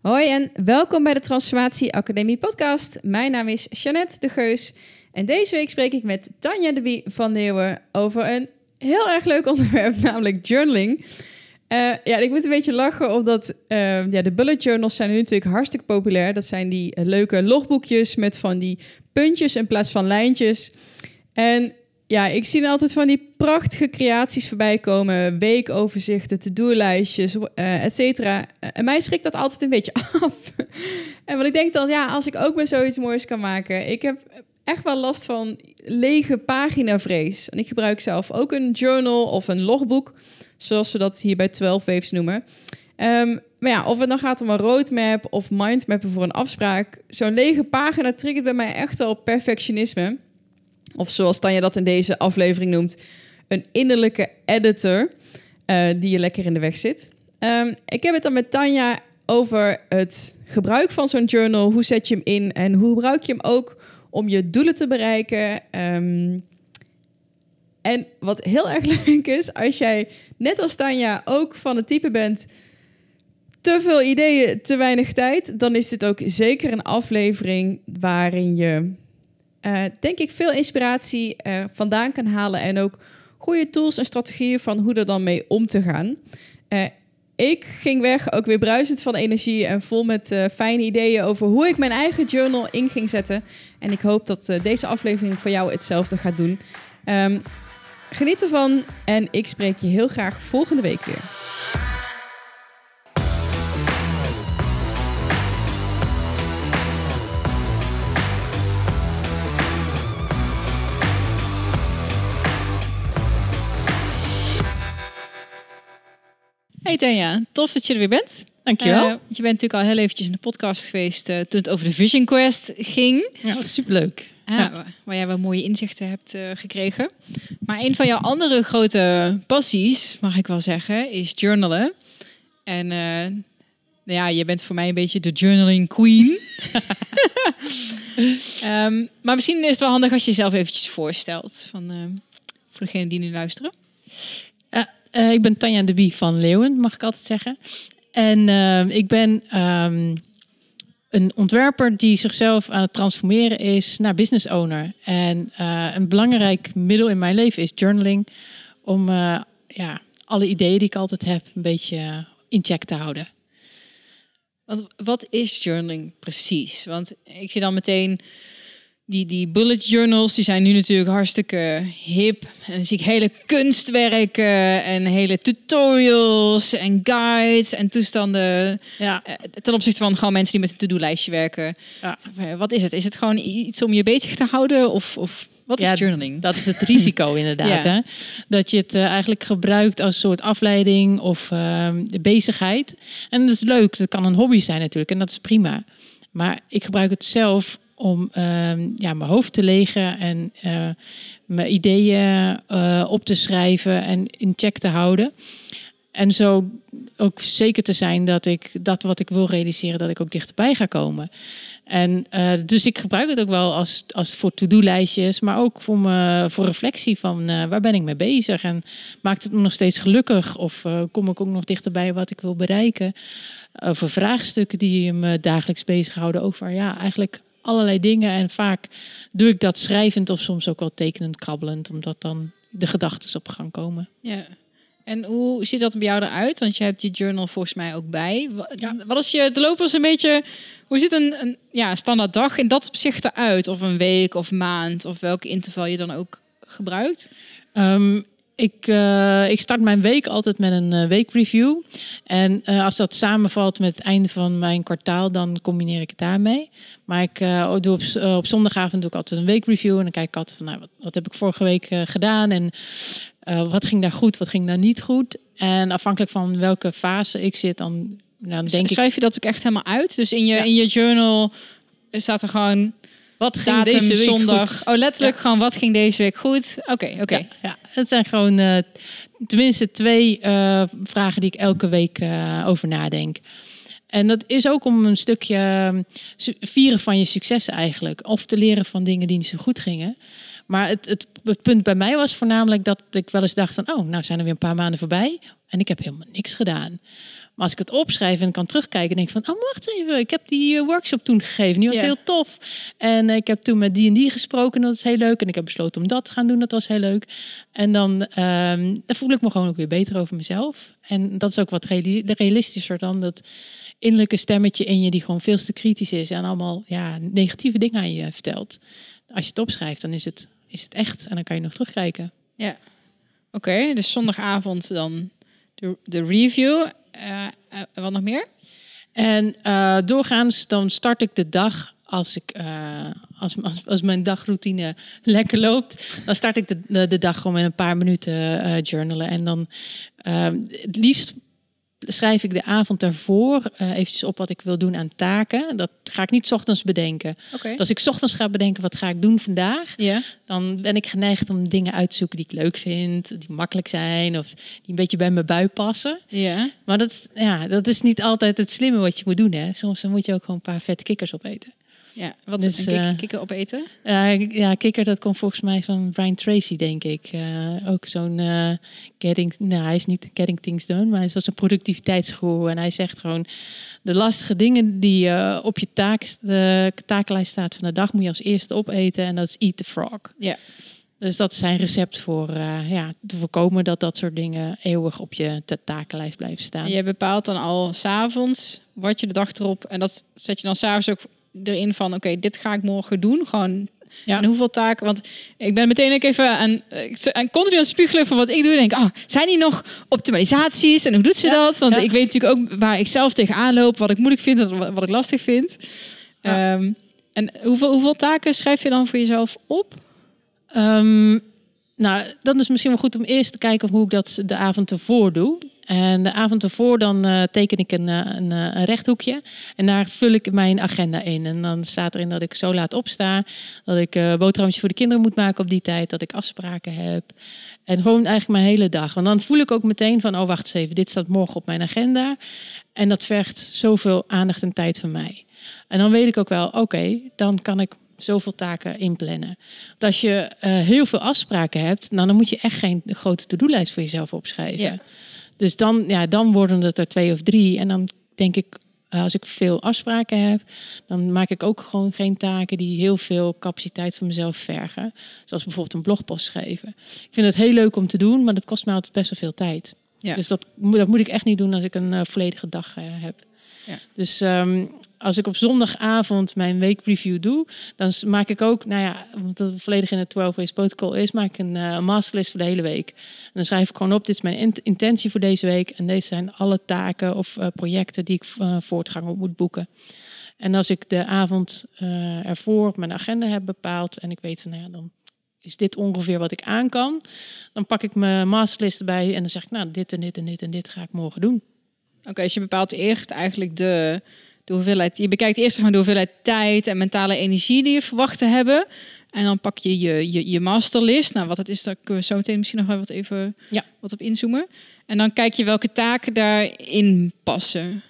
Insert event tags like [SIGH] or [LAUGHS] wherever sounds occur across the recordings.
Hoi en welkom bij de Transformatie Academie podcast. Mijn naam is Jeannette de Geus en deze week spreek ik met Tanja de Bie van Leeuwen over een heel erg leuk [LAUGHS] onderwerp, namelijk journaling. Uh, ja, ik moet een beetje lachen omdat uh, ja, de bullet journals zijn nu natuurlijk hartstikke populair. Dat zijn die uh, leuke logboekjes met van die puntjes in plaats van lijntjes. En ja, ik zie er altijd van die prachtige creaties voorbij komen. Weekoverzichten, to-do-lijstjes, uh, et cetera. En mij schrikt dat altijd een beetje [LAUGHS] af. en want ik denk dan, ja, als ik ook maar zoiets moois kan maken. Ik heb echt wel last van lege paginavrees. En ik gebruik zelf ook een journal of een logboek. Zoals we dat hier bij 12 Waves noemen. Um, maar ja, of het dan gaat om een roadmap of mindmappen voor een afspraak. Zo'n lege pagina triggert bij mij echt al perfectionisme. Of zoals Tanja dat in deze aflevering noemt, een innerlijke editor uh, die je lekker in de weg zit. Um, ik heb het dan met Tanja over het gebruik van zo'n journal. Hoe zet je hem in en hoe gebruik je hem ook om je doelen te bereiken? Um, en wat heel erg [LAUGHS] leuk is, als jij net als Tanja ook van het type bent te veel ideeën, te weinig tijd, dan is dit ook zeker een aflevering waarin je uh, denk ik veel inspiratie uh, vandaan kan halen en ook goede tools en strategieën van hoe er dan mee om te gaan. Uh, ik ging weg ook weer bruisend van energie en vol met fijne ideeën over hoe ik mijn eigen journal in ging zetten. En ik hoop dat deze aflevering voor jou hetzelfde gaat doen. Um, geniet ervan en ik spreek je heel graag volgende week weer. Hey Tanja, tof dat je er weer bent. Dankjewel. Uh, je bent natuurlijk al heel eventjes in de podcast geweest uh, toen het over de Vision Quest ging. Ja, superleuk. Ja. Waar jij wel mooie inzichten hebt uh, gekregen. Maar een van jouw andere grote passies, mag ik wel zeggen, is journalen. En nou ja, je bent voor mij een beetje de journaling queen. um, [LAUGHS] maar misschien is het wel handig als je jezelf eventjes voorstelt. Van, voor degenen die nu luisteren. Uh, ik ben Tanja de Bie van Leeuwen, mag ik altijd zeggen. En uh, ik ben um, een ontwerper die zichzelf aan het transformeren is naar business owner. En uh, een belangrijk middel in mijn leven is journaling. Om ja, alle ideeën die ik altijd heb een beetje in check te houden. Want wat is journaling precies? Want ik zie dan meteen die, die bullet journals, die zijn nu natuurlijk hartstikke hip. En dan zie ik hele kunstwerken en hele tutorials en guides en toestanden. Ja. Eh, ten opzichte van gewoon mensen die met een to-do-lijstje werken. Ja. Wat is het? Is het gewoon iets om je bezig te houden? Of, of wat is journaling? Dat is het risico [LAUGHS] inderdaad. hè? Dat je het uh, eigenlijk gebruikt als soort afleiding of uh, bezigheid. En dat is leuk. Dat kan een hobby zijn natuurlijk. En dat is prima. Maar ik gebruik het zelf om uh, ja, mijn hoofd te legen en uh, mijn ideeën uh, op te schrijven en in check te houden. En zo ook zeker te zijn dat ik dat wat ik wil realiseren, dat ik ook dichterbij ga komen. En uh, dus ik gebruik het ook wel als, als voor to-do-lijstjes, maar ook voor, voor reflectie van waar ben ik mee bezig en maakt het me nog steeds gelukkig of kom ik ook nog dichterbij wat ik wil bereiken. Over vraagstukken die me dagelijks bezighouden over ja, eigenlijk allerlei dingen. En vaak doe ik dat schrijvend of soms ook wel tekenend, krabbelend, omdat dan de gedachten op gang komen. Ja. En hoe ziet dat bij jou eruit? Want je hebt je journal volgens mij ook bij. Ja. Wat is je, de lopers een beetje, hoe ziet een, een ja, standaard dag in dat opzicht eruit? Of een week of maand of welke interval je dan ook gebruikt? Um, ik, uh, ik start mijn week altijd met een uh, weekreview. En uh, als dat samenvalt met het einde van mijn kwartaal, dan combineer ik het daarmee. Maar ik doe op, op zondagavond doe ik altijd een weekreview. En dan kijk ik altijd van, nou, wat, wat heb ik vorige week gedaan? En wat ging daar goed, wat ging daar niet goed? En afhankelijk van welke fase ik zit, dan, dan denk ik... Schrijf je dat ook echt helemaal uit? Dus in je, ja. in je journal staat er gewoon wat ging Datum, deze week zondag. Goed? Oh, letterlijk gewoon wat ging deze week goed? Oké, oké. Ja, ja, het zijn gewoon uh, tenminste twee uh, vragen die ik elke week uh, over nadenk. En dat is ook om een stukje vieren van je successen eigenlijk. Of te leren van dingen die niet zo goed gingen. Maar het, het, het, punt bij mij was voornamelijk dat ik wel eens dacht van... oh, nou zijn er weer een paar maanden voorbij en ik heb helemaal niks gedaan. Maar als ik het opschrijf en kan terugkijken, denk ik van, oh wacht even, ik heb die eh, workshop toen gegeven, die was Ja. heel tof. En eh, ik heb toen met die en die gesproken, dat is heel leuk. En ik heb besloten om dat te gaan doen, dat was heel leuk. En dan, ehm, dan voel ik me gewoon ook weer beter over mezelf. En dat is ook wat reali- realistischer dan dat innerlijke stemmetje in je die gewoon veel te kritisch is en allemaal ja, negatieve dingen aan je vertelt. Als je het opschrijft, dan is het, is het echt en dan kan je nog terugkijken. Oké, dus zondagavond dan de, de review. Eh, eh, wat nog meer? En eh, doorgaans dan start ik de dag als ik als, als, mijn dagroutine [LAUGHS] lekker loopt, dan start ik de, de, dag gewoon met een paar minuten journalen. En dan eh, het liefst schrijf ik de avond daarvoor eh eventjes op wat ik wil doen aan taken. Dat ga ik niet 's ochtends bedenken. Dus als ik 's ochtends ga bedenken wat ga ik doen vandaag, dan ben ik geneigd om dingen uit te zoeken die ik leuk vind, die makkelijk zijn of die een beetje bij mijn bui passen. Maar dat, is- ja, dat is niet altijd het slimme wat je moet doen. Hè. Soms moet je ook gewoon een paar vette kikkers opeten. Ja. Wat Dus, is een kik- eh, kikker opeten? Ja, ja, kikker, dat komt volgens mij van Brian Tracy, denk ik. Eh, ook zo'n eh, getting, nou, hij is niet getting things done, maar hij was een productiviteitsgoeroe. En hij zegt gewoon, de lastige dingen die op je taak, de takenlijst staat van de dag, moet je als eerste opeten. En dat is eat the frog. Ja. Dus dat is zijn recept voor ja, te voorkomen dat dat soort dingen eeuwig op je ta- takenlijst blijven staan. En je bepaalt dan al s'avonds wat je de dag erop... En dat zet je dan s'avonds ook erin van... Oké, dit ga ik morgen doen. Gewoon Ja. En hoeveel taken? Want ik ben meteen ook even aan, aan continu aan het spiegelen van wat ik doe. En denk, ah, zijn die nog optimalisaties? En hoe doet ze Ja, dat? Want ja. ik weet natuurlijk ook waar ik zelf tegenaan loop, wat ik moeilijk vind, en wat ik lastig vind. Ehm, en hoeveel, hoeveel taken schrijf je dan voor jezelf op? Ehm, nou, dan is misschien wel goed om eerst te kijken hoe ik dat de avond ervoor doe. En de avond ervoor dan eh, teken ik een, eh, een, eh, een rechthoekje. En daar vul ik mijn agenda in. En dan staat erin dat ik zo laat opsta. Dat ik eh boterhammetjes voor de kinderen moet maken op die tijd. Dat ik afspraken heb. En gewoon eigenlijk mijn hele dag. Want dan voel ik ook meteen van... oh, wacht eens even, dit staat morgen op mijn agenda. En dat vergt zoveel aandacht en tijd van mij. En dan weet ik ook wel, oké, dan kan ik zoveel taken inplannen. Als je heel veel afspraken hebt, nou, dan moet je echt geen grote to-do-lijst voor jezelf opschrijven. Dus dan, ja, dan worden het er twee of drie. En dan denk ik, eh, als ik veel afspraken heb, dan maak ik ook gewoon geen taken die heel veel capaciteit van mezelf vergen. Zoals bijvoorbeeld een blogpost schrijven. Ik vind het heel leuk om te doen, maar dat kost mij altijd best wel veel tijd. Ja. Dus dat, moet- dat moet ik echt niet doen als ik een eh, volledige dag eh, heb. Ja. Dus ehm, als ik op zondagavond mijn weekreview doe, dan maak ik ook, nou ja, omdat het volledig in het 12 Ways Protocol is, maak ik een eh, masterlist voor de hele week. En dan schrijf ik gewoon op, dit is mijn int- intentie voor deze week. En deze zijn alle taken of eh, projecten die ik eh, voortgang op moet boeken. En als ik de avond ervoor mijn agenda heb bepaald en ik weet van, nou ja, dan is dit ongeveer wat ik aan kan. Dan pak ik mijn masterlist erbij en dan zeg ik, nou, dit en dit en dit en dit ga ik morgen doen. Oké, dus je bepaalt eerst eigenlijk de, de hoeveelheid. Je bekijkt eerst zeg maar, de hoeveelheid tijd en mentale energie die je verwacht te hebben. En dan pak je je, je, je masterlist. Nou, wat het is, daar kunnen we zo meteen misschien nog wel wat even Ja. wat op inzoomen. En dan kijk je welke taken daarin passen.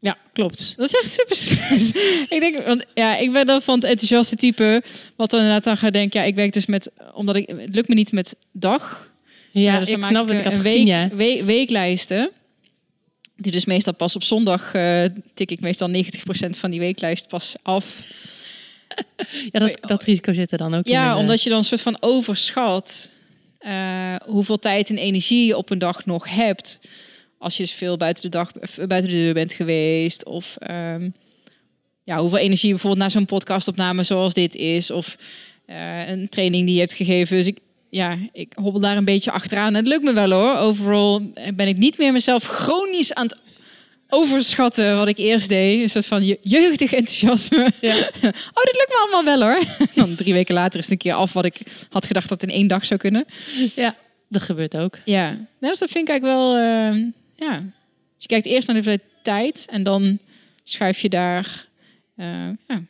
Ja, klopt. Dat is echt super stress. [LAUGHS] ik denk, want ja, ik ben dan van het enthousiaste type. Wat dan inderdaad dan gaat denken, ja, ik werk dus met, omdat ik, het lukt me niet met dag. Ja, dus ik snap het. Ik had een gezien, week, ja. we- weeklijsten. Die dus meestal pas op zondag eh, tik ik meestal 90% van die weeklijst pas af. [LAUGHS] Ja, dat, dat risico zit er dan ook in. Ja, inderdaad. omdat je dan een soort van overschat eh, hoeveel tijd en energie je op een dag nog hebt. Als je dus veel buiten de, dag, eh, buiten de deur bent geweest. Of ehm, ja, hoeveel energie bijvoorbeeld naar zo'n podcastopname zoals dit is. Of eh, een training die je hebt gegeven. Dus ik, ja, ik hobbel daar een beetje achteraan. En het lukt me wel hoor. Overal ben ik niet meer mezelf chronisch aan het overschatten wat ik eerst deed. Een soort van je- jeugdig enthousiasme. Ja. [LAUGHS] Oh, dit lukt me allemaal wel hoor. [LAUGHS] Dan drie weken later is het een keer af wat ik had gedacht dat in één dag zou kunnen. ja, dat gebeurt ook. Ja, nou, dus dat vind ik eigenlijk wel, eh, ja. Dus je kijkt eerst naar de tijd en dan schuif je daar, eh, ja.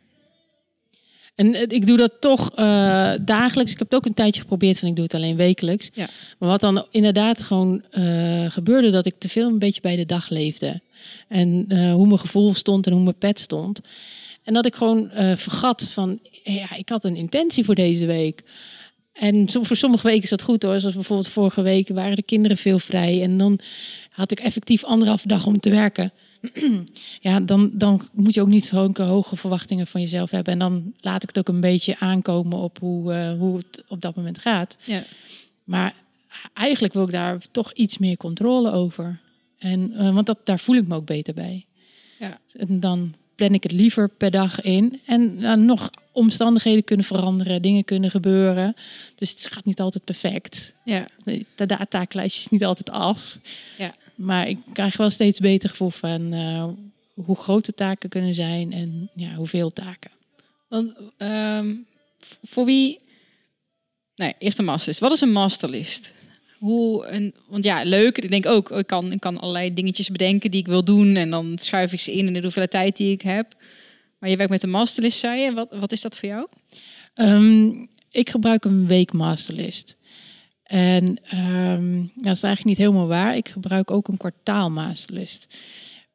En ik doe dat toch eh, dagelijks. Ik heb het ook een tijdje geprobeerd van ik doe het alleen wekelijks. Ja. Maar wat dan inderdaad gewoon eh, gebeurde, dat ik te veel een beetje bij de dag leefde. En eh, hoe mijn gevoel stond en hoe mijn pet stond. En dat ik gewoon vergat van, ja, ik had een intentie voor deze week. En voor sommige weken is dat goed hoor. Zoals bijvoorbeeld vorige week waren de kinderen veel vrij. En dan had ik effectief anderhalve dag om te werken. [CLEARS THROAT] ja, dan, dan moet je ook niet zo hoge verwachtingen van jezelf hebben. En dan laat ik het ook een beetje aankomen op hoe, eh, hoe het op dat moment gaat. Ja. Maar eigenlijk wil ik daar toch iets meer controle over. En, eh, want dat, daar voel ik me ook beter bij. Ja. En dan plan ik het liever per dag in. En dan nog omstandigheden kunnen veranderen, dingen kunnen gebeuren. Dus het gaat niet altijd perfect. Ja. De dataaklijstje is niet altijd af. Ja. Maar ik krijg wel steeds beter gevoel van eh, hoe groot de taken kunnen zijn en ja, hoeveel taken. Want ehm, voor wie... Nee, eerst een masterlist. Wat is een masterlist? Hoe een, want ja, leuk. Ik denk ook, ik kan, ik kan allerlei dingetjes bedenken die ik wil doen. En dan schuif ik ze in in de hoeveelheid tijd die ik heb. Maar je werkt met een masterlist, zei je. Wat, wat is dat voor jou? Ehm, ik gebruik een week masterlist. En ehm, dat is eigenlijk niet helemaal waar. Ik gebruik ook een kwartaal masterlist.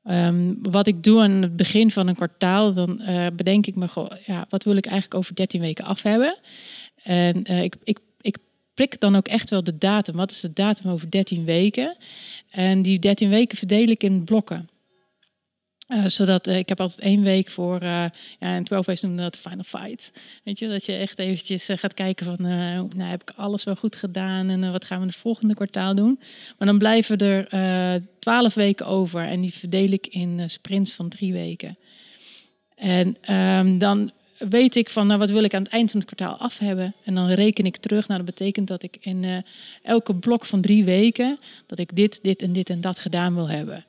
Ehm, wat ik doe aan het begin van een kwartaal, dan eh, bedenk ik me ja, wat wil ik eigenlijk over 13 weken af hebben? En eh, ik, ik, ik prik dan ook echt wel de datum. Wat is de datum over 13 weken? En die 13 weken verdeel ik in blokken. Eh, zodat eh, ik heb altijd één week voor, eh ja, in 12 weeks noemen dat final fight. Weet je, dat je echt eventjes gaat kijken van, nou heb ik alles wel goed gedaan en wat gaan we het volgende kwartaal doen. Maar dan blijven er eh 12 weken over en die verdeel ik in sprints van drie weken. En ehm, dan weet ik van, nou wat wil ik aan het eind van het kwartaal af hebben. En dan reken ik terug. Nou, dat betekent dat ik in elke blok van drie weken, dat ik dit, dit en dit en dat gedaan wil hebben.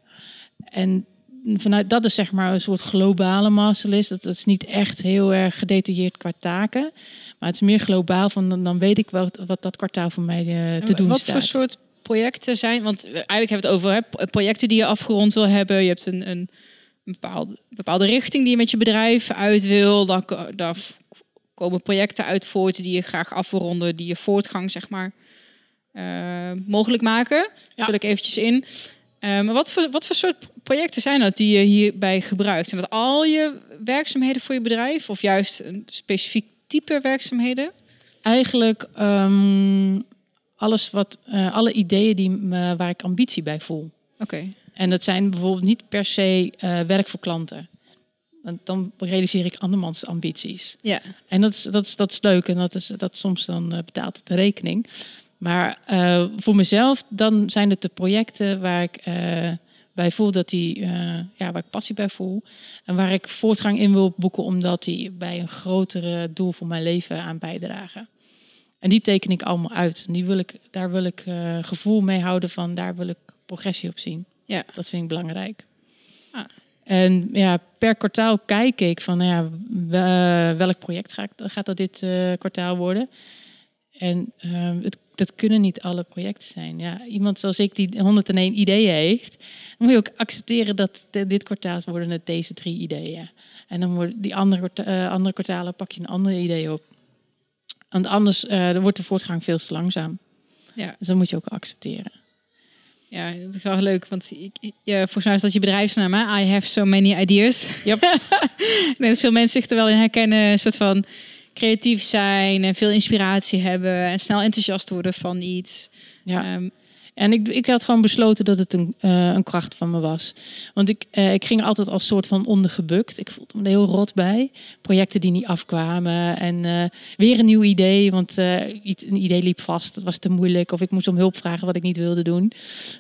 En vanuit dat is zeg maar een soort globale masterlist. Dat, dat is niet echt heel erg gedetailleerd qua taken. Maar het is meer globaal van dan, dan weet ik wel wat dat kwartaal voor mij eh, te En doen wat staat. voor soort projecten zijn? Want eigenlijk hebben we het over hè, projecten die je afgerond wil hebben. Je hebt een, een, bepaalde, bepaalde richting die je met je bedrijf uit wil. Dan, v- komen projecten uit voort die je graag af wil ronden, die je voortgang zeg maar eh, mogelijk maken. Ja. Vul ik eventjes in. Eh, maar wat voor, wat voor soort projecten zijn dat die je hierbij gebruikt? Zijn dat al je werkzaamheden voor je bedrijf of juist een specifiek type werkzaamheden? Eigenlijk ehm, alles wat, eh, alle ideeën die me, waar ik ambitie bij voel. Oké. En dat zijn bijvoorbeeld niet per se eh, werk voor klanten. Want dan realiseer ik andermans ambities. Ja. En dat is, dat is, dat is leuk en dat is dat soms dan eh, betaalt het de rekening. Maar eh, voor mezelf, dan zijn het de projecten waar ik eh, bij voel dat die, eh, ja, waar ik passie bij voel. En waar ik voortgang in wil boeken, omdat die bij een grotere doel voor mijn leven aan bijdragen. En die teken ik allemaal uit. En die wil ik, daar wil ik gevoel mee houden van, daar wil ik progressie op zien. Ja. Dat vind ik belangrijk. Ah. En ja, per kwartaal kijk ik van, nou ja, we- welk project ga ik, gaat dat dit kwartaal worden? En eh, het, dat kunnen niet alle projecten zijn. Ja, iemand zoals ik die 101 ideeën heeft, dan moet je ook accepteren dat de- dit kwartaal worden het deze drie ideeën. En dan worden die andere, eh, andere kwartalen pak je een andere idee op. Want anders eh, wordt de voortgang veel te langzaam. Ja. Dus dat moet je ook accepteren. Ja, dat is wel leuk, want ik, ik- ja, volgens mij is dat je bedrijfsnaam, hè? I have so many ideas. Yep. [LAUGHS] dat veel mensen zich er wel in herkennen, een soort van creatief zijn en veel inspiratie hebben en snel enthousiast worden van iets. Ja. Ehm, En ik, ik had gewoon besloten dat het een, eh, een kracht van me was. Want ik, eh, ik ging altijd als soort van ondergebukt. Ik voelde me er heel rot bij. Projecten die niet afkwamen. En eh, weer een nieuw idee. Want iets, een idee liep vast. Het was te moeilijk. Of ik moest om hulp vragen wat ik niet wilde doen.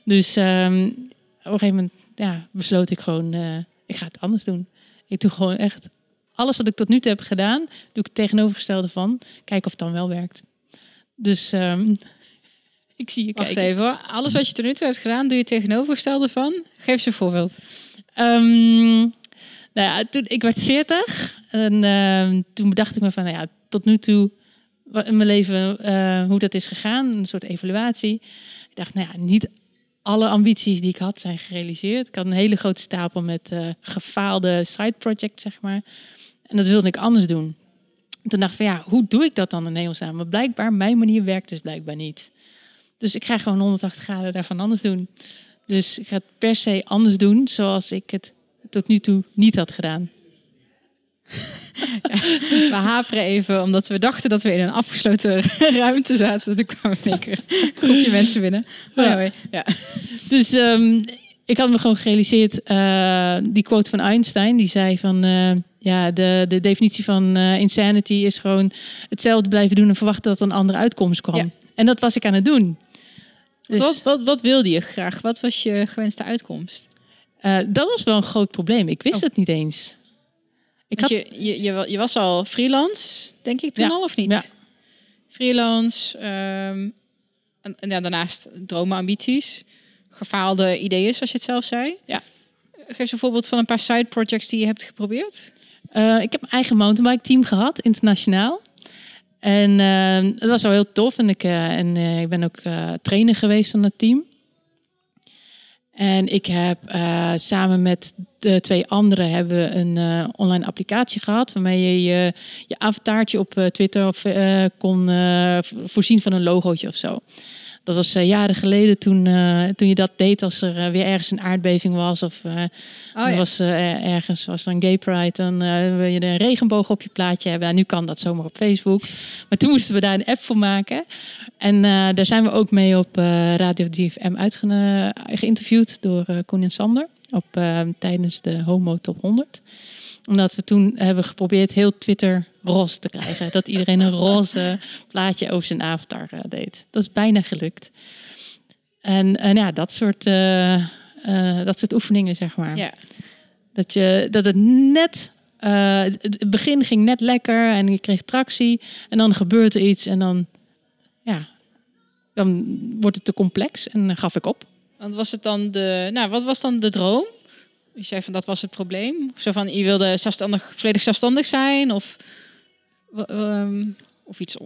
Dus ehm, op een gegeven moment ja, besloot ik gewoon... ik ga het anders doen. Ik doe gewoon echt... Alles wat ik tot nu toe heb gedaan, doe ik het tegenovergestelde van. Kijken of het dan wel werkt. Dus ehm, [LAUGHS] ik zie je wacht kijken. even hoor. Alles wat je tot nu toe hebt gedaan, doe je tegenovergestelde van. Geef eens een voorbeeld. Ehm, nou ja, toen ik werd 40 en ehm, toen bedacht ik me van, nou ja, tot nu toe in mijn leven eh, hoe dat is gegaan, een soort evaluatie. Ik dacht, nou ja, niet alle ambities die ik had zijn gerealiseerd. Ik had een hele grote stapel met eh, gefaalde side projects, zeg maar. En dat wilde ik anders doen. Toen dacht ik van, ja, hoe doe ik dat dan in hemelsnaam? Maar blijkbaar, mijn manier werkt dus blijkbaar niet. Dus ik ga gewoon 180 graden daarvan anders doen. Dus ik ga het per se anders doen zoals ik het tot nu toe niet had gedaan. [LAUGHS] we haperen even omdat we dachten dat we in een afgesloten [LAUGHS] ruimte zaten. Er kwamen één keer een groepje mensen binnen. Ja. ja. Dus ehm, ik had me gewoon gerealiseerd, eh, die quote van Einstein, die zei van, eh, ja, de, de definitie van eh, insanity is gewoon hetzelfde blijven doen en verwachten dat een andere uitkomst kwam. Ja. En dat was ik aan het doen. Dus Wat, wat, wat wilde je graag? Wat was je gewenste uitkomst? eh, dat was wel een groot probleem. Ik wist Oh. het niet eens. Ik had, je, je, je, je was al freelance, denk ik toen Ja. al, of niet? Ja. Freelance. ehm, en, en ja, daarnaast dromen, ambities. Gefaalde ideeën, zoals je het zelf zei. Ja. Geef eens een voorbeeld van een paar side projects die je hebt geprobeerd. Eh, ik heb een eigen mountainbike team gehad, internationaal. En eh, dat was wel heel tof. En ik, eh, en, eh, ik ben ook trainer geweest van het team. En ik heb samen met de twee anderen hebben we een online applicatie gehad. Waarmee je je, je op Twitter of, kon vo- voorzien van een logootje of zo. Dat was eh, jaren geleden toen, eh, toen je dat deed als er eh, weer ergens een aardbeving was. Of Oh, ja. was ergens was er een gay pride, dan wil je een regenboog op je plaatje hebben. En nu kan dat zomaar op Facebook. Maar toen moesten we daar een app voor maken. En daar zijn we ook mee op Radio 3FM uitge- geïnterviewd door Koen en Sander. Op, tijdens de Homo Top 100. Omdat we toen hebben geprobeerd heel Twitter roze te krijgen. Dat iedereen een roze plaatje over zijn avatar eh, deed. Dat is bijna gelukt. En, en ja, dat soort, eh, eh, dat soort oefeningen, zeg maar. ja. Dat, je, dat het net. het het begin ging net lekker en je kreeg tractie. En dan gebeurt er iets en dan. Ja. Dan wordt het te complex en dan gaf ik op. Want was het dan de... Nou, wat was dan de droom? Je zei van dat was het probleem. Zo van je wilde zelfstandig, volledig zelfstandig zijn of, ehm, of iets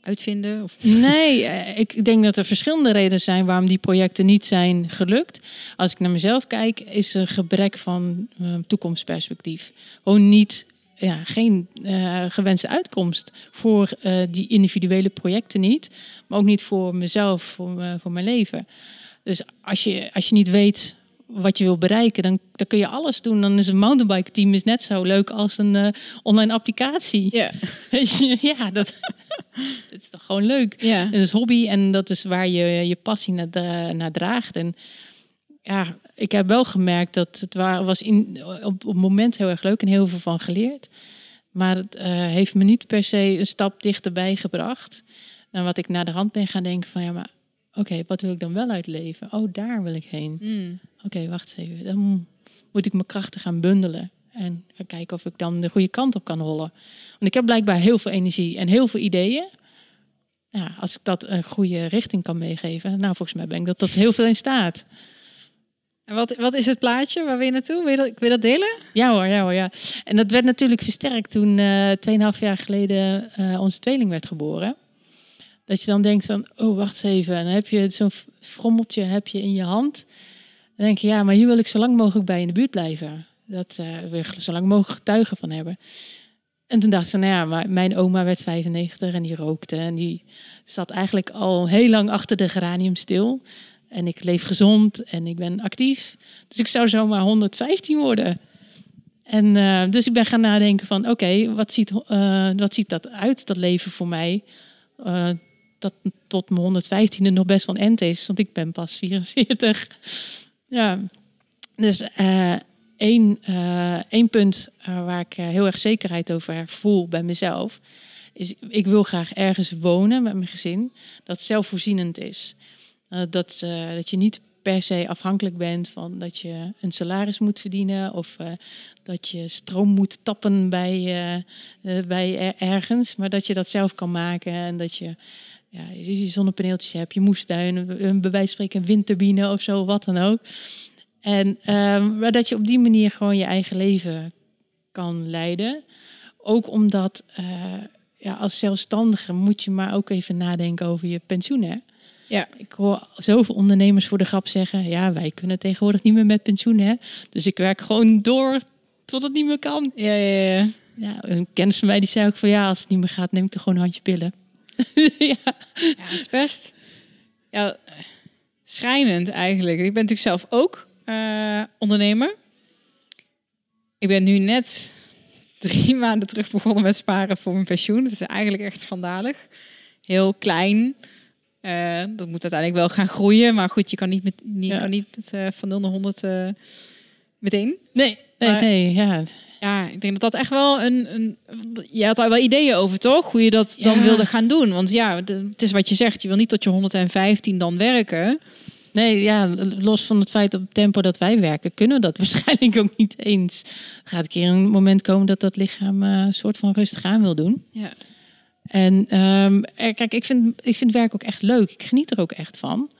uitvinden. Of... Nee, eh, ik denk dat er verschillende redenen zijn waarom die projecten niet zijn gelukt. Als ik naar mezelf kijk, is er gebrek van eh, toekomstperspectief. Gewoon niet, ja, geen eh, gewenste uitkomst voor eh, die individuele projecten niet. Maar ook niet voor mezelf, voor, voor mijn leven. Dus als je, als je niet weet wat je wil bereiken, dan, dan kun je alles doen. Dan is een mountainbike team is net zo leuk als een eh, online applicatie. Ja, [LAUGHS] ja, dat, [LAUGHS] dat is toch gewoon leuk. ja. Het is hobby en dat is waar je je passie naar, dra- naar draagt. En ja, ik heb wel gemerkt dat het wa- was in, op, op het moment heel erg leuk en heel veel van geleerd. Maar het eh, heeft me niet per se een stap dichterbij gebracht. Dan wat ik naar de hand ben gaan denken van ja, maar oké, wat wil ik dan wel uitleven? Oh, daar wil ik heen. Mm. Oké, wacht even. Dan moet ik mijn krachten gaan bundelen. En gaan kijken of ik dan de goede kant op kan rollen. Want ik heb blijkbaar heel veel energie en heel veel ideeën. Ja, als ik dat een goede richting kan meegeven. Nou, volgens mij ben ik dat tot heel veel in staat. En wat, wat is het plaatje? Waar wil je naartoe? Wil je dat, wil je dat delen? Ja hoor, ja hoor, ja. En dat werd natuurlijk versterkt toen eh 2,5 jaar geleden eh, onze tweeling werd geboren. Dat je dan denkt van, oh wacht even. En dan heb je zo'n frommeltje heb je in je hand. Dan denk je, ja, maar hier wil ik zo lang mogelijk bij in de buurt blijven. Dat eh wil zo lang mogelijk getuigen van hebben. En toen dacht ik van, nou ja, maar mijn oma werd 95 en die rookte. En die zat eigenlijk al heel lang achter de geranium stil. En ik leef gezond en ik ben actief. Dus ik zou zomaar 115 worden. En eh, dus ik ben gaan nadenken van, oké, wat, ziet, eh, wat ziet dat uit, dat leven voor mij? Dat tot mijn 115e nog best wel een is, want ik ben pas 44. ja, dus eh, één, eh, één punt eh, waar ik heel erg zekerheid over voel bij mezelf, is ik wil graag ergens wonen met mijn gezin dat zelfvoorzienend is. Dat, dat je niet per se afhankelijk bent van dat je een salaris moet verdienen of dat je stroom moet tappen bij, bij er- ergens, maar dat je dat zelf kan maken en dat je ja, je je zonnepaneeltjes hebt, je moestuin, een- een bij wijze van spreken een windturbine of zo, wat dan ook. En ehm, maar dat je op die manier gewoon je eigen leven kan leiden. Ook omdat eh, ja, als zelfstandige moet je maar ook even nadenken over je pensioen. Hè? Ja. Ik hoor zoveel ondernemers voor de grap zeggen: ja, wij kunnen tegenwoordig niet meer met pensioen. Hè? Dus ik werk gewoon door tot het niet meer kan. Ja, ja, ja. Ja, een kennis van mij die zei ook van ja, als het niet meer gaat, neem ik er gewoon een handje pillen. [LAUGHS] ja. Ja, het is best ja, schrijnend eigenlijk. Ik ben natuurlijk zelf ook eh, ondernemer. Ik ben nu net drie [LAUGHS] maanden terug begonnen met sparen voor mijn pensioen. Dat is eigenlijk echt schandalig. Heel klein. Eh, dat moet uiteindelijk wel gaan groeien. Maar goed, je kan niet, met, niet, Ja. kan niet met, eh, van 0 naar 100 eh, meteen. Nee, nee, Maar- nee, ja. Ja, ik denk dat dat echt wel een... een je had daar wel ideeën over, toch? Hoe je dat dan wilde gaan doen. Want ja, het is wat je zegt. Je wil niet tot je 115 dan werken. Nee, ja, los van het feit op het tempo dat wij werken, kunnen we dat [LAUGHS] waarschijnlijk ook niet eens. Er gaat een keer een moment komen dat dat lichaam eh, een soort van rustig aan wil doen. Ja. En ehm, er- kijk, ik vind, ik vind werk ook echt leuk. Ik geniet er ook echt van.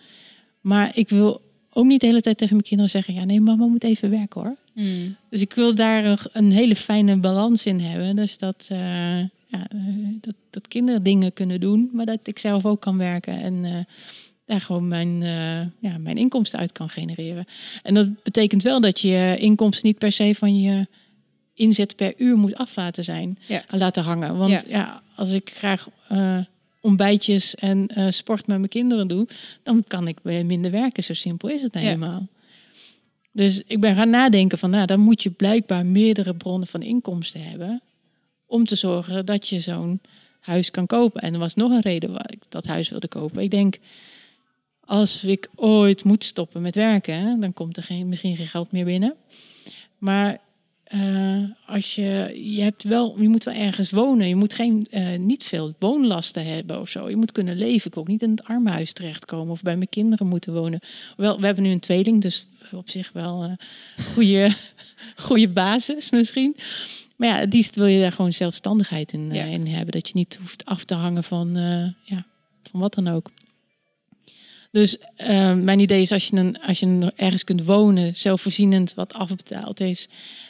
Maar ik wil ook niet de hele tijd tegen mijn kinderen zeggen: ja, nee, mama moet even werken hoor. Mm. Dus ik wil daar een, een hele fijne balans in hebben. Dus dat, eh, ja, dat, dat kinderen dingen kunnen doen, maar dat ik zelf ook kan werken en eh, daar gewoon mijn, eh, ja, mijn inkomsten uit kan genereren. En dat betekent wel dat je inkomsten niet per se van je inzet per uur moet af laten zijn, Ja. laten hangen. Want Ja. ja, als ik graag ontbijtjes en sport met mijn kinderen doe, dan kan ik minder werken. Zo simpel is het Ja. Dus ik ben gaan nadenken van, nou, dan moet je blijkbaar meerdere bronnen van inkomsten hebben om te zorgen dat je zo'n huis kan kopen. En er was nog een reden waarom ik dat huis wilde kopen. Ik denk, als ik ooit moet stoppen met werken, dan komt er geen, misschien geen geld meer binnen. Maar eh, als je, je hebt wel, je moet wel ergens wonen. Je moet geen, eh, niet veel woonlasten hebben of zo. Je moet kunnen leven. Ik wil ook niet in het armenhuis terechtkomen of bij mijn kinderen moeten wonen. Wel, we hebben nu een tweeling, dus op zich wel een goede, [LAUGHS] goede basis misschien. Maar ja, het liefst wil je daar gewoon zelfstandigheid in, eh, Ja. in hebben. Dat je niet hoeft af te hangen van, eh, ja, van wat dan ook. Dus eh, mijn idee is als je, een, als je ergens kunt wonen, zelfvoorzienend, wat afbetaald is.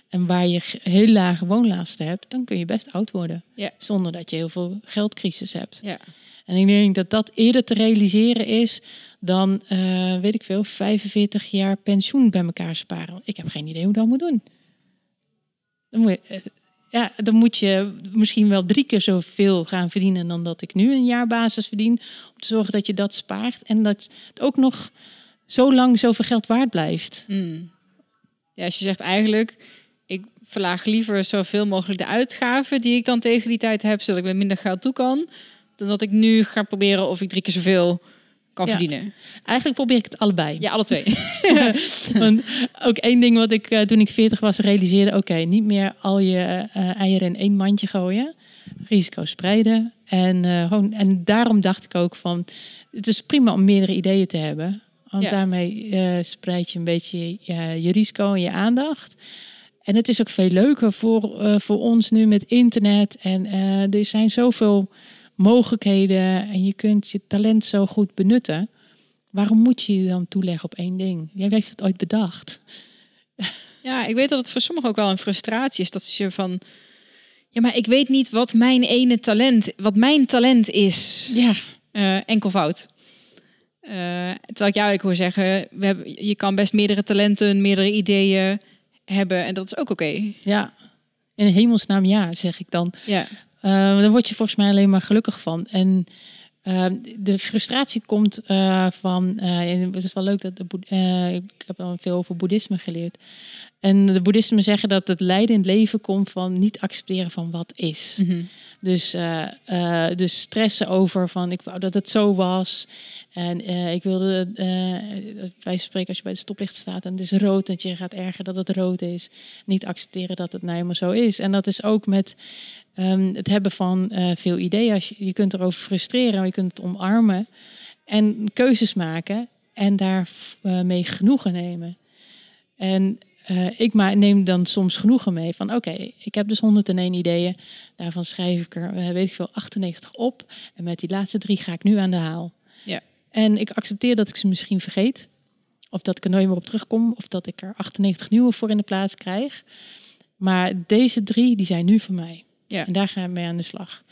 En waar je heel lage woonlasten hebt, dan kun je best oud worden. Ja. Zonder dat je heel veel geldcrisis hebt. Ja. En ik denk dat dat eerder te realiseren is dan, eh, weet ik veel, 45 jaar pensioen bij elkaar sparen. Ik heb geen idee hoe dat moet doen. Dan moet je, eh, ja, dan moet je misschien wel drie keer zoveel gaan verdienen dan dat ik nu een jaarbasis verdien. Om te zorgen dat je dat spaart en dat het ook nog zo lang zoveel geld waard blijft. Mm. Ja, als je zegt eigenlijk, ik verlaag liever zoveel mogelijk de uitgaven die ik dan tegen die tijd heb, zodat ik met minder geld toe kan, dan dat ik nu ga proberen of ik drie keer zoveel kan Ja. verdienen. Eigenlijk probeer ik het allebei. Ja, alle twee. [LAUGHS] Want ook één ding wat ik eh, toen ik 40 was realiseerde: oké, niet meer al je eh, eieren in één mandje gooien, risico spreiden. En, eh, gewoon, en daarom dacht ik ook van: het is prima om meerdere ideeën te hebben. Want Ja. daarmee spreid je een beetje je, je risico en je aandacht. En het is ook veel leuker voor, voor ons nu met internet. En er zijn zoveel mogelijkheden en je kunt je talent zo goed benutten. Waarom moet je je dan toeleggen op één ding? Jij heeft het ooit bedacht. Ja, ik weet dat het voor sommigen ook wel een frustratie is. Dat je van, ja, maar ik weet niet wat mijn ene talent, wat mijn talent is. Ja, Eh, enkelvoud. Eh terwijl ik jou ik hoor zeggen, we hebben, je kan best meerdere talenten, meerdere ideeën hebben en dat is ook oké. ja. In hemelsnaam ja, zeg ik dan. Ja. Eh, daar word je volgens mij alleen maar gelukkig van. En eh, de frustratie komt eh, van. en het is wel leuk dat de ik heb al veel over boeddhisme geleerd. En de boeddhismen zeggen dat het lijden in het leven komt van niet accepteren van wat is. Mhm. Dus, dus stressen over van ik wou dat het zo was. En ik wilde, wij spreken als je bij de stoplicht staat en het is rood, dat je gaat erger dat het rood is. Niet accepteren dat het nou helemaal zo is. En dat is ook met ehm, het hebben van eh, veel ideeën. Je, kunt erover frustreren, maar je kunt het omarmen. En keuzes maken en daar eh, mee genoegen nemen. En eh, ik neem dan soms genoegen mee van oké, ik heb dus 101 ideeën. Daarvan schrijf ik er, weet ik veel, 98 op. En met die laatste drie ga ik nu aan de haal. Ja. En ik accepteer dat ik ze misschien vergeet. Of dat ik er nooit meer op terugkom. Of dat ik er 98 nieuwe voor in de plaats krijg. Maar deze drie, die zijn nu voor mij. Ja. En daar gaan we mee aan de slag.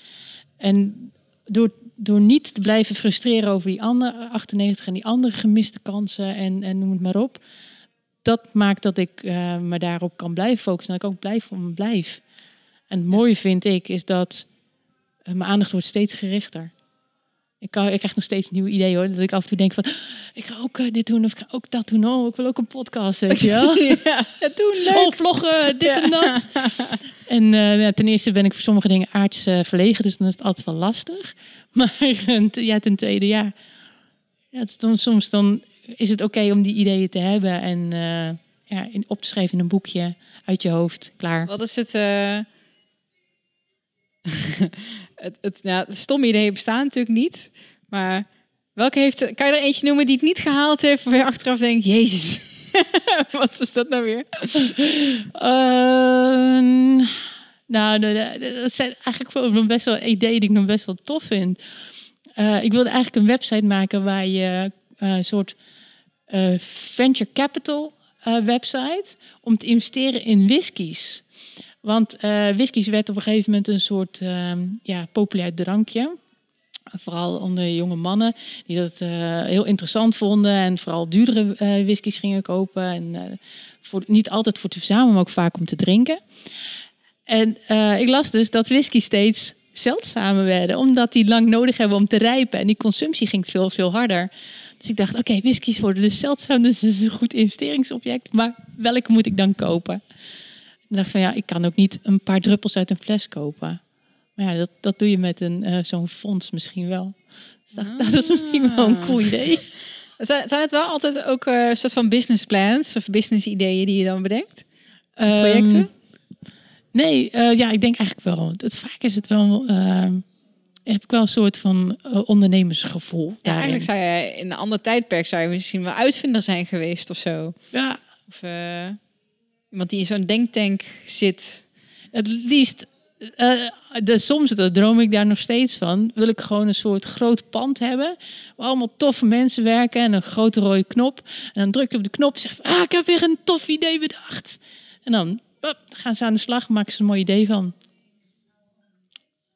En door, door niet te blijven frustreren over die andere 98 en die andere gemiste kansen en, en noem het maar op. Dat maakt dat ik eh, me daarop kan blijven focussen. En dat ik ook blijf om blijf. En het mooie vind ik is dat eh, mijn aandacht wordt steeds gerichter. Ik, kan, ik krijg nog steeds nieuwe ideeën hoor. Dat ik af en toe denk van, ik ga ook eh, dit doen of ik ga ook dat doen. Oh, ik wil ook een podcast, weet je wel. [LAUGHS] ja, doen leuk. Oh, vloggen, dit Ja. en dat. [LAUGHS] En eh, ja, ten eerste ben ik voor sommige dingen aards eh, verlegen, dus dan is het altijd wel lastig. [LAUGHS] Maar ja, ten tweede, ja, ja dan, soms dan is het oké om die ideeën te hebben en ja, in, op te schrijven in een boekje uit je hoofd, klaar. Wat is het? Het, het, stomme ideeën bestaan natuurlijk niet. Maar welke heeft... Kan je er eentje noemen die het niet gehaald heeft... waar je achteraf denkt, jezus... [LAUGHS] Wat was dat nou weer? Ehm, nou, dat zijn eigenlijk best wel ideeën die ik nog best wel tof vind. Eh, ik wilde eigenlijk een website maken waar je eh, een soort eh, venture capital website om te investeren in whiskies. Want eh whiskies werd op een gegeven moment een soort ehm, ja, populair drankje. Vooral onder jonge mannen die dat eh, heel interessant vonden en vooral duurdere eh whiskies gingen kopen. En voor, niet altijd voor te verzamelen, maar ook vaak om te drinken. En ik las dus dat whisky steeds zeldzamer werden, omdat die lang nodig hebben om te rijpen. En die consumptie ging veel, veel harder. Dus ik dacht, oké, whiskies worden dus zeldzaam, dus het is een goed investeringsobject. Maar welke moet ik dan kopen? Ik dacht van ja, ik kan ook niet een paar druppels uit een fles kopen. Maar ja, dat, dat doe je met een eh, zo'n fonds misschien wel. Dus dacht, dat is misschien wel een cool idee. [LAUGHS] Zijn, het wel altijd ook eh, een soort van business plans... of business ideeën die je dan bedenkt? Projecten? Ehm, nee, eh, ja, ik denk eigenlijk wel. Het, vaak is het wel. ehm, heb ik wel een soort van ondernemersgevoel. Ja, daarin. eigenlijk zou je in een ander tijdperk... zou je misschien wel uitvinder zijn geweest of zo. Ja, Of iemand die in zo'n denktank zit... het liefst. eh, de, soms dat droom ik daar nog steeds van. Wil ik gewoon een soort groot pand hebben. Waar allemaal toffe mensen werken. En een grote rode knop. En dan druk je op de knop. En zeg ik, ah, ik heb weer een tof idee bedacht. En dan gaan ze aan de slag. Maken ze een mooi idee van.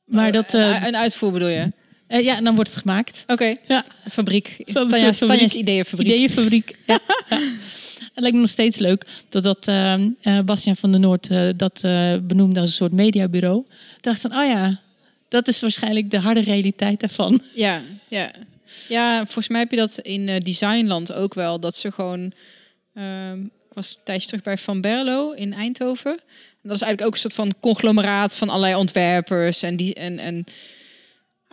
Maar dat. eh, een, uitvoer bedoel je? eh, ja, en dan wordt het gemaakt. Oké, Ja. fabriek. Tanja's. Tanja's ideeënfabriek. Ideeënfabriek. Ja. [LAUGHS] Het lijkt me nog steeds leuk dat, dat eh, Bastiaan van der Noord eh, dat eh, benoemde als een soort mediabureau. Dacht van, oh ja, dat is waarschijnlijk de harde realiteit daarvan. Ja, ja. Ja, volgens mij heb je dat in Designland ook wel. Dat ze gewoon... ehm, ik was een tijdje terug bij Van Berlo in Eindhoven. En dat is eigenlijk ook een soort van conglomeraat van allerlei ontwerpers. En, die, en, en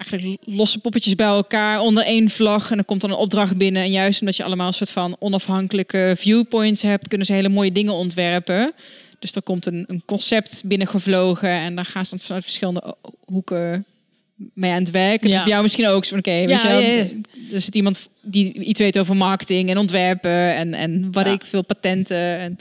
eigenlijk losse poppetjes bij elkaar onder één vlag. En dan komt dan een opdracht binnen. En juist omdat je allemaal een soort van onafhankelijke viewpoints hebt... kunnen ze hele mooie dingen ontwerpen. Dus er komt een, een concept binnengevlogen. En daar gaan ze dan vanuit verschillende hoeken mee aan het werken. Dus Ja. bij jou misschien ook. zo van, Oké, weet Ja, je wel, ja, ja. er zit iemand die iets weet over marketing en ontwerpen en, en wat ik veel patenten. En,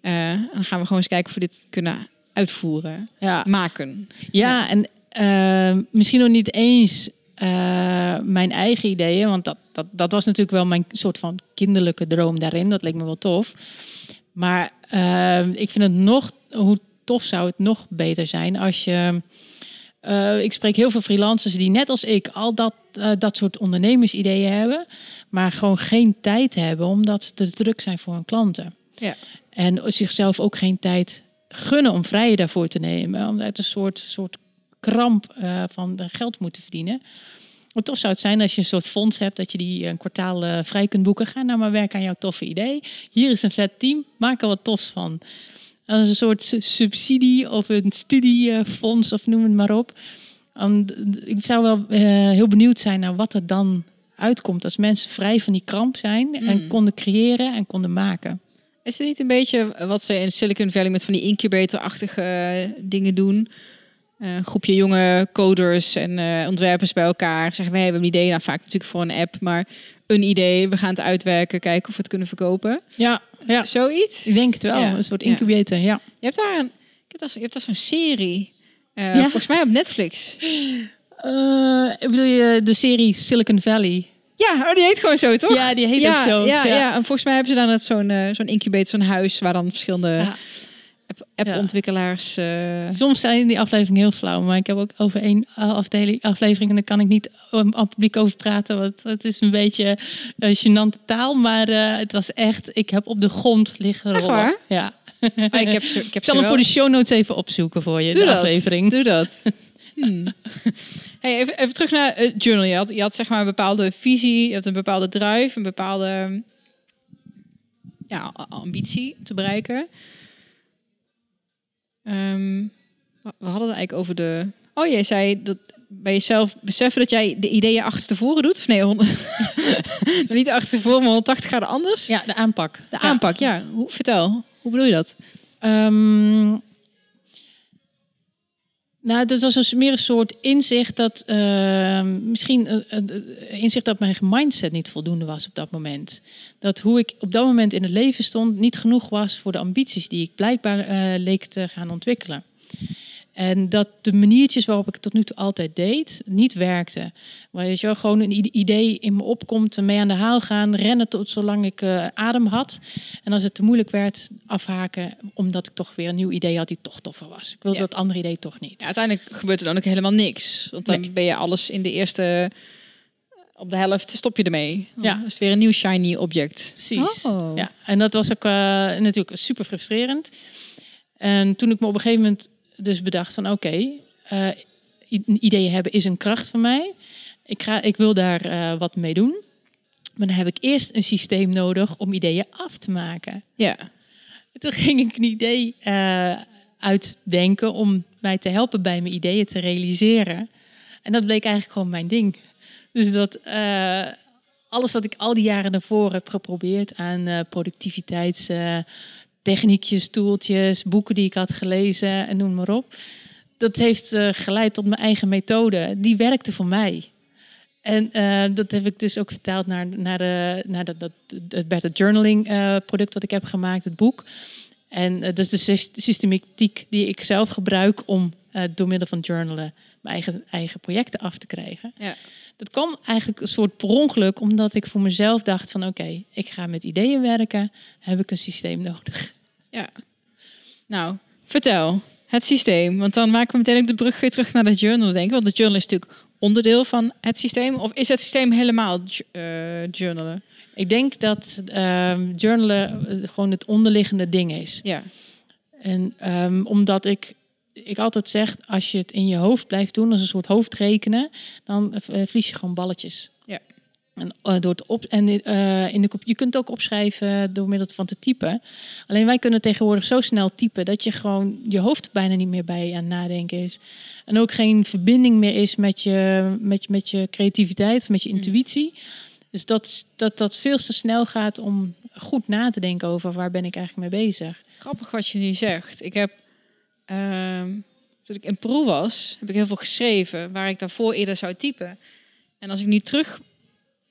eh, en dan gaan we gewoon eens kijken of we dit kunnen uitvoeren, Ja, maken. ja en eh, misschien nog niet eens eh, mijn eigen ideeën. Want dat, dat, dat was natuurlijk wel mijn soort van kinderlijke droom daarin. Dat leek me wel tof. Maar eh, ik vind het nog, hoe tof zou het nog beter zijn als je. eh, ik spreek heel veel freelancers die net als ik al dat, eh, dat soort ondernemersideeën hebben, maar gewoon geen tijd hebben omdat ze te druk zijn voor hun klanten. Ja. En zichzelf ook geen tijd gunnen om vrije daarvoor te nemen, omdat een soort, soort kramp eh, van de geld moeten verdienen. Hoe tof zou het zijn als je een soort fonds hebt dat je die een kwartaal eh, vrij kunt boeken. Ga nou maar werken aan jouw toffe idee. Hier is een vet team, maak er wat tofs van. Dat is een soort su- subsidie of een studiefonds of noem het maar op. Um, ik zou wel eh, heel benieuwd zijn naar wat er dan uitkomt als mensen vrij van die kramp zijn en Mm. konden creëren en konden maken. Is het niet een beetje wat ze in Silicon Valley met van die incubator-achtige eh, dingen doen? Eh, een groepje jonge coders en eh, ontwerpers bij elkaar. Zeggen wij hebben een idee, nou vaak natuurlijk voor een app, maar een idee. We gaan het uitwerken, kijken of we het kunnen verkopen. Ja, ja. Z- Zoiets. ik denk het wel. Ja. Een soort incubator, ja. Je hebt daar een, je hebt daar, zo'n serie. eh, Ja. Volgens mij op Netflix. Bedoel je de serie Silicon Valley? Ja, oh, die heet gewoon zo, toch? Ja, die heet ja, ook zo. Ja, ja. en volgens mij hebben ze dan zo'n zo'n incubator, zo'n huis waar dan verschillende appontwikkelaars. eh, Soms zijn die afleveringen heel flauw, maar ik heb ook over één eh, afdeling, aflevering en daar kan ik niet aan het publiek over praten, want het is een beetje uh, gênante taal, maar eh, het was echt, ik heb op de grond liggen Echt rollen. waar? Ja. ah, ik heb ze, ik heb [LAUGHS] zal hem voor de show notes even opzoeken voor je, Doe de dat. aflevering. Doe dat. [LAUGHS] Hmm. Hey, even, even terug naar het journal. Je had, je had zeg maar een bepaalde visie, je had een bepaalde drive, een bepaalde ja, ambitie te bereiken. Ehm, we hadden het eigenlijk over de... Oh, jij zei dat bij jezelf beseffen dat jij de ideeën achterstevoren doet? Of nee, [LAUGHS] niet achterstevoren, maar 180 graden anders? Ja, de aanpak. De aanpak, ja. Hoe, vertel, hoe bedoel je dat? Ehm, nou, het was meer een soort inzicht dat ehm, misschien een inzicht dat mijn mindset niet voldoende was op dat moment. Dat hoe ik op dat moment in het leven stond niet genoeg was voor de ambities die ik blijkbaar leek te gaan ontwikkelen. En dat de maniertjes waarop ik het tot nu toe altijd deed, niet werkten. Maar je wel, gewoon een idee in me opkomt, mee aan de haal gaan, rennen tot zolang ik eh, adem had. En als het te moeilijk werd, afhaken, omdat ik toch weer een nieuw idee had die toch toffer was. Ik wilde Ja. dat andere idee toch niet. Ja, uiteindelijk gebeurt er dan ook helemaal niks. Want dan Nee. ben je alles in de eerste... Op de helft stop je ermee. Dan Ja. is het weer een nieuw shiny object. Precies. Oh. Ja, en dat was ook eh, natuurlijk super frustrerend. En toen ik me op een gegeven moment dus bedacht van oké, eh, i- ideeën hebben is een kracht van mij. Ik, ga, ik wil daar eh, wat mee doen. Maar dan heb ik eerst een systeem nodig om ideeën af te maken. Ja. En Toen ging ik een idee eh, uitdenken om mij te helpen bij mijn ideeën te realiseren. En dat bleek eigenlijk gewoon mijn ding. Dus dat eh, alles wat ik al die jaren daarvoor heb geprobeerd aan eh productiviteitstechniekjes, toeltjes, boeken die ik had gelezen en noem maar op. Dat heeft eh, geleid tot mijn eigen methode. Die werkte voor mij. En eh, dat heb ik dus ook vertaald naar, naar, de, naar de, dat, het Better Journaling eh, product wat ik heb gemaakt, het boek. En eh, dat is de sys- systematiek die ik zelf gebruik om eh, door middel van journalen mijn eigen, eigen projecten af te krijgen. Ja. Dat kwam eigenlijk een soort per ongeluk, omdat ik voor mezelf dacht van oké, ik ga met ideeën werken, heb ik een systeem nodig. Ja. Nou, vertel. Het systeem. Want dan maken we meteen ook de brug weer terug naar het journal, denk ik. Want het journal is natuurlijk onderdeel van het systeem. Of is het systeem helemaal eh, journalen? Ik denk dat ehm, journalen eh, gewoon het onderliggende ding is. Ja. En ehm, omdat ik, ik altijd zeg, als je het in je hoofd blijft doen, als een soort hoofdrekenen, dan eh, verlies je gewoon balletjes. En, eh, door het op, en eh, in de, kop- je kunt het ook opschrijven door middel van te typen. Alleen wij kunnen tegenwoordig zo snel typen dat je gewoon je hoofd bijna niet meer bij aan het nadenken is. En ook geen verbinding meer is met je, met, je- met je creativiteit of met je Mm. intuïtie. Dus dat, dat dat veel te snel gaat om goed na te denken over waar ben ik eigenlijk mee bezig. Grappig wat je nu zegt. Ik heb, ehm, toen ik in Peru was, heb ik heel veel geschreven waar ik daarvoor eerder zou typen. En als ik nu terug,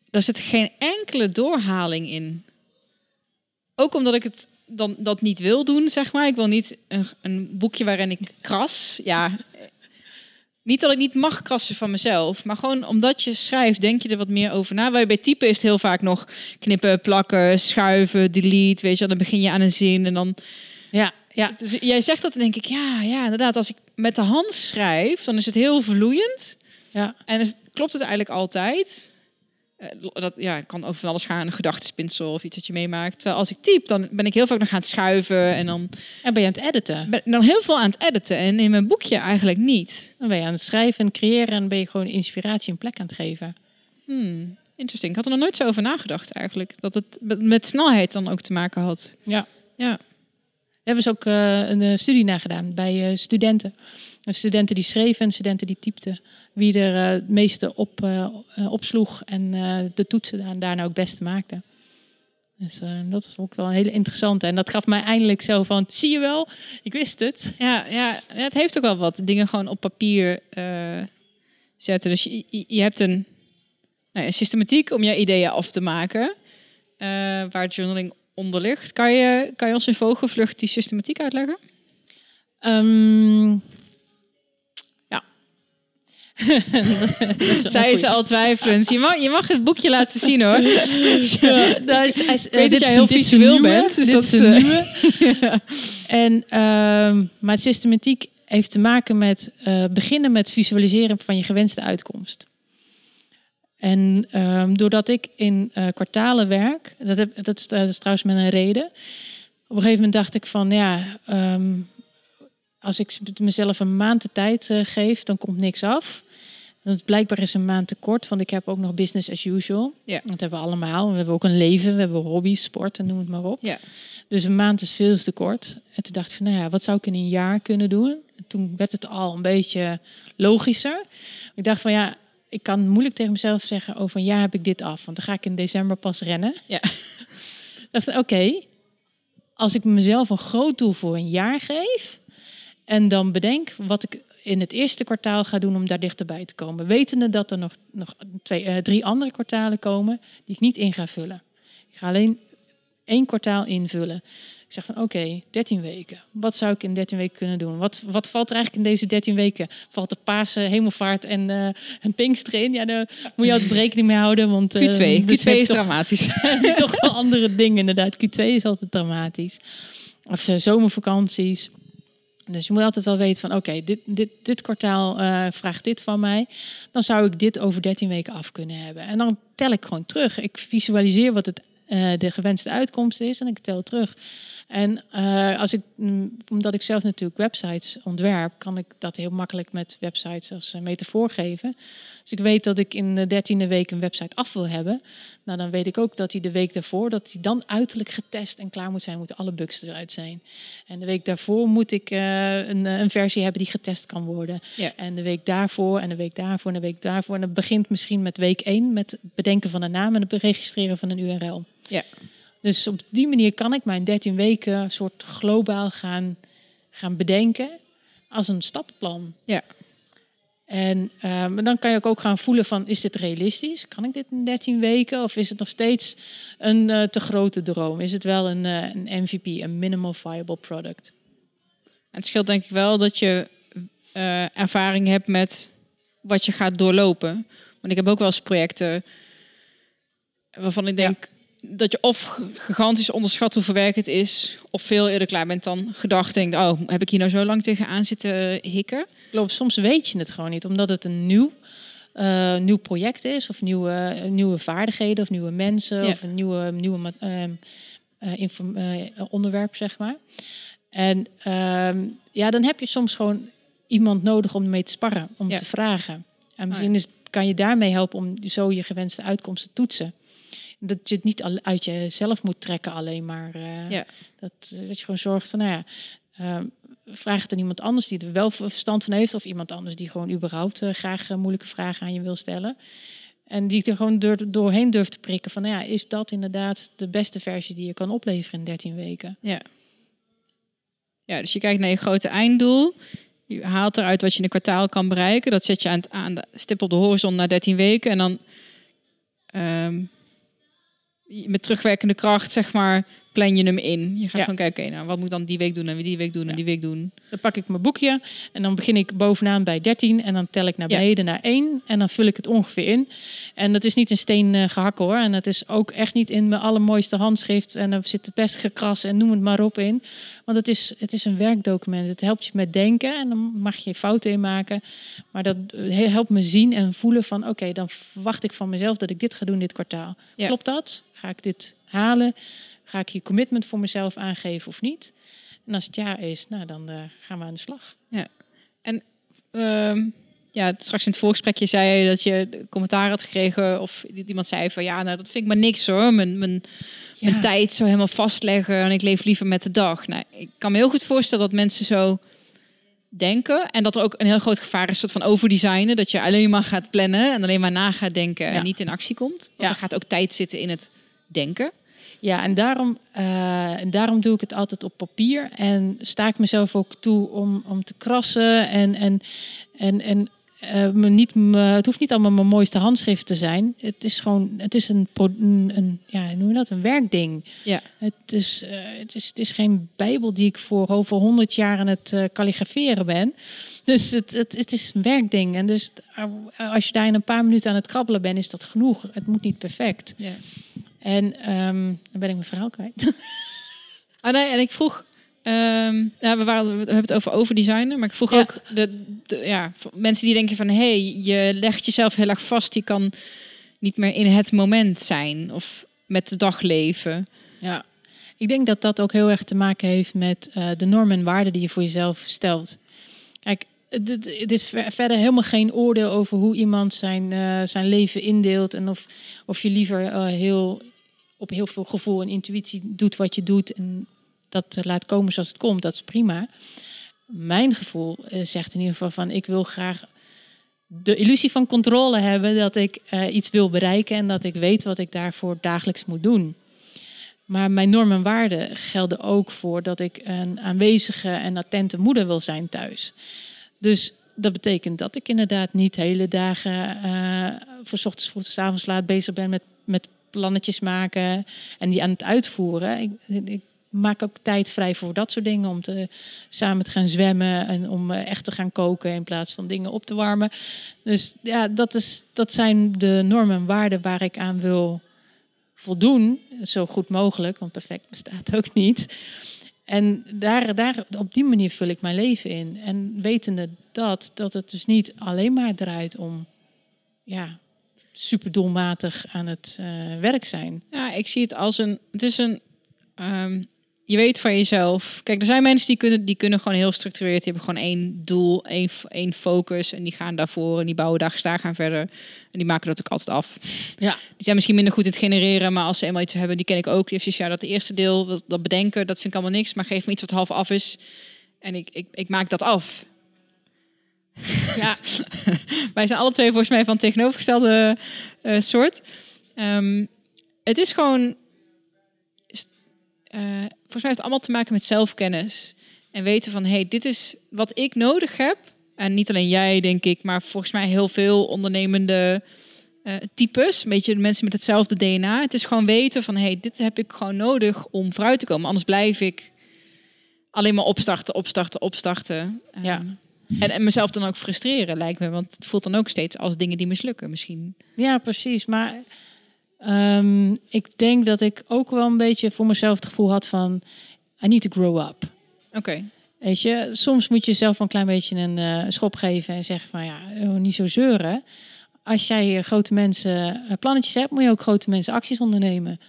daar zit geen enkele doorhaling in. Ook omdat ik het dan dat niet wil doen, zeg maar. Ik wil niet een, een boekje waarin ik kras. Ja, niet dat ik niet mag krassen van mezelf, maar gewoon omdat je schrijft, denk je er wat meer over na. Bij typen is het heel vaak nog knippen, plakken, schuiven, delete, weet je. Dan begin je aan een zin en dan Ja, ja. dus jij zegt dat en denk ik, ja, ja, inderdaad. Als ik met de hand schrijf, dan is het heel vloeiend. ja. En is, klopt het eigenlijk altijd. Eh, dat ja, kan over van alles gaan, een gedachtespinsel of iets dat je meemaakt. Terwijl als ik typ, dan ben ik heel vaak nog aan het schuiven en dan En ben je aan het editen. ben dan heel veel aan het editen. En in mijn boekje eigenlijk niet. Dan ben je aan het schrijven en creëren en ben je gewoon inspiratie een plek aan het geven. Hmm, interesting. Ik had er nog nooit zo over nagedacht eigenlijk. Dat het met snelheid dan ook te maken had. Ja. Ja. Hebben ze ook eh, een eh, studie nagedaan bij eh, studenten. Studenten die schreven en studenten die typten. Wie er het meeste op, opsloeg en de toetsen daar- daarna ook het beste maakte. Dus dat is ook wel een hele interessante. En dat gaf mij eindelijk zo van, zie je wel, ik wist het. Ja, ja, het heeft ook wel wat dingen gewoon op papier zetten. Dus je, je- hebt een, nou, een systematiek om je ideeën af te maken, eh, waar journaling onder ligt. Kan je, kan je ons in vogelvlucht die systematiek uitleggen? Ehm, ja. [LAUGHS] Dat Zij is al twijfelend. Je mag, je mag het boekje laten zien hoor. Ja, nou, is, weet dat jij heel visueel bent, dus dit dat is een. [LAUGHS] En, ehm, maar systematiek heeft te maken met eh, beginnen met visualiseren van je gewenste uitkomst. En ehm, doordat ik in eh, kwartalen werk, dat, heb, dat, is, dat is trouwens met een reden. Op een gegeven moment dacht ik van ja, ehm, als ik mezelf een maand de tijd eh, geef, dan komt niks af. Want blijkbaar is een maand te kort, want ik heb ook nog business as usual. Ja. Dat hebben we allemaal. We hebben ook een leven, we hebben hobby's, sport en noem het maar op. Ja. Dus een maand is veel te kort. En toen dacht ik van, nou ja, wat zou ik in een jaar kunnen doen? En toen werd het al een beetje logischer. Ik dacht van, ja, ik kan moeilijk tegen mezelf zeggen, over een jaar heb ik dit af. Want dan ga ik in december pas rennen. Ja. [LAUGHS] Oké, als ik mezelf een groot doel voor een jaar geef... en dan bedenk wat ik in het eerste kwartaal ga doen om daar dichterbij te komen. Wetende dat er nog, nog twee, eh, drie andere kwartalen komen die ik niet in ga vullen. Ik ga alleen één kwartaal invullen. Ik zeg van oké, 13 weken. Wat zou ik in 13 weken kunnen doen? Wat, wat valt er eigenlijk in deze 13 weken? Valt de Pasen, Hemelvaart en, eh en Pinkster in? Ja, daar moet je altijd rekening mee houden. Want, eh, Q2. dus Q2 heb je is toch- dramatisch. [LAUGHS] toch wel [LAUGHS] andere dingen inderdaad. Q2 is altijd dramatisch. Of eh, zomervakanties. Dus je moet altijd wel weten van oké, dit, dit, dit kwartaal eh, vraagt dit van mij. Dan zou ik dit over 13 weken af kunnen hebben. En dan tel ik gewoon terug. Ik visualiseer wat het, de gewenste uitkomst is en ik tel terug. En eh, als ik, mm, omdat ik zelf natuurlijk websites ontwerp, kan ik dat heel makkelijk met websites als eh, metafoor geven. Dus ik weet dat ik in de dertiende week een website af wil hebben. Nou, dan weet ik ook dat hij de week daarvoor, dat hij dan uiterlijk getest en klaar moet zijn, moeten alle bugs eruit zijn. En de week daarvoor moet ik eh, een, een versie hebben die getest kan worden. Ja. En de week daarvoor en de week daarvoor en de week daarvoor. En dat begint misschien met week 1 met het bedenken van een naam en het registreren van een URL. Ja. Dus op die manier kan ik mijn 13 weken een soort globaal gaan, gaan bedenken als een stappenplan. Ja. En ehm, dan kan je ook, ook gaan voelen van, is dit realistisch? Kan ik dit in 13 weken? Of is het nog steeds een eh, te grote droom? Is het wel een, eh, een MVP, een minimal viable product? Het scheelt denk ik wel dat je eh, ervaring hebt met wat je gaat doorlopen. Want ik heb ook wel eens projecten waarvan ik denk dat je of gigantisch onderschat hoe verwerkt het is, of veel eerder klaar bent dan gedacht. Denkt, oh, heb ik hier nou zo lang tegenaan zitten hikken? Klopt, soms weet je het gewoon niet, omdat het een nieuw, eh, nieuw project is, of nieuwe, nieuwe vaardigheden, of nieuwe mensen, Ja. of een nieuwe, nieuwe ehm, eh, eh, onderwerp, zeg maar. En ehm, ja, dan heb je soms gewoon iemand nodig om mee te sparren, om Ja. te vragen. En misschien ja. is, kan je daarmee helpen om zo je gewenste uitkomst te toetsen. Dat je het niet uit jezelf moet trekken alleen maar. eh, Ja. dat, dat je gewoon zorgt van, nou ja, ehm, vraag het aan iemand anders die er wel verstand van heeft. Of iemand anders die gewoon überhaupt eh, graag eh, moeilijke vragen aan je wil stellen. En die er gewoon door, doorheen durft te prikken van, nou ja, is dat inderdaad de beste versie die je kan opleveren in 13 weken? Ja. Ja, dus je kijkt naar je grote einddoel. Je haalt eruit wat je in een kwartaal kan bereiken. Dat zet je aan, het, aan de stip op de horizon na 13 weken. En dan ehm, met terugwerkende kracht, zeg maar, plan je hem in. Je gaat Ja. gewoon kijken, oké, nou, wat moet dan die week doen en die week doen en Ja. die week doen. Dan pak ik mijn boekje en dan begin ik bovenaan bij 13 en dan tel ik naar beneden naar 1 en dan vul ik het ongeveer in. En dat is niet een steen eh, gehakt hoor. En dat is ook echt niet in mijn allermooiste handschrift en er zit de best gekras en noem het maar op in. Want het is, het is een werkdocument. Het helpt je met denken en dan mag je fouten in maken. Maar dat eh, helpt me zien en voelen van oké, dan verwacht ik van mezelf dat ik dit ga doen dit kwartaal. Ja. Klopt dat? Ga ik dit halen? Ga ik hier commitment voor mezelf aangeven of niet? En als het ja is, nou dan eh, gaan we aan de slag. Ehm, ja, straks in het voorgesprekje zei je dat je commentaar had gekregen of iemand zei van ja, nou dat vind ik maar niks hoor. Mijn, mijn, mijn Ja. tijd zo helemaal vastleggen en ik leef liever met de dag. Nou, ik kan me heel goed voorstellen dat mensen zo denken en dat er ook een heel groot gevaar is soort van overdesignen, dat je alleen maar gaat plannen en alleen maar na gaat denken Ja. en niet in actie komt. Want Ja. er gaat ook tijd zitten in het denken. Ja, en daarom, en daarom doe ik het altijd op papier. En sta ik mezelf ook toe om, om te krassen. En, en, en, en eh, me niet, me, het hoeft niet allemaal mijn mooiste handschrift te zijn. Het is gewoon, het is een, een, een ja, noem je dat? Een werkding. Ja. Het is, eh, het is, het is geen bijbel die ik voor over honderd jaar aan het eh, kalligraferen ben. Dus het, het, het is een werkding. En dus als je daar in een paar minuten aan het krabbelen bent, is dat genoeg. Het moet niet perfect. Ja. En ehm, dan ben ik mijn verhaal kwijt. [LAUGHS] Ah nee, en ik vroeg, ehm, ja, we, waren, we hebben het over overdesignen, maar ik vroeg Ja. ook de, de, ja, mensen die denken van, hé, hey, je legt jezelf heel erg vast, je kan niet meer in het moment zijn of met de dag leven. Ja. Ik denk dat dat ook heel erg te maken heeft met eh, de normen en waarden die je voor jezelf stelt. Kijk, het is ver- verder helemaal geen oordeel over hoe iemand zijn, eh, zijn leven indeelt. En of, of je liever eh, heel, op heel veel gevoel en intuïtie doet wat je doet. En dat laat komen zoals het komt. Dat is prima. Mijn gevoel eh, zegt in ieder geval van ik wil graag de illusie van controle hebben. Dat ik eh, iets wil bereiken en dat ik weet wat ik daarvoor dagelijks moet doen. Maar mijn normen en waarden gelden ook voor dat ik een aanwezige en attente moeder wil zijn thuis. Dus dat betekent dat ik inderdaad niet hele dagen eh voor ochtends vroeg avonds laat bezig ben met, met plannetjes maken en die aan het uitvoeren. Ik, ik maak ook tijd vrij voor dat soort dingen. Om te, samen te gaan zwemmen en om eh, echt te gaan koken in plaats van dingen op te warmen. Dus ja, dat, is, dat zijn de normen en waarden waar ik aan wil voldoen. Zo goed mogelijk, want perfect bestaat ook niet. En daar, daar, op die manier vul ik mijn leven in. En wetende dat, dat het dus niet alleen maar draait om ja, super doelmatig aan het eh, werk zijn. Ja, ik zie het als een. Het is een. ehm, je weet van jezelf. Kijk, er zijn mensen die kunnen, die kunnen gewoon heel structureerd. Die hebben gewoon één doel, één, één focus. En die gaan daarvoor en die bouwen dag staan gaan verder. En die maken dat ook altijd af. Ja. Die zijn misschien minder goed in het genereren, maar als ze eenmaal iets hebben, die ken ik ook. Die heeft ja, dat eerste deel, dat, dat bedenken, dat vind ik allemaal niks. Maar geef me iets wat half af is. En ik, ik, ik maak dat af. [LAUGHS] ja, wij zijn alle twee volgens mij van tegenovergestelde eh, soort. Ehm, het is gewoon. eh, volgens mij heeft het allemaal te maken met zelfkennis. En weten van, hé, hey, dit is wat ik nodig heb. En niet alleen jij, denk ik, maar volgens mij heel veel ondernemende eh, types. Een beetje de mensen met hetzelfde DNA. Het is gewoon weten van, hé, hey, dit heb ik gewoon nodig om vooruit te komen. Anders blijf ik alleen maar opstarten, opstarten, opstarten. Ja. Ehm, en, en mezelf dan ook frustreren, lijkt me. Want het voelt dan ook steeds als dingen die mislukken misschien. Ja, precies. Maar ehm, ik denk dat ik ook wel een beetje voor mezelf het gevoel had van... I need to grow up. Oké. Weet je, soms moet je wel een klein beetje een eh, schop geven en zeggen van ja, eh, niet zo zeuren. Als jij grote mensen eh, plannetjes hebt, moet je ook grote mensen acties ondernemen.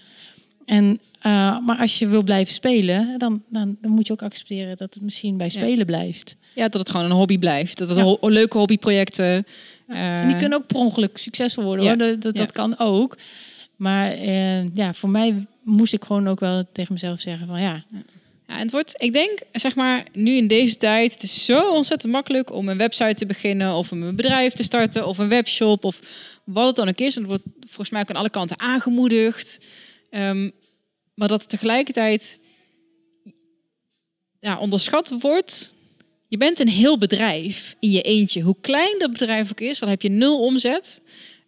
En, eh, maar als je wil blijven spelen, dan, dan, dan moet je ook accepteren dat het misschien bij spelen blijft. Ja, dat het gewoon een hobby blijft. Dat het ho- leuke hobbyprojecten. eh, en die kunnen ook per ongeluk succesvol worden hoor, dat, dat, kan ook. Maar eh, ja, voor mij moest ik gewoon ook wel tegen mezelf zeggen van ja, Ja, en het wordt, ik denk, zeg maar, nu in deze tijd, het is zo ontzettend makkelijk om een website te beginnen of een bedrijf te starten of een webshop of wat het dan ook is. En het wordt volgens mij ook aan alle kanten aangemoedigd. Ehm, maar dat tegelijkertijd ja, onderschat wordt. Je bent een heel bedrijf in je eentje. Hoe klein dat bedrijf ook is, dan heb je nul omzet.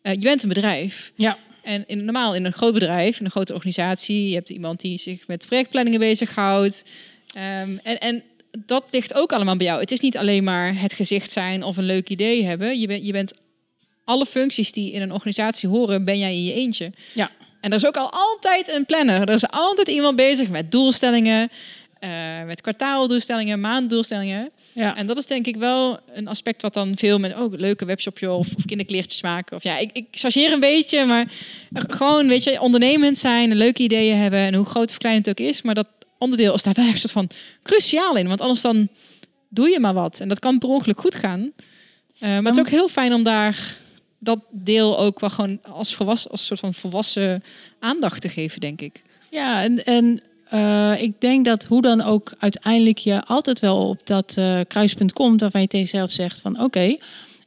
Eh, je bent een bedrijf. ja, En in, normaal in een groot bedrijf, in een grote organisatie, je hebt iemand die zich met projectplanningen bezighoudt. Ehm en, en dat ligt ook allemaal bij jou. Het is niet alleen maar het gezicht zijn of een leuk idee hebben. Je, bent je bent alle functies die in een organisatie horen, ben jij in je eentje. ja. En er is ook al altijd een planner. Er is altijd iemand bezig met doelstellingen, eh, met kwartaaldoelstellingen, maanddoelstellingen. Ja. En dat is denk ik wel een aspect wat dan veel met ook leuke webshopje of, of kinderkleertjes maken. Of ja, ik, ik chargeer een beetje, maar gewoon, weet je, ondernemend zijn, leuke ideeën hebben en hoe groot of klein het ook is. Maar dat onderdeel is daar wel [LAUGHS] echt een soort van cruciaal in. Want anders dan doe je maar wat. En dat kan per ongeluk goed gaan. Eh, maar het is ook heel fijn om daar dat deel ook wel gewoon als, volwassen, als soort van volwassen aandacht te geven, denk ik. Ja, en, en eh, ik denk dat hoe dan ook uiteindelijk je altijd wel op dat eh, kruispunt komt waarvan je tegen jezelf zegt van oké,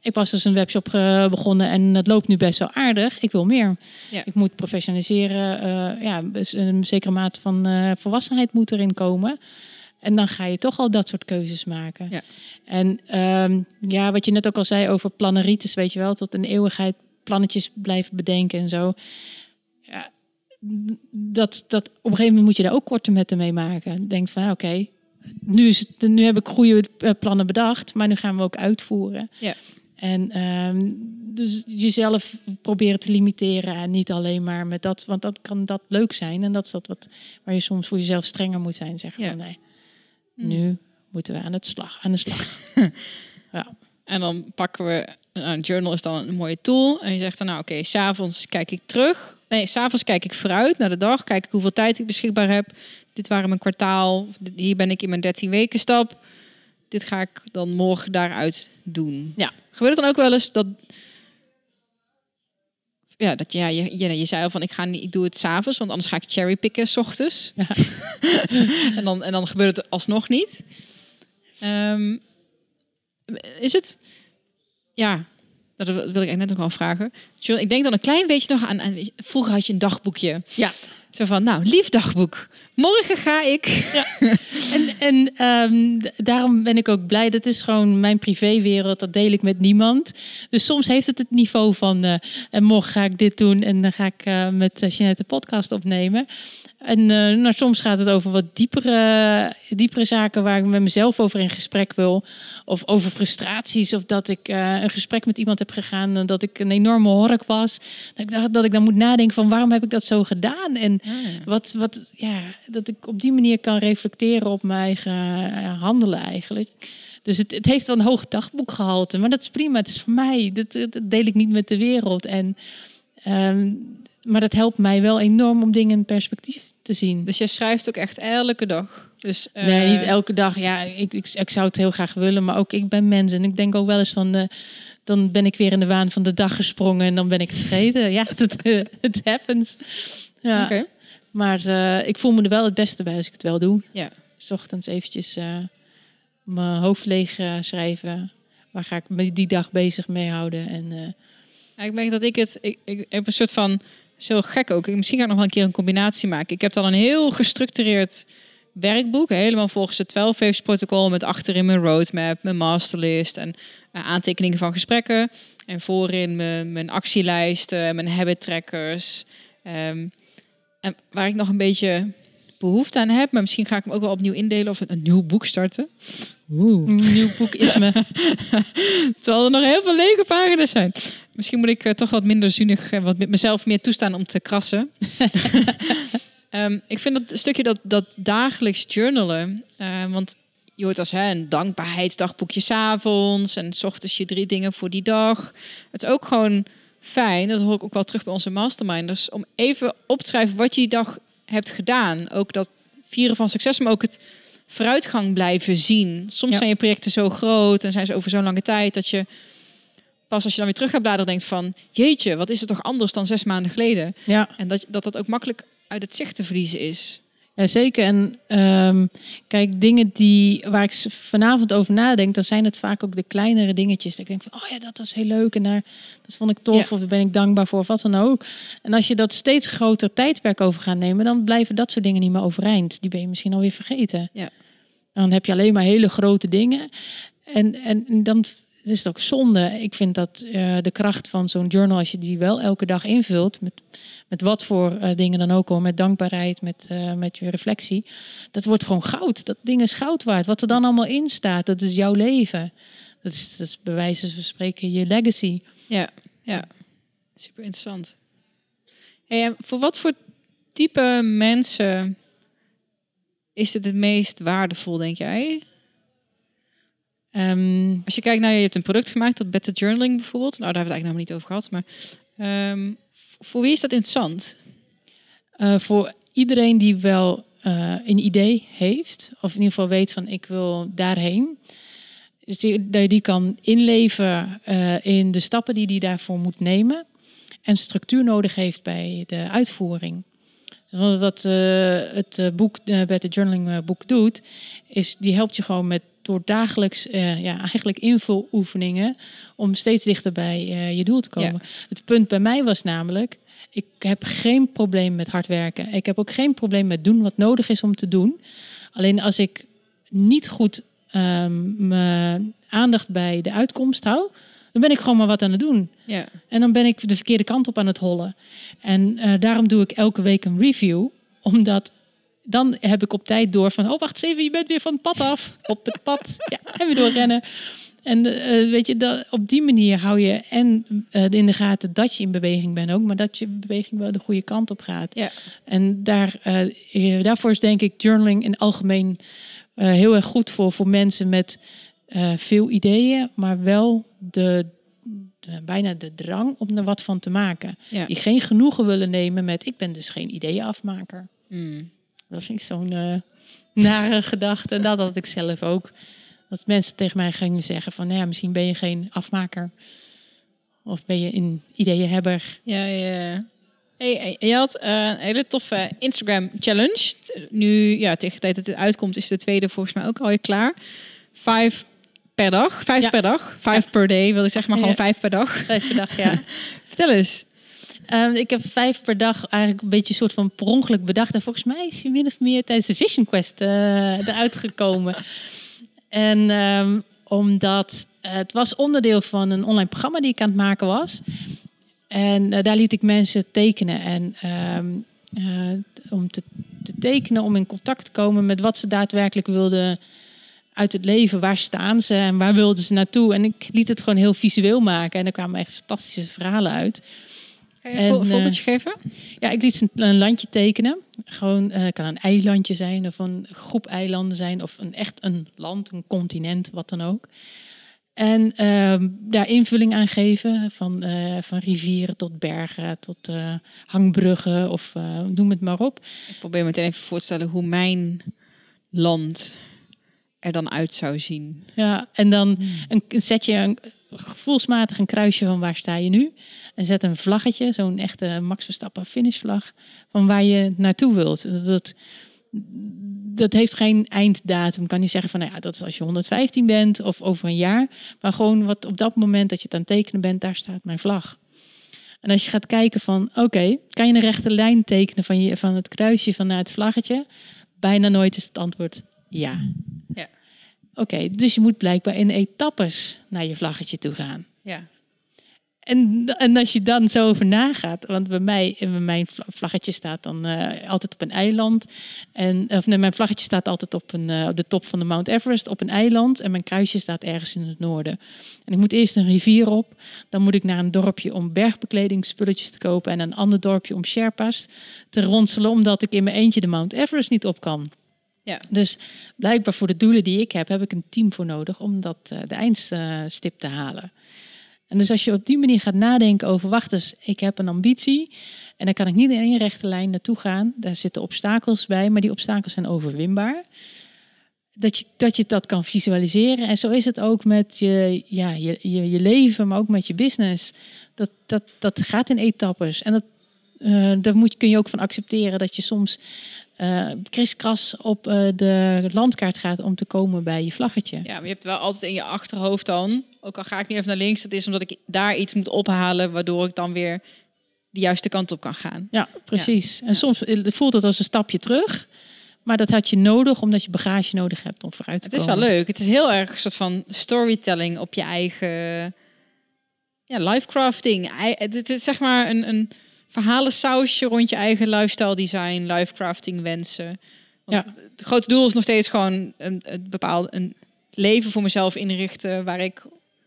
ik was dus een webshop eh, begonnen en het loopt nu best wel aardig. Ik wil meer. Ja. Ik moet professionaliseren. ja, dus een zekere mate van volwassenheid moet erin komen. En dan ga je toch al dat soort keuzes maken. Ja. En ehm, ja, wat je net ook al zei over planneritis, weet je wel, tot een eeuwigheid plannetjes blijven bedenken en zo. Dat, dat op een gegeven moment moet je daar ook korte metten mee maken. Denkt van, ja, oké, nu, is het, nu heb ik goede eh, plannen bedacht, maar nu gaan we ook uitvoeren. Ja. En ehm, dus jezelf proberen te limiteren en niet alleen maar met dat, want dat kan dat leuk zijn en dat is dat wat waar je soms voor jezelf strenger moet zijn. Zeggen Ja. van nee, nu moeten we aan het slag, aan de slag. [LAUGHS] ja. En dan pakken we, nou, een journal is dan een mooie tool. En je zegt dan, nou oké, s s'avonds kijk ik terug. Nee, s'avonds kijk ik vooruit naar de dag. Kijk ik hoeveel tijd ik beschikbaar heb. dit waren mijn kwartaal. Hier ben ik in mijn 13 weken stap. Dit ga ik dan morgen daaruit doen. Ja. Gebeurt het dan ook wel eens dat... Ja, dat ja, je, je, je zei al van ik, ga niet, ik doe het s'avonds, want anders ga ik cherrypicken s ochtends. Ja. [LAUGHS] en, dan, en dan gebeurt het alsnog niet. Ehm, is het... Ja, dat wil ik eigenlijk net ook al vragen. Ik denk dan een klein beetje nog aan, aan... Vroeger had je een dagboekje. Ja. Zo van, nou, lief dagboek. Morgen ga ik... [LAUGHS] En, en ehm, daarom ben ik ook blij. Dat is gewoon mijn privéwereld. Dat deel ik met niemand. Dus soms heeft het het niveau van... eh, en morgen ga ik dit doen. En dan ga ik eh, met uh, Jeanette de podcast opnemen. En eh, nou, soms gaat het over wat diepere, diepere zaken... waar ik met mezelf over in gesprek wil. Of over frustraties. Of dat ik eh, een gesprek met iemand heb gegaan... en dat ik een enorme hork was. Dat ik, dat ik dan moet nadenken van... waarom heb ik dat zo gedaan? En wat, wat, ja, dat ik op die manier kan reflecteren op mijn eigen eh, handelen eigenlijk. Dus het, het heeft wel een hoog dagboekgehalte, maar dat is prima. Het is voor mij. Dat, dat deel ik niet met de wereld. En, ehm, maar dat helpt mij wel enorm om dingen in perspectief te zien. Dus jij schrijft ook echt elke dag. Dus, eh, Nee, niet elke dag. Ja, ik, ik, ik zou het heel graag willen, maar ook ik ben mens. En ik denk ook wel eens van, eh, dan ben ik weer in de waan van de dag gesprongen en dan ben ik het vergeten. ja, [LAUGHS] het het happens. Ja. Oké. Maar eh, ik voel me er wel het beste bij als ik het wel doe. Ja. S ochtends eventjes eh, mijn hoofd leeg eh, schrijven. Waar ga ik me die dag bezig mee houden? En, Ja, ik merk dat ik het... Ik, ik heb een soort van... Zo gek ook. Misschien ga ik nog wel een keer een combinatie maken. Ik heb dan een heel gestructureerd werkboek. Helemaal volgens het 12 Waves protocol. Met achterin mijn roadmap, mijn masterlist. En aantekeningen van gesprekken. En voorin mijn, mijn actielijsten, mijn habit trackers. Ehm, en waar ik nog een beetje behoefte aan heb. Maar misschien ga ik hem ook wel opnieuw indelen. Of een nieuw boek starten. een nieuw boek is me. [LAUGHS] Terwijl er nog heel veel lege pagina's zijn. Misschien moet ik eh, toch wat minder zuinig en wat met mezelf meer toestaan om te krassen. [LAUGHS] Ehm, ik vind dat stukje dat, dat dagelijks journalen. eh, want je hoort als hè, een dankbaarheidsdagboekje s'avonds. En s ochtends je drie dingen voor die dag. Het is ook gewoon fijn, dat hoor ik ook wel terug bij onze masterminders. Om even op te schrijven wat je die dag hebt gedaan. Ook dat vieren van succes, maar ook het vooruitgang blijven zien. Soms Ja. zijn je projecten zo groot en zijn ze over zo'n lange tijd dat je pas als je dan weer terug gaat bladeren denkt van jeetje, wat is het toch anders dan zes maanden geleden? Ja, En dat dat, dat ook makkelijk uit het zicht te verliezen is. Ja, zeker. En ehm, kijk, dingen die, waar ik vanavond over nadenk, dan zijn het vaak ook de kleinere dingetjes. Dat ik denk van, oh ja, dat was heel leuk en daar, dat vond ik tof Ja. of daar ben ik dankbaar voor of wat dan ook. En als je dat steeds groter tijdperk over gaat nemen, dan blijven dat soort dingen niet meer overeind. Die ben je misschien alweer vergeten. Ja. Dan heb je alleen maar hele grote dingen. En, en en dan is het ook zonde. Ik vind dat eh, de kracht van zo'n journal, als je die wel elke dag invult, met, met wat voor eh, dingen dan ook al, met dankbaarheid, met, eh, met je reflectie, dat wordt gewoon goud. Dat ding is goud waard. Wat er dan allemaal in staat, dat is jouw leven. Dat is, dat is bij wijze van spreken je legacy. Ja, ja. Super interessant. Voor wat voor type mensen is het het meest waardevol, denk jij? Ehm, Als je kijkt naar, je hebt een product gemaakt, dat Better Journaling bijvoorbeeld. Nou, daar hebben we het eigenlijk nog niet over gehad. Maar ehm, voor wie is dat interessant? Eh, voor iedereen die wel eh, een idee heeft, of in ieder geval weet van ik wil daarheen, dus die, dat je die kan inleven eh, in de stappen die die daarvoor moet nemen en structuur nodig heeft bij de uitvoering. Dus wat het boek, Better Journaling boek doet, is die helpt je gewoon met door dagelijks eh, ja, eigenlijk invuloefeningen om steeds dichter bij eh, je doel te komen. Het punt bij mij was namelijk, ik heb geen probleem met hard werken. Ik heb ook geen probleem met doen wat nodig is om te doen. Alleen als ik niet goed ehm, mijn aandacht bij de uitkomst hou, dan ben ik gewoon maar wat aan het doen. Ja. En dan ben ik de verkeerde kant op aan het hollen. En eh, daarom doe ik elke week een review, omdat dan heb ik op tijd door van, oh wacht eens even, je bent weer van het pad af. Op het pad, ja, en weer doorrennen. En eh, weet je, dat, op die manier hou je en eh, in de gaten dat je in beweging bent ook, maar dat je beweging wel de goede kant op gaat. Ja. En daar, eh, daarvoor is denk ik journaling in het algemeen heel erg goed voor, voor mensen met veel ideeën, maar wel de, de- bijna de drang om er wat van te maken. Ja. Die geen genoegen willen nemen met ik ben dus geen ideeënafmaker. Hmm. Dat is niet zo'n eh, nare [LAUGHS] gedachte. En dat had ik zelf ook. Dat mensen tegen mij gingen zeggen van, nou ja, misschien ben je geen afmaker. Of ben je een ideeënhebber. Ja, ja. Hey, je had eh, een hele toffe Instagram challenge. Nu, ja, tegen de tijd dat het uitkomt, is de tweede volgens mij ook alweer klaar. Vijf per dag. Vijf Ja. per dag. Vijf per day, wil ik zeggen, maar gewoon Ja. vijf per dag. Vijf per dag, ja. [LAUGHS] Vertel eens. Ehm, ik heb vijf per dag eigenlijk een beetje een soort van per ongeluk bedacht. En volgens mij is hij min of meer tijdens de Vision Quest eh, eruit gekomen. [LAUGHS] En ehm, omdat het was onderdeel van een online programma die ik aan het maken was. En eh, daar liet ik mensen tekenen. En ehm, eh, om te, te tekenen, om in contact te komen met wat ze daadwerkelijk wilden uit het leven. Waar staan ze en waar wilden ze naartoe? En ik liet het gewoon heel visueel maken. En er kwamen echt fantastische verhalen uit. Je En, een eh, voorbeeldje geven? Ja, ik liet ze een, landje tekenen. Gewoon, eh, kan een eilandje zijn of een groep eilanden zijn of een, echt een land, een continent, wat dan ook. En ehm, daar invulling aan geven, van, eh, van rivieren tot bergen, tot hangbruggen of noem het maar op. Ik probeer meteen even voor te stellen hoe mijn land er dan uit zou zien. Ja, en dan een, zet je een, gevoelsmatig een kruisje van waar sta je nu. En zet een vlaggetje, zo'n echte Max Verstappen finishvlag, van waar je naartoe wilt. Dat, dat, heeft geen einddatum. Kan je zeggen van, nou ja, dat is als je 115 bent of over een jaar. Maar gewoon wat op dat moment dat je het aan het tekenen bent, daar staat mijn vlag. En als je gaat kijken van, oké, kan je een rechte lijn tekenen van, je, van het kruisje van naar het vlaggetje? Bijna nooit is het antwoord ja. Ja. Oké, dus je moet blijkbaar in etappes naar je vlaggetje toe gaan. Ja. En, en als je dan zo over nagaat, want bij mij, mijn vla- vlaggetje staat dan eh, altijd op een eiland. En, of nee, mijn vlaggetje staat altijd op, een, eh, de top van de Mount Everest op een eiland. En mijn kruisje staat ergens in het noorden. En ik moet eerst een rivier op. Dan moet ik naar een dorpje om bergbekledingspulletjes te kopen. En een ander dorpje om Sherpa's te ronselen, omdat ik in mijn eentje de Mount Everest niet op kan. Ja. Dus blijkbaar voor de doelen die ik heb, heb ik een team voor nodig om dat, eh, de eindstip te halen. En dus als je op die manier gaat nadenken over, wacht eens, ik heb een ambitie en dan kan ik niet in één rechte lijn naartoe gaan. Daar zitten obstakels bij, maar die obstakels zijn overwinbaar. Dat je, dat je dat kan visualiseren. En zo is het ook met je, ja, je, je, je leven, maar ook met je business. Dat, dat, dat gaat in etappes. En dat, eh, daar moet, kun je ook van accepteren dat je soms eh kriskras op eh, de landkaart gaat om te komen bij je vlaggetje. Ja, maar je hebt wel altijd in je achterhoofd dan, ook al ga ik niet even naar links, het is omdat ik daar iets moet ophalen, waardoor ik dan weer de juiste kant op kan gaan. Ja, precies. En soms voelt het als een stapje terug. Maar dat had je nodig omdat je bagage nodig hebt om vooruit te Het is komen. wel leuk. Het is heel erg een soort van storytelling op je eigen ja, lifecrafting. Ei- Het is zeg maar een, een verhalensausje rond je eigen lifestyle design, lifecrafting wensen. Want Het grote doel is nog steeds gewoon een, een bepaald een leven voor mezelf inrichten waar ik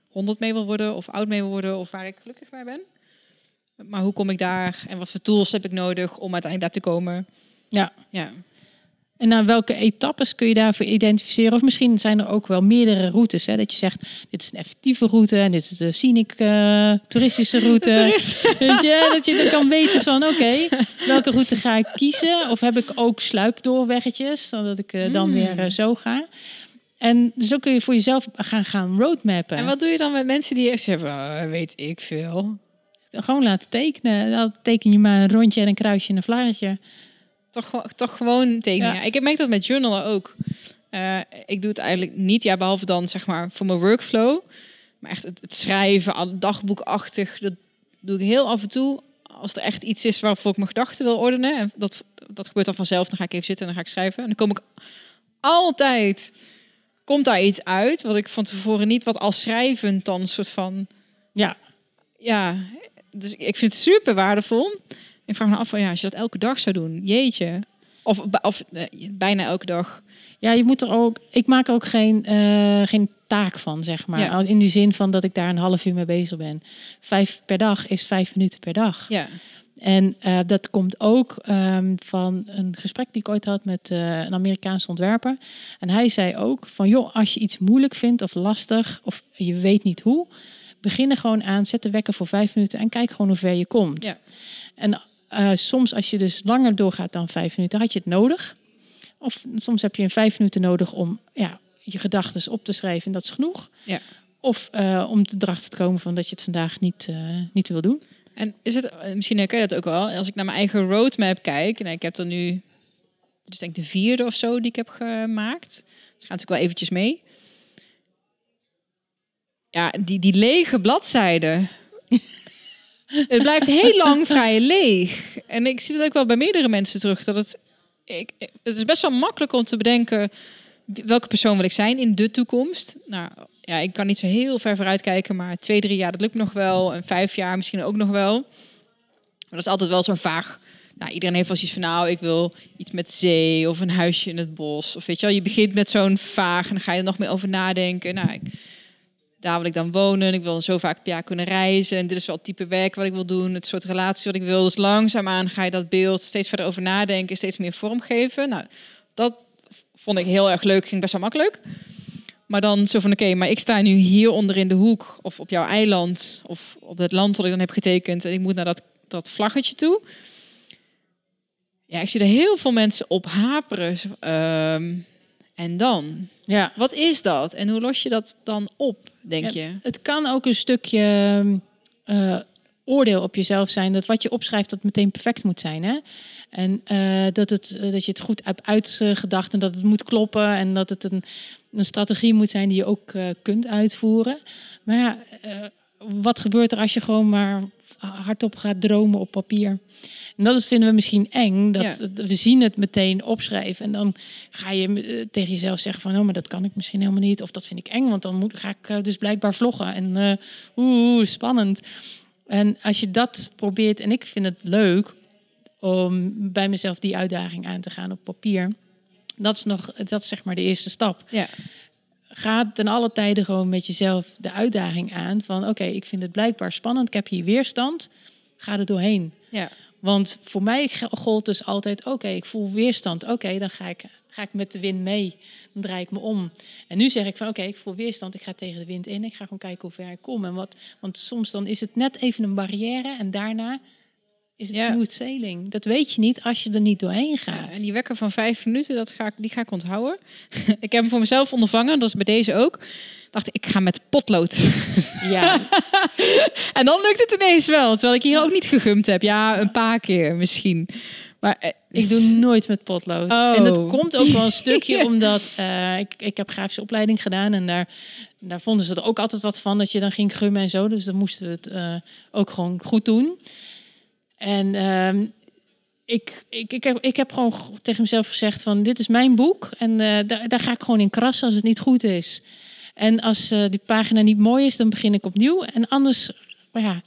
100 mee wil worden of oud mee wil worden of waar ik gelukkig bij ben. Maar hoe kom ik daar en wat voor tools heb ik nodig om uiteindelijk daar te komen? Ja. Ja. En naar welke etappes kun je daarvoor identificeren? Of misschien zijn er ook wel meerdere routes. Hè? Dat je zegt, dit is een effectieve route en dit is de scenic eh, toeristische route. [LAUGHS] Je, dat je dan kan weten van, oké, welke route ga ik kiezen? Of heb ik ook sluipdoorweggetjes, zodat ik eh, dan Hmm. weer eh, zo ga? En zo kun je voor jezelf gaan, gaan roadmappen. En wat doe je dan met mensen die echt zeggen, "Ah, weet ik veel. Gewoon laten tekenen. Dan teken je maar een rondje en een kruisje en een vlaggetje. Toch, toch gewoon tekenen. Ja. Ik merk dat met journalen ook. Eh, ik doe het eigenlijk niet, ja, behalve dan zeg maar voor mijn workflow. Maar echt het, het schrijven, dagboekachtig, dat doe ik heel af en toe. Als er echt iets is waarvoor ik mijn gedachten wil ordenen. En dat, dat gebeurt dan vanzelf. Dan ga ik even zitten en dan ga ik schrijven. En dan kom ik altijd, komt daar iets uit. Wat ik van tevoren niet, wat als schrijvend dan een soort van Ja, ja, dus ik vind het super waardevol. Ik vraag me af van ja, als je dat elke dag zou doen, jeetje. Of, of eh, bijna elke dag. Ja, je moet er ook. Ik maak er ook geen, eh, geen taak van, zeg maar. Ja. In die zin van dat ik daar een half uur mee bezig ben. Vijf per dag is vijf minuten per dag. Ja, En eh, dat komt ook ehm, van een gesprek die ik ooit had met een Amerikaanse ontwerper. En hij zei ook van, joh, als je iets moeilijk vindt of lastig of je weet niet hoe, begin er gewoon aan, zet de wekker voor vijf minuten en kijk gewoon hoe ver je komt. Ja. En eh, soms als je dus langer doorgaat dan vijf minuten, had je het nodig. Of soms heb je een vijf minuten nodig om ja, je gedachten op te schrijven en dat is genoeg. Ja. Of eh, om erachter te komen van dat je het vandaag niet, eh, niet wil doen. En is het, misschien herken je dat ook wel, als ik naar mijn eigen roadmap kijk, en ik heb er nu, is denk ik de vierde of zo die ik heb gemaakt. Dus gaat natuurlijk wel eventjes mee. Ja, die, die lege bladzijden. Het blijft heel lang vrij leeg. En ik zie dat ook wel bij meerdere mensen terug. Dat het, ik, het is best wel makkelijk om te bedenken welke persoon wil ik zijn in de toekomst. Nou, ja, ik kan niet zo heel ver vooruit kijken, maar twee, drie jaar, dat lukt nog wel. En vijf jaar misschien ook nog wel. Maar dat is altijd wel zo'n vaag. Nou, iedereen heeft wel zoiets van, nou, ik wil iets met zee of een huisje in het bos. Of weet je wel, je begint met zo'n vaag en dan ga je er nog meer over nadenken. Nou, ik, daar wil ik dan wonen. Ik wil zo vaak per jaar kunnen reizen. En dit is wel het type werk wat ik wil doen. Het soort relatie wat ik wil. Dus langzaamaan ga je dat beeld steeds verder over nadenken. Steeds meer vormgeven. Nou, dat vond ik heel erg leuk. Ging best wel makkelijk. Maar dan zo van, oké, maar ik sta nu hier onder in de hoek. Of op jouw eiland. Of op het land dat ik dan heb getekend. En ik moet naar dat, dat vlaggetje toe. Ja, ik zie er heel veel mensen op haperen. Ehm, en dan? Ja. Wat is dat? En hoe los je dat dan op, denk je? Het kan ook een stukje eh, oordeel op jezelf zijn. Dat wat je opschrijft, dat meteen perfect moet zijn. Hè? En eh, dat, het, dat je het goed hebt uitgedacht en dat het moet kloppen. En dat het een, een strategie moet zijn die je ook uh, kunt uitvoeren. Maar ja, wat gebeurt er als je gewoon maar hardop gaat dromen op papier? En dat is, vinden we misschien eng. Dat, Ja. We zien het meteen opschrijven. En dan ga je eh, tegen jezelf zeggen van... oh, maar dat kan ik misschien helemaal niet. Of dat vind ik eng, want dan moet, ga ik eh, dus blijkbaar vloggen. En eh, oeh, spannend. En als je dat probeert... en ik vind het leuk om bij mezelf die uitdaging aan te gaan op papier... dat is, nog, dat is zeg maar de eerste stap Ja. ga ten alle tijden gewoon met jezelf de uitdaging aan van oké, ik vind het blijkbaar spannend, ik heb hier weerstand, ga er doorheen. Ja. Want voor mij gold dus altijd oké, ik voel weerstand, oké, dan ga ik, ga ik met de wind mee, dan draai ik me om. En nu zeg ik van oké, ik voel weerstand, ik ga tegen de wind in, ik ga gewoon kijken hoe ver ik kom. En wat, want soms dan is het net even een barrière en daarna is het Ja. smooth sailing. Dat weet je niet als je er niet doorheen gaat. Ja, en die wekker van vijf minuten, dat ga ik, die ga ik onthouden. [LAUGHS] ik heb hem voor mezelf ondervangen, dat is bij deze ook. Dacht ik, ik ga met potlood. ja. [LAUGHS] en dan lukt het ineens wel, terwijl ik hier ook niet gegumd heb. Ja, een paar keer misschien. Maar eh, Ik doe nooit met potlood. Oh. En dat komt ook wel een [LAUGHS] stukje omdat eh, ik, ik heb grafische opleiding gedaan en daar, daar vonden ze er ook altijd wat van dat je dan ging gummen en zo. Dus dan moesten we het eh, ook gewoon goed doen. En ehm, ik, ik, ik, heb, ik heb gewoon tegen mezelf gezegd van dit is mijn boek en eh, daar, daar ga ik gewoon in krassen als het niet goed is. En als eh, die pagina niet mooi is, dan begin ik opnieuw. En anders, maar ja,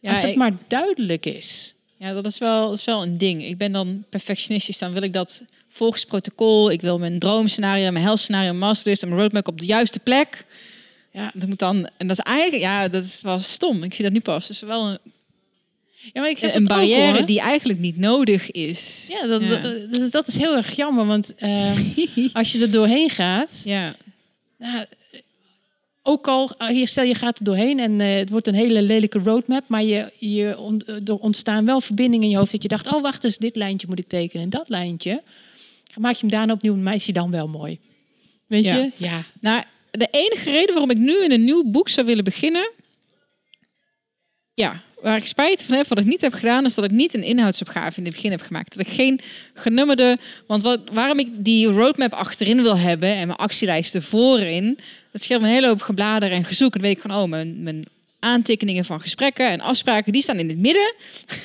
Ja, als het ik- maar duidelijk is. Ja, dat is, wel, dat is wel een ding. Ik ben dan perfectionistisch. Dan wil ik dat volgens protocol. Ik wil mijn droomscenario, mijn helscenario, masterlist en mijn roadmap op de juiste plek. Ja. Dat moet dan, en dat is eigenlijk, ja, dat is wel stom. Ik zie dat nu pas. Het is wel een, Ja, maar ik heb een ook, barrière die eigenlijk niet nodig is. Ja, dat, Ja. Dat, dat is- heel erg jammer, want ehm, [LAUGHS] als je er doorheen gaat, Ja, nou, ook al, ah, hier stel je gaat er doorheen en eh, het wordt een hele lelijke roadmap, maar je, je on- er ontstaan wel verbindingen in je hoofd dat je dacht, oh wacht eens, dit lijntje moet ik tekenen en dat lijntje. Maak je hem daarna opnieuw, maar is dan wel mooi? Weet Ja. je? Ja. Nou, de enige reden waarom ik nu in een nieuw boek zou willen beginnen, ja, waar ik spijt van heb, wat ik niet heb gedaan, is dat ik niet een inhoudsopgave in het begin heb gemaakt. Dat ik geen genummerde, want wat, waarom ik die roadmap achterin wil hebben en mijn actielijsten voorin, dat scheelt me een hele hoop geblader en gezoek. En dan weet ik van, oh, mijn, mijn aantekeningen van gesprekken en afspraken, die staan in het midden.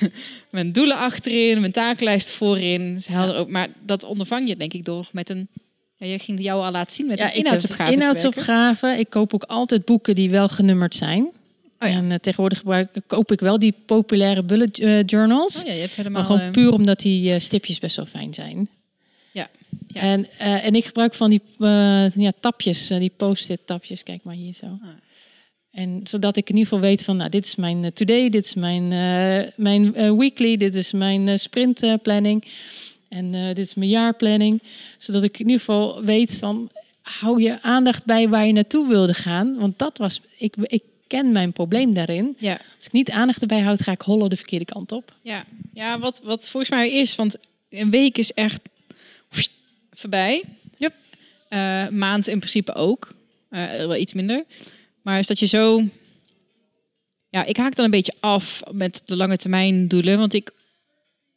[LAUGHS] mijn doelen achterin, mijn takenlijst voorin. is helder ook. Maar dat ondervang je denk ik door met een, ja, je ging jou al laten zien met ja, een inhoudsopgave. inhoudsopgave. Ik koop ook altijd boeken die wel genummerd zijn. Oh ja. En eh, tegenwoordig gebruik, koop ik wel die populaire bullet eh, journals. Oh ja, je hebt Maar helemaal... gewoon eh, puur omdat die stipjes best wel fijn zijn. Ja. Ja. En, en ik gebruik van die ja, tapjes, die post-it tapjes. Kijk maar hier zo. Ah. En zodat ik in ieder geval weet van, nou, dit is mijn today, dit is mijn, mijn weekly, dit is mijn sprint eh, planning. En dit is mijn jaarplanning. Zodat ik in ieder geval weet van, hou je aandacht bij waar je naartoe wilde gaan. Want dat was, ik, ik ken mijn probleem daarin. ja, Als ik niet aandacht erbij houd, ga ik hollen de verkeerde kant op. ja. ja wat, wat volgens mij is, want een week is echt voorbij. Yep. Eh, maand in principe ook. Eh, wel iets minder. Maar is dat je zo... Ja, ik haak dan een beetje af met de lange termijn doelen. Want ik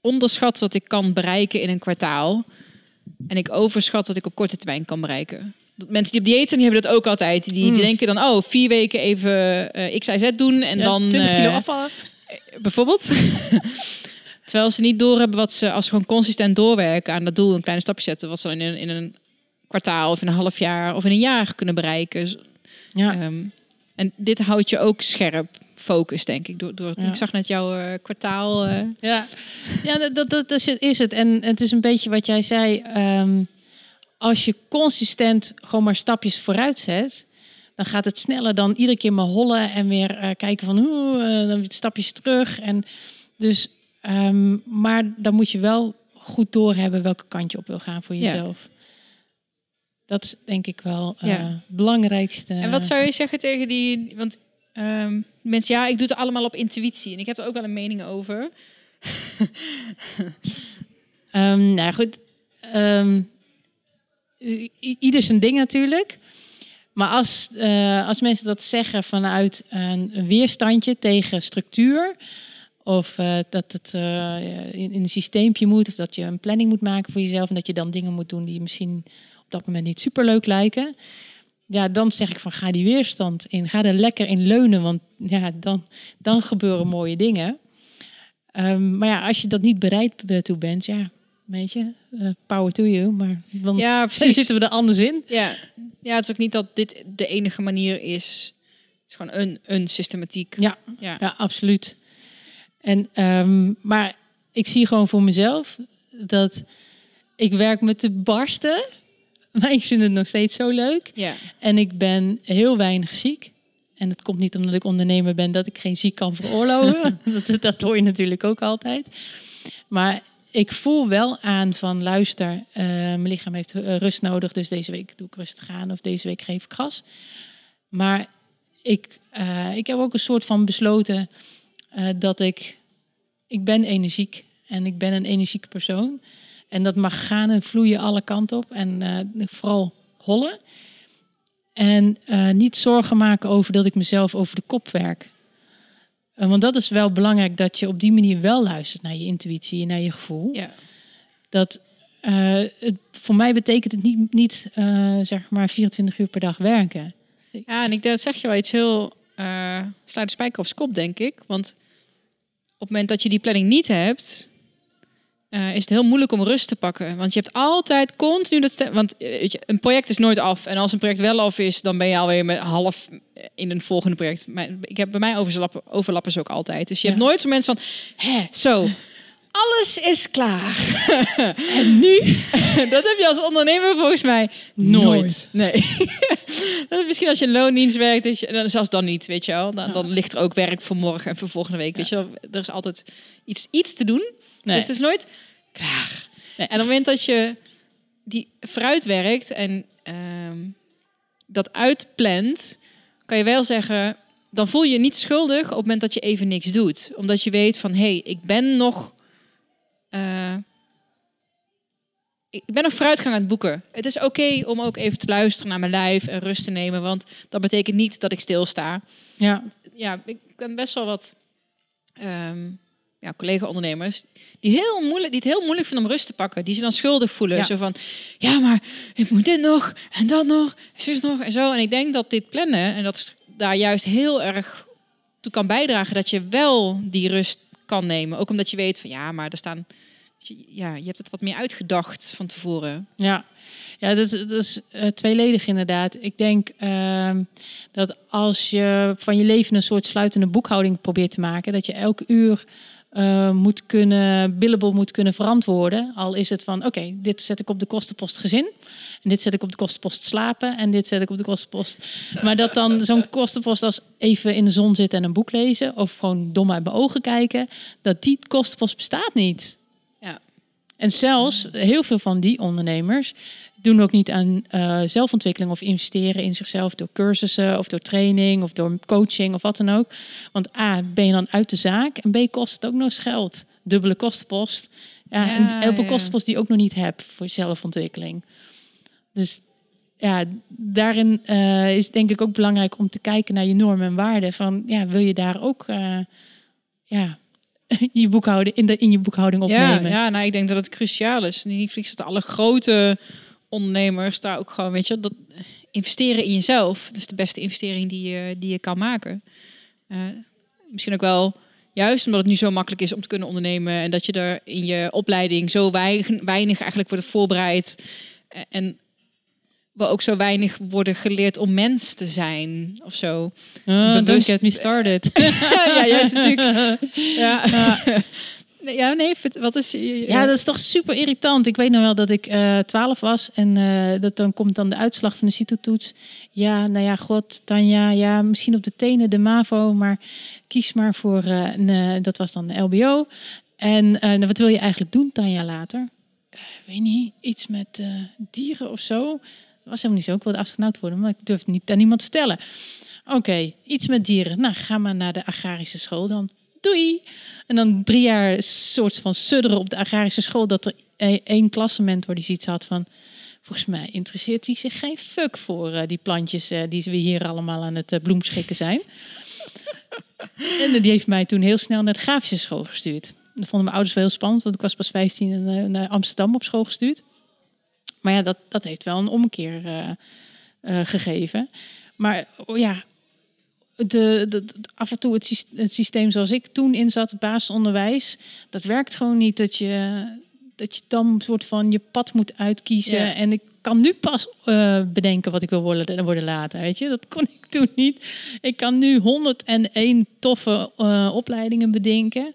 onderschat wat ik kan bereiken in een kwartaal. En ik overschat wat ik op korte termijn kan bereiken. Mensen die op dieet zijn, die hebben dat ook altijd. Die, die Mm. denken dan, oh, vier weken even eh x, y, z doen. En Ja, dan 20 kilo eh, afvallen. bijvoorbeeld. [LAUGHS] Terwijl ze niet doorhebben wat ze, als ze gewoon consistent doorwerken aan dat doel, een kleine stapje zetten, wat ze dan in een, in een kwartaal of in een half jaar of in een jaar kunnen bereiken. Ja. ehm, en dit houdt je ook scherp, focus, denk ik. Door, door, Ja. Ik zag net jouw eh, kwartaal. eh, Ja, ja dat, dat, dat is het- is het. En het is een beetje wat jij zei. ehm, als je consistent gewoon maar stapjes vooruit zet, dan gaat het sneller dan iedere keer maar hollen en weer eh, kijken van hoe, eh, dan weer stapjes terug. En dus, ehm, maar dan moet je wel goed doorhebben welke kant je op wil gaan voor Ja. jezelf. Dat is denk ik wel eh, Ja. het belangrijkste. En wat zou je zeggen tegen die... Want ehm, mensen, ja, ik doe het allemaal op intuïtie. En ik heb er ook wel een mening over. [LAUGHS] Ehm, nou goed. Ieder zijn ding natuurlijk. Maar als, eh, als mensen dat zeggen vanuit een, weerstandje tegen structuur. Of eh, dat het eh, in, in een systeempje moet. Of dat je een planning moet maken voor jezelf. En dat je dan dingen moet doen die misschien op dat moment niet superleuk lijken. Ja, dan zeg ik van ga die weerstand in. Ga er lekker in leunen. Want ja, dan, dan gebeuren mooie dingen. Ehm, maar ja, als je dat niet bereid toe bent, ja, weet je, eh, power to you. Maar dan Ja, [LAUGHS] zitten we er anders in. Ja. ja, het is ook niet dat dit de enige manier is. Het is gewoon een, een systematiek. Ja, Ja. ja absoluut. En, ehm, maar ik zie gewoon voor mezelf dat ik werk met de barsten. [LAUGHS] Maar ik vind het nog steeds zo leuk. ja. En ik ben heel weinig ziek. En het komt niet omdat ik ondernemer ben dat ik geen ziek kan veroorloven. [LAUGHS] dat, dat hoor je natuurlijk ook altijd. Maar ik voel wel aan van luister, eh, mijn lichaam heeft eh, rust nodig. Dus deze week doe ik rustig aan of deze week geef ik gas. Maar ik, eh, ik heb ook een soort van besloten dat ik... Ik ben energiek en ik ben een energieke persoon. En dat mag gaan en vloeien alle kanten op. En vooral hollen. En niet zorgen maken over dat ik mezelf over de kop werk. Eh, want dat is wel belangrijk dat je op die manier wel luistert naar je intuïtie en naar je gevoel. ja. Dat eh, het, voor mij betekent het niet, niet eh, zeg maar 24 uur per dag werken. Ja, en ik denk, dat zeg je wel iets heel... eh sluit de spijker op zijn kop, denk ik. Want op het moment dat je die planning niet hebt... eh, is het heel moeilijk om rust te pakken. Want je hebt altijd continu dat... Want eh, weet je, een project is nooit af. En als een project wel af is, dan ben je alweer met half in een volgende project. Ik heb bij mij overlappen, overlappen ze ook altijd. Dus je Ja. hebt nooit zo'n mensen van... Hè, zo, alles is klaar. [LAUGHS] En nu? [LAUGHS] Dat heb je als ondernemer volgens mij nooit. Nee. [LAUGHS] dat is misschien als je in loondienst werkt, dat je, dan zelfs dan niet, weet je wel. Dan, dan ligt er ook werk voor morgen en voor volgende week. Weet je wel. Er is altijd iets, iets te doen. Nee. Dus het is nooit klaar. Nee. En op het moment dat je die vooruit werkt en ehm, dat uitplant, kan je wel zeggen, dan voel je je niet schuldig op het moment dat je even niks doet. Omdat je weet van, hé, hey, ik ben nog... eh, ik ben nog vooruitgang aan het boeken. Het is oké om ook even te luisteren naar mijn lijf en rust te nemen, want dat betekent niet dat ik stilsta. Ja, Ja, ik ben best wel wat ehm, ja, collega-ondernemers die, heel moeilijk, die het heel moeilijk vinden om rust te pakken. Die ze dan schuldig voelen. Ja. Zo van, ja, maar ik moet dit nog en dat nog, zus nog en zo. En ik denk dat dit plannen en dat daar juist heel erg toe kan bijdragen dat je wel die rust kan nemen. Ook omdat je weet van, ja, maar er staan... Ja, je hebt het wat meer uitgedacht van tevoren. Ja, ja dat is, dat is eh, tweeledig inderdaad. Ik denk ehm, dat als je van je leven een soort sluitende boekhouding probeert te maken, dat je elk uur eh, moet kunnen, billable moet kunnen verantwoorden. Al is het van, oké, dit zet ik op de kostenpost gezin. En dit zet ik op de kostenpost slapen. En dit zet ik op de kostenpost. Maar dat dan zo'n kostenpost als even in de zon zitten en een boek lezen. Of gewoon dom uit mijn ogen kijken. Dat die kostenpost bestaat niet. Ja. En zelfs heel veel van die ondernemers doen ook niet aan eh, zelfontwikkeling of investeren in zichzelf door cursussen of door training of door coaching of wat dan ook. Want A, ben je dan uit de zaak en B, kost het ook nog eens geld. Dubbele kostenpost. Ja, Ja, en ja. kostenpost die je ook nog niet hebt voor zelfontwikkeling. Dus ja, daarin eh, is het denk ik ook belangrijk om te kijken naar je normen en waarden. Van ja, wil je daar ook eh, ja, [LAUGHS] je boekhouden in, de, in je boekhouding Ja, opnemen? ja, nou, ik denk dat het cruciaal is. Niet vliegt dat alle grote ondernemers daar ook gewoon, weet je, dat investeren in jezelf. Dat is de beste investering die je, die je kan maken. Eh, misschien ook wel juist omdat het nu zo makkelijk is om te kunnen ondernemen en dat je er in je opleiding zo weinig, weinig eigenlijk wordt voorbereid en we ook zo weinig worden geleerd om mens te zijn of zo. Oh, don't Bewust- get me started. [LAUGHS] ja, juist natuurlijk. [LAUGHS] Ja. Ja, nee, wat is... Ja, dat is toch super irritant. Ik weet nog wel dat ik eh 12 was en eh, dat dan komt dan de uitslag van de CITO-toets. Ja, nou ja, god, Tanja, ja, misschien op de tenen de MAVO, maar kies maar voor, eh, dat was dan de LBO. En nou, wat wil je eigenlijk doen, Tanja, later? Weet niet, iets met dieren of zo. Dat was helemaal niet zo. Ik wilde astronaut worden, maar ik durfde niet aan niemand te vertellen. Oké, iets met dieren. Nou, ga maar naar de agrarische school dan. Doei! En dan drie jaar soort van sudderen op de agrarische school... dat er e- één klassementor die zoiets had van... volgens mij interesseert hij zich geen fuck voor eh, die plantjes... eh, die we hier allemaal aan het eh, bloemschikken zijn. [LAUGHS] en die heeft mij toen heel snel naar de grafische school gestuurd. Dat vonden mijn ouders wel heel spannend... want ik was pas 15 en naar Amsterdam op school gestuurd. Maar ja, dat, dat heeft wel een omkeer gegeven. Maar oh ja, de, af en toe het, syst- het systeem zoals ik toen in zat, basisonderwijs, dat werkt gewoon niet. Dat je, dat je dan een soort van je pad moet uitkiezen. Ja. En ik kan nu pas eh, bedenken wat ik wil worden, worden later. Weet je, dat kon ik toen niet. Ik kan nu 101 toffe eh, opleidingen bedenken.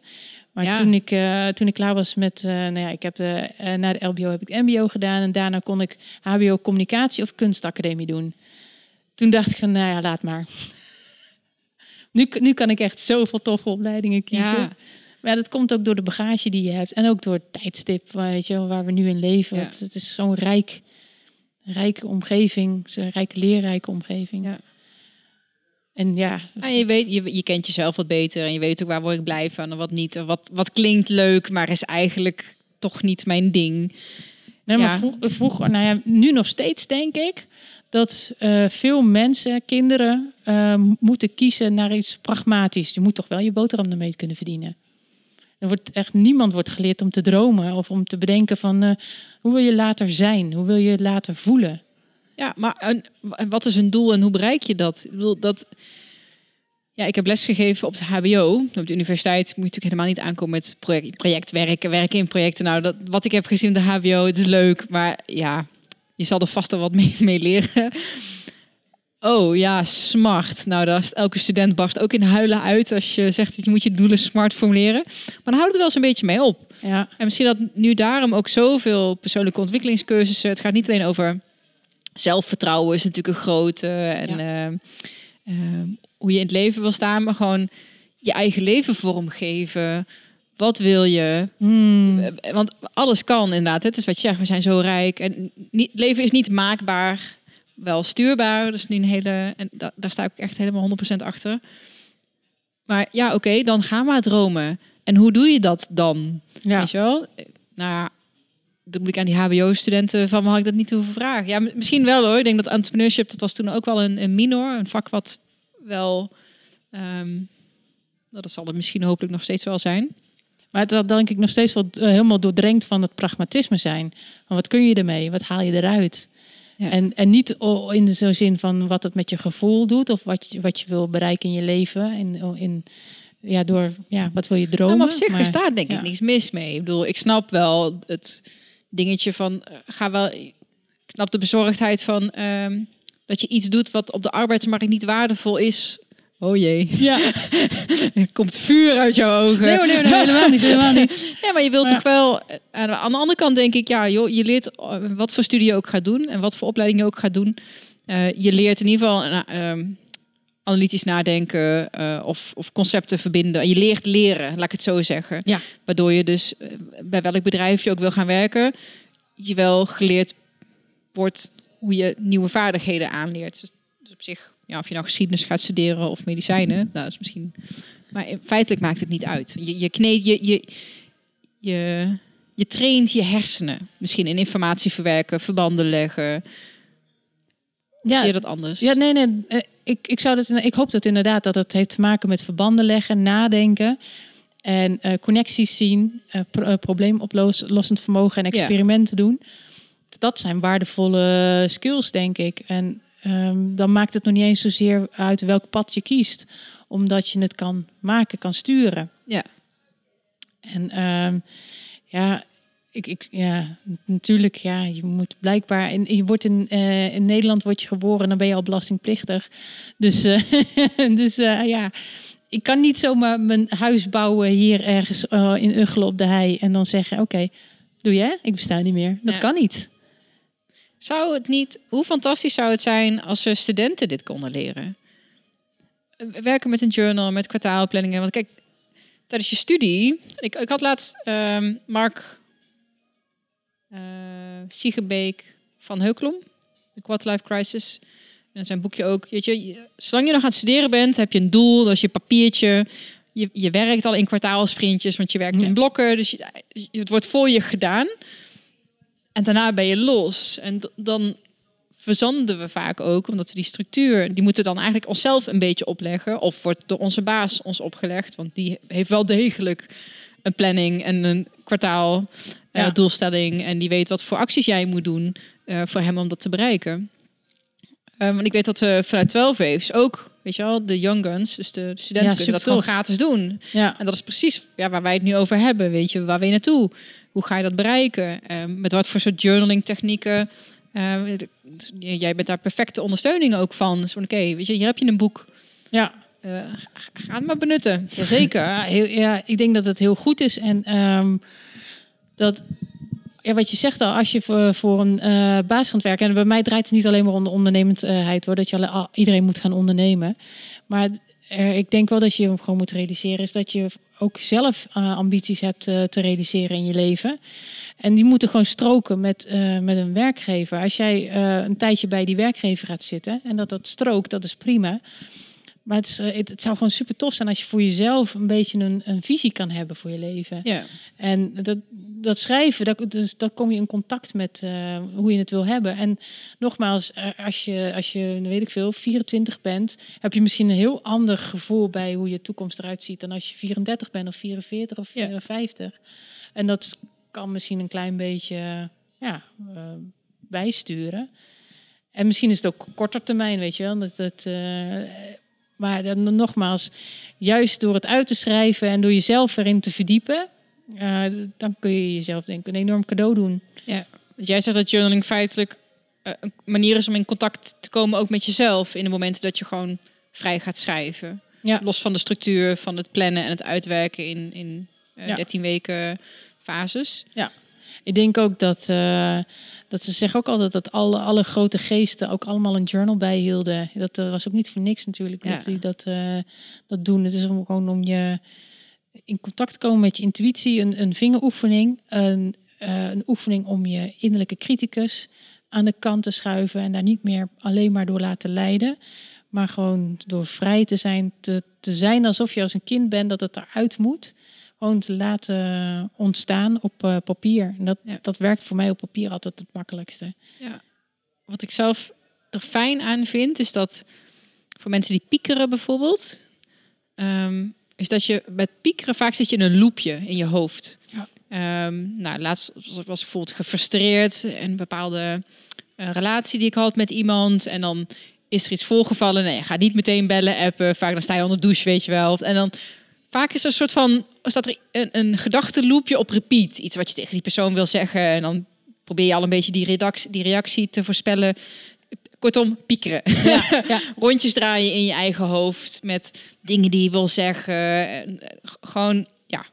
Maar Ja. toen, ik, eh, toen ik klaar was met, nou ja, ik heb de, na de LBO heb ik MBO gedaan en daarna kon ik HBO communicatie of kunstacademie doen. Toen dacht ik van, nou ja, laat maar. Nu, nu kan ik echt zoveel toffe opleidingen kiezen. Ja. Maar dat komt ook door de bagage die je hebt. En ook door het tijdstip weet je, waar we nu in leven. Ja. Het, het is zo'n rijk, rijke omgeving. Zo'n rijke, leerrijke omgeving. Ja. En ja, Ja, je, weet, je, je kent jezelf wat beter en je weet ook waar word ik blij van en wat niet. En wat, wat klinkt leuk, maar is eigenlijk toch niet mijn ding. Nee, maar Ja. vroeg- vroeger, nou ja, nu nog steeds denk ik dat eh, veel mensen, kinderen, eh, moeten kiezen naar iets pragmatisch. Je moet toch wel je boterham ermee kunnen verdienen. Er wordt echt niemand wordt geleerd om te dromen of om te bedenken van eh, hoe wil je later zijn, hoe wil je later voelen. Ja, maar wat is een doel en hoe bereik je dat? Ik bedoel, dat ja, ik heb lesgegeven op de HBO. Op de universiteit moet je natuurlijk helemaal niet aankomen met project, projectwerken, werken in projecten. Nou, dat, wat ik heb gezien op de HBO, het is leuk, maar ja, je zal er vast wel wat mee, mee leren. Oh ja, smart. Nou, daar is elke student barst ook in huilen uit als je zegt dat je moet je doelen smart formuleren. Maar dan houdt het wel eens een beetje mee op. Ja, En misschien dat nu daarom ook zoveel persoonlijke ontwikkelingscursussen. Het gaat niet alleen over zelfvertrouwen, is natuurlijk een grote. En eh, eh, hoe je in het leven wil staan, maar gewoon je eigen leven vormgeven. Wat wil je? Hmm. Eh, Want alles kan inderdaad. Het is wat je zegt, we zijn zo rijk. En niet, leven is niet maakbaar, wel stuurbaar. Dat is nu een hele. En da- daar sta ik echt helemaal 100% achter. Maar ja, oké, dan ga maar dromen. En hoe doe je dat dan? ja. Weet je wel? Eh, Nou dan moet ik aan die HBO-studenten van, mag ik dat niet hoeven vragen? Ja, misschien wel hoor. Ik denk dat entrepreneurship, dat was toen ook wel een, een minor. Een vak wat wel, nou, dat zal het misschien hopelijk nog steeds wel zijn. Maar het zal denk ik nog steeds wel eh, helemaal doordrenkt van het pragmatisme zijn. Van wat kun je ermee? Wat haal je eruit? Ja. En, en niet in de zo'n zin van wat het met je gevoel doet of wat je, wat je wil bereiken in je leven. In, in, ja, door ja, wat wil je dromen? Nou, maar op zich Maar- is daar denk ik niks mis mee. Ik bedoel, ik snap wel het dingetje van, eh, ga wel, ik snap de bezorgdheid van ehm, dat je iets doet wat op de arbeidsmarkt niet waardevol is. Oh jee, Ja, [LAUGHS] er komt vuur uit jouw ogen. nee, nee, nee, helemaal niet. Helemaal niet. Nee, maar je wilt [LAUGHS] Maar- toch wel. eh, Aan de, andere kant denk ik, ja, joh, je leert eh, wat voor studie je ook gaat doen en wat voor opleiding je ook gaat doen. Eh, je leert in ieder geval ehm, analytisch nadenken of, of concepten verbinden. Je leert leren, laat ik het zo zeggen. Ja. Waardoor je dus bij welk bedrijf je ook wil gaan werken, je wel geleerd wordt hoe je nieuwe vaardigheden aanleert. Dus, dus op zich, ja, of je nou geschiedenis gaat studeren of medicijnen, nou, dat is misschien. Maar feitelijk maakt het niet uit. Je, je kneedt je, je, je, je traint je hersenen. Misschien in informatie verwerken, verbanden leggen. Ja, zie je dat anders? Ja, nee, nee. eh, Ik, ik, zou dat, ik hoop dat inderdaad dat het heeft te maken met verbanden leggen, nadenken en eh, connecties zien, eh, pro- eh, probleemoplossend vermogen en Ja. experimenten doen. Dat zijn waardevolle skills, denk ik. En ehm, dan maakt het nog niet eens zozeer uit welk pad je kiest, omdat je het kan maken, kan sturen. Ja. En ehm, ja, ik, ik, ja, natuurlijk, ja, je moet blijkbaar. In, je wordt in, eh, in Nederland word je geboren, dan ben je al belastingplichtig. Dus, eh, [LAUGHS] dus eh, ja, ik kan niet zomaar mijn huis bouwen hier ergens in Uggelen op de hei en dan zeggen: Oké, doe je, ik besta niet meer. Dat Ja. kan niet. Zou het niet, hoe fantastisch zou het zijn als we studenten dit konden leren? Werken met een journal, met kwartaalplanningen. Want kijk, tijdens je studie, ik, ik had laatst ehm, Mark Siegebeek van Heukelom, de Quarter Life Crisis. En zijn boekje ook, weet je, je- zolang je nog aan het studeren bent, heb je een doel, dat is je papiertje. Je, je werkt al in kwartaalsprintjes, want je werkt Ja. in blokken, dus je, het wordt voor je gedaan. En daarna ben je los. En dan verzanden we vaak ook, omdat we die structuur, die moeten we dan eigenlijk onszelf een beetje opleggen. Of wordt door onze baas ons opgelegd, want die heeft wel degelijk een planning en een kwartaal eh, doelstelling. En die weet wat voor acties jij moet doen eh, voor hem om dat te bereiken. Want ik weet dat we vanuit 12 Waves ook, weet je wel, de Young Guns, dus de, de studenten Ja, kunnen dat gewoon gratis doen. Ja, En dat is precies ja, waar wij het nu over hebben. Weet je, waar je naartoe? Hoe ga je dat bereiken? Ehm, met wat voor soort journaling technieken? Ehm, jij bent daar perfecte ondersteuning ook van. Dus van oké, weet je, hier heb je een boek. ja. Eh, ga- het maar benutten. Jazeker. Ja, [LAUGHS] heel, ja, ik denk dat het heel goed is. En ehm, dat, ja, wat je zegt al, als je voor, voor een eh, baas gaat werken. En bij mij draait het niet alleen maar om de ondernemendheid hoor. Dat je alle, iedereen moet gaan ondernemen. Maar eh, ik denk wel dat je gewoon moet realiseren. Is dat je ook zelf eh, ambities hebt eh, te realiseren in je leven. En die moeten gewoon stroken met, eh, met een werkgever. Als jij een tijdje bij die werkgever gaat zitten. En dat dat strookt, dat is prima. Maar het, is, eh, het, het zou gewoon super tof zijn als je voor jezelf een beetje een, een visie kan hebben voor je leven. Ja, En dat, dat schrijven, dat, dus, dat kom je in contact met eh, hoe je het wil hebben. En nogmaals, eh, als je, als je, weet ik veel, 24 bent, heb je misschien een heel ander gevoel bij hoe je toekomst eruit ziet dan als je 34 bent of 44 of Ja. eh, 50. En dat kan misschien een klein beetje ja, bijsturen. En misschien is het ook korter termijn, weet je wel. Dat, dat, maar dan nogmaals, juist door het uit te schrijven en door jezelf erin te verdiepen, eh, dan kun je jezelf denk ik een enorm cadeau doen. ja. Want jij zegt dat journaling feitelijk eh, een manier is om in contact te komen ook met jezelf. In de momenten dat je gewoon vrij gaat schrijven. Ja. Los van de structuur van het plannen en het uitwerken in, in eh, Ja. 13 weken fases. Ik denk ook dat, eh, dat ze zeggen ook altijd dat alle, alle grote geesten ook allemaal een journal bijhielden. Dat eh, was ook niet voor niks natuurlijk Ja. dat die dat, eh, dat doen. Het is om, gewoon om je in contact te komen met je intuïtie, een, een vingeroefening, een, eh, een oefening om je innerlijke criticus aan de kant te schuiven en daar niet meer alleen maar door laten leiden. Maar gewoon door vrij te zijn, te, te zijn alsof je als een kind bent, dat het eruit moet. Gewoon te laten ontstaan op eh, papier. En dat, Ja. dat werkt voor mij op papier altijd het makkelijkste. Ja. Wat ik zelf er fijn aan vind, is dat voor mensen die piekeren bijvoorbeeld, ehm, is dat je met piekeren vaak zit je in een loopje in je hoofd. Ja. Ehm, nou, laatst was ik bijvoorbeeld gefrustreerd en bepaalde eh, relatie die ik had met iemand en dan is er iets voorgevallen. Nee, ga niet meteen bellen, appen. Vaak dan sta je onder de douche, weet je wel. En dan vaak is er een soort van staat er een, een gedachtenloopje op repeat. Iets wat je tegen die persoon wil zeggen. En dan probeer je al een beetje die, redactie, die reactie te voorspellen. Kortom, piekeren. Ja, ja. [LAUGHS] Rondjes draaien in je eigen hoofd met dingen die je wil zeggen. En, eh, Gewoon, ja.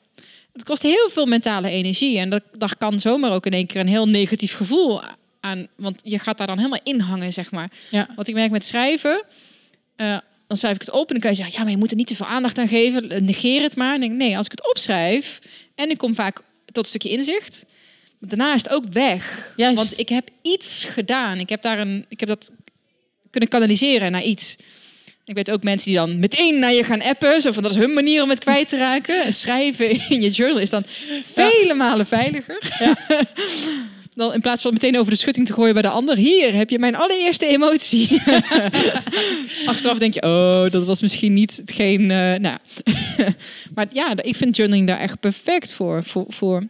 Het kost heel veel mentale energie. En dat, dat kan zomaar ook in één keer een heel negatief gevoel aan. Want je gaat daar dan helemaal in hangen, zeg maar. ja. Wat ik merk met schrijven, eh, dan schrijf ik het op en dan kan je zeggen, ja, maar je moet er niet te veel aandacht aan geven, negeer het maar. En ik denk, nee, als ik het opschrijf en ik kom vaak tot een stukje inzicht, daarna is het ook weg. Juist. Want ik heb iets gedaan. Ik heb daar een, ik heb dat kunnen kanaliseren naar iets. Ik weet ook mensen die dan meteen naar je gaan appen. Zo van, dat is hun manier om het kwijt te raken. En schrijven in je journal is dan vele malen veiliger. [LAUGHS] dan in plaats van meteen over de schutting te gooien bij de ander. Hier heb je mijn allereerste emotie. [LAUGHS] Achteraf denk je, oh, dat was misschien niet hetgeen... eh, nou. [LAUGHS] maar ja, ik vind journaling daar echt perfect voor. Voor, voor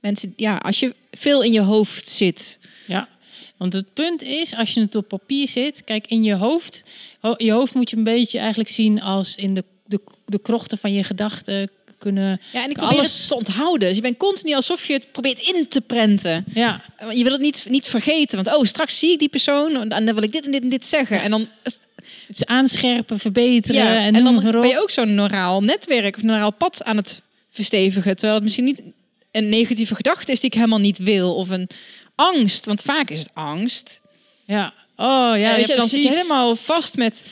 mensen, ja, als je veel in je hoofd zit... Ja, want het punt is, als je het op papier zit, kijk in je hoofd. ho- Je hoofd moet je een beetje eigenlijk zien als in de, de, de krochten van je gedachten kunnen. Ja, en ik probeer Alles- het te onthouden. Dus je bent continu alsof je het probeert in te prenten. Ja, Je wil het niet, niet vergeten. Want oh, straks zie ik die persoon en dan wil ik dit en dit en dit zeggen. En dan, dus aanscherpen, verbeteren ja, en, en dan ben je ook zo'n neuraal netwerk of neuraal pad aan het verstevigen. Terwijl het misschien niet een negatieve gedachte is die ik helemaal niet wil. Of een angst. Want vaak is het angst. Ja, oh ja, Ja, weet ja, je, dan zit je helemaal vast met.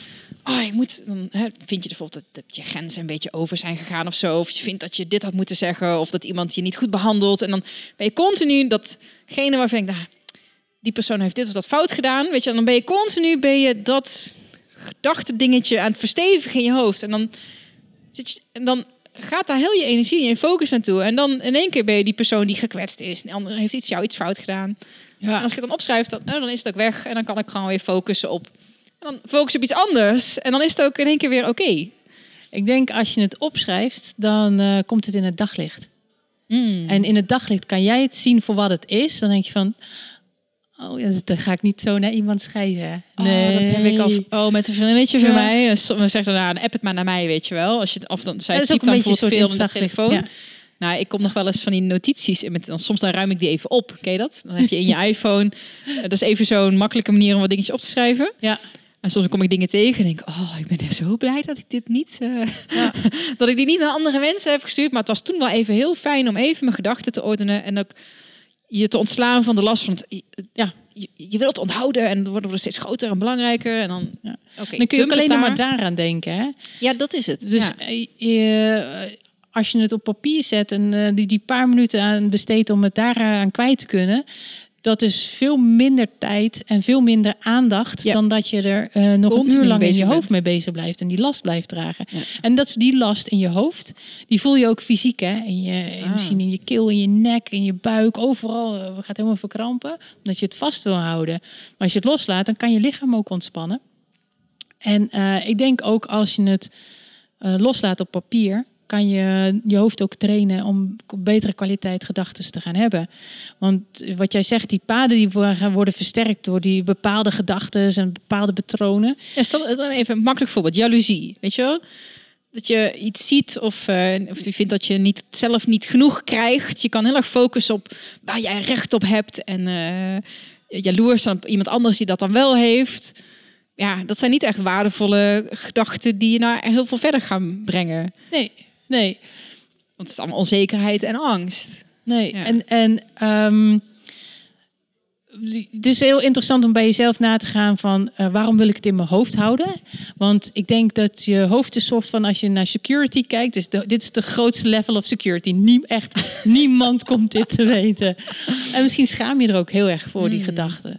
Oh, ik moet, dan hè, vind je bijvoorbeeld dat, dat je grenzen een beetje over zijn gegaan of zo. Of je vindt dat je dit had moeten zeggen. Of dat iemand je niet goed behandelt. En dan ben je continu datgene waarvan je denkt, nou, die persoon heeft dit of dat fout gedaan. Weet je, en dan ben je continu ben je dat gedachtedingetje aan het verstevigen in je hoofd. En dan, zit je, en dan gaat daar heel je energie en je focus naartoe. En dan in één keer ben je die persoon die gekwetst is. En de ander heeft iets, jou iets fout gedaan. En Ja, als ik het dan opschrijf, dan, nou, dan is het ook weg. En dan kan ik gewoon weer focussen op. Dan focus op iets anders. En dan is het ook in één keer weer oké. ik denk als je het opschrijft, dan eh, komt het in het daglicht. En in het daglicht kan jij het zien voor wat het is. Dan denk je van, oh, ja, dan ga ik niet zo naar iemand schrijven. Nee, dat heb ik al. Oh, met een vriendinnetje van Ja. mij. eh, Soms zegt dan, nou, app het maar naar mij, weet je wel. Als je of dan zij typt dan soort veel in de telefoon. Ja. Nou, ik kom nog wel eens van die notities. in Met, dan, soms dan ruim ik die even op. Ken je dat? Dan heb je in je [LAUGHS] iPhone. eh, dat is even zo'n makkelijke manier om wat dingetjes op te schrijven. Ja. En soms kom ik dingen tegen en denk, oh, ik ben zo blij dat ik dit niet, eh, Ja. [LAUGHS] dat ik die niet naar andere mensen heb gestuurd. Maar het was toen wel even heel fijn om even mijn gedachten te ordenen en ook je te ontslaan van de last van het, ja, je, je wilt het onthouden en het wordt wordt steeds groter en belangrijker en dan, Ja. oké, Dan kun je ook alleen maar daar. daaraan denken. Hè? Ja, dat is het. Dus ja. eh, je, als je het op papier zet en eh, die, die paar minuten aan besteedt om het daaraan kwijt te kunnen, dat is veel minder tijd en veel minder aandacht Ja. dan dat je er eh, nog Continu een uur lang in je hoofd bent. mee bezig blijft en die last blijft dragen. Ja. En dat is die last in je hoofd, die voel je ook fysiek, hè? In je, Ah. Misschien in je keel, in je nek, in je buik, overal eh, gaat helemaal verkrampen, omdat je het vast wil houden. Maar als je het loslaat, dan kan je lichaam ook ontspannen. En eh, ik denk ook als je het loslaat op papier, kan je je hoofd ook trainen om betere kwaliteit gedachten te gaan hebben. Want wat jij zegt, die paden die worden versterkt door die bepaalde gedachten en bepaalde patronen. Ja, stel dan even een makkelijk voorbeeld. Jaloezie, weet je wel? Dat je iets ziet of, eh, of je vindt dat je niet, zelf niet genoeg krijgt. Je kan heel erg focussen op waar jij recht op hebt. En eh jaloers op iemand anders die dat dan wel heeft. Ja, dat zijn niet echt waardevolle gedachten die je naar heel veel verder gaan brengen. Nee, nee, Want het is allemaal onzekerheid en angst. nee. Ja. En, en ehm, het is heel interessant om bij jezelf na te gaan van eh, waarom wil ik het in mijn hoofd houden? Want ik denk dat je hoofd is soort van als je naar security kijkt, dus de- dit is de grootste level of security. Nie, echt [LAUGHS] niemand komt dit te weten. En misschien schaam je er ook heel erg voor die gedachten.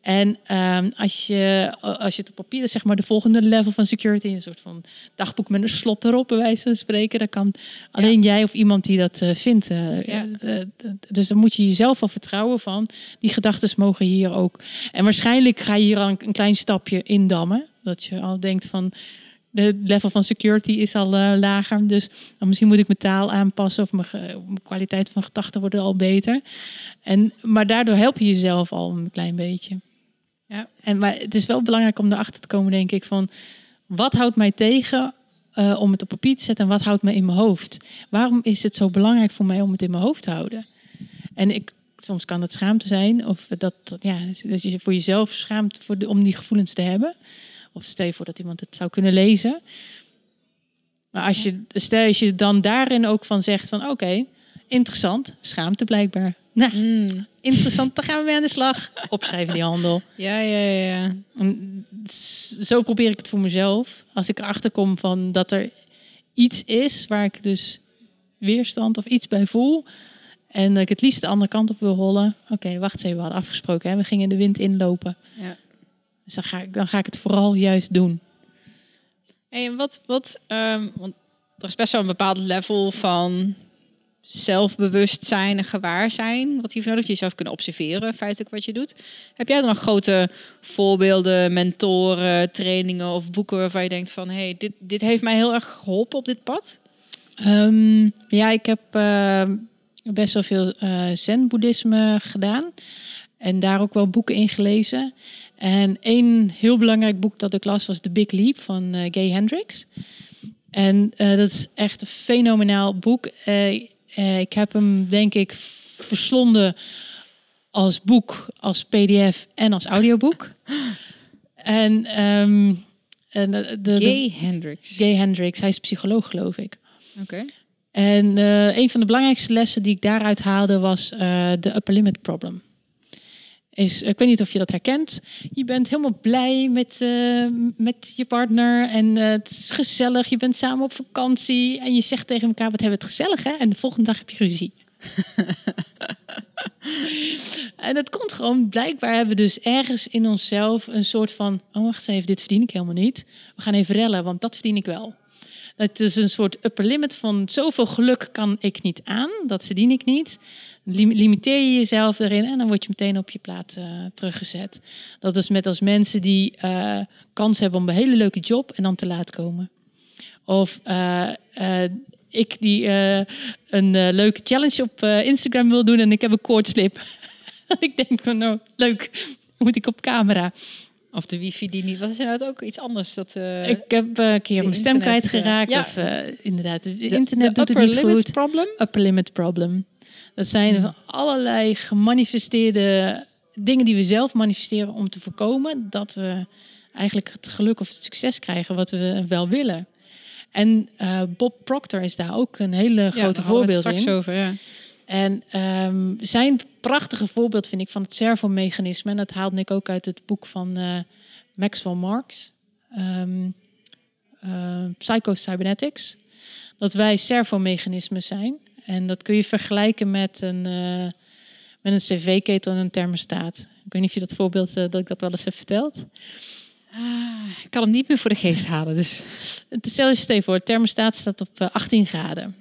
En ehm, als, je, als je het op papier zeg maar de volgende level van security, een soort van dagboek met een slot erop, bij wijze van spreken, dan kan alleen jij of iemand die dat eh, vindt. eh, Ja. eh, dus dan moet je jezelf al vertrouwen van, die gedachten mogen hier ook. En waarschijnlijk ga je hier al een, een klein stapje indammen, dat je al denkt van, de level van security is al lager, dus dan misschien moet ik mijn taal aanpassen of mijn, kwaliteit van gedachten worden al beter. En, maar daardoor help je jezelf al een klein beetje. Ja. En, maar het is wel belangrijk om erachter te komen, denk ik, van wat houdt mij tegen eh, om het op papier te zetten en wat houdt me in mijn hoofd? Waarom is het zo belangrijk voor mij om het in mijn hoofd te houden? En ik, soms kan het schaamte zijn, of dat, dat, ja, dat je voor jezelf schaamt voor de, om die gevoelens te hebben. Of stel je voor dat iemand het zou kunnen lezen. Maar als je, stel als je dan daarin ook van zegt van oké, interessant, schaamte blijkbaar. Nou, interessant, dan gaan we mee aan de slag. Opschrijven die handel. Ja, ja, ja. En zo probeer ik het voor mezelf. Als ik erachter kom van dat er iets is waar ik dus weerstand of iets bij voel. En dat ik het liefst de andere kant op wil rollen. Oké, wacht eens even, we hadden afgesproken. Hè? We gingen de wind inlopen. Ja. Dus dan ga, ik, dan ga ik het vooral juist doen. Hey, en wat, wat ehm, want er is best wel een bepaald level van zelfbewustzijn en gewaarzijn wat hiervoor nodig is. Jezelf kunnen observeren, feitelijk wat je doet. Heb jij dan nog grote voorbeelden, mentoren, trainingen of boeken waarvan je denkt van, hey, dit, dit heeft mij heel erg geholpen op dit pad? Ehm, ja, ik heb eh, best wel veel eh zen-boeddhisme gedaan. En daar ook wel boeken in gelezen. En één heel belangrijk boek dat ik las was The Big Leap van eh, Gay Hendricks. En dat is echt een fenomenaal boek. Eh, ik heb hem denk ik verslonden als boek, als pdf en als audioboek. [LAUGHS] En, ehm, en de, de, de- Gay Hendricks. Gay Hendricks, hij is psycholoog geloof ik. Oké. En eh, een van de belangrijkste lessen die ik daaruit haalde was eh, de upper limit problem. Is, ik weet niet of je dat herkent. Je bent helemaal blij met, eh, met je partner en eh, het is gezellig. Je bent samen op vakantie en je zegt tegen elkaar: wat hebben we het gezellig, hè? En de volgende dag heb je ruzie. [LAUGHS] en dat komt gewoon, blijkbaar hebben we dus ergens in onszelf een soort van: oh wacht even, dit verdien ik helemaal niet. We gaan even rellen, want dat verdien ik wel. Het is een soort upper limit van zoveel geluk kan ik niet aan, dat verdien ik niet. Lim- limiteer je jezelf erin en dan word je meteen op je plaat eh, teruggezet. Dat is met als mensen die eh, kans hebben om een hele leuke job en dan te laat komen. Of eh, ik die een leuke challenge op Instagram wil doen en ik heb een koortslip. [LAUGHS] ik denk van nou, leuk, moet ik op camera. Of de wifi die niet... Wat is nou ook iets anders? Dat, ik heb een keer mijn stem kwijtgeraakt. ja. Of inderdaad, de de- internet de doet het upper niet limit goed. problem? upper limit problem. Dat zijn Hmm. allerlei gemanifesteerde dingen die we zelf manifesteren om te voorkomen dat we eigenlijk het geluk of het succes krijgen wat we wel willen. En eh, Bob Proctor is daar ook een hele Ja, grote het voorbeeld straks in. over, ja. En ehm, zijn prachtige voorbeeld vind ik van het servomechanisme. En dat haalde ik ook uit het boek van eh, Maxwell Marx. ehm eh, Psycho-Cybernetics. Dat wij servomechanismen zijn. En dat kun je vergelijken met een, eh, met een cv-ketel en een thermostaat. Ik weet niet of je dat voorbeeld, eh, dat ik dat wel eens heb verteld. Ah, ik kan hem niet meer voor de geest halen, dus... Stel je even voor, de thermostaat staat op eh, 18 graden.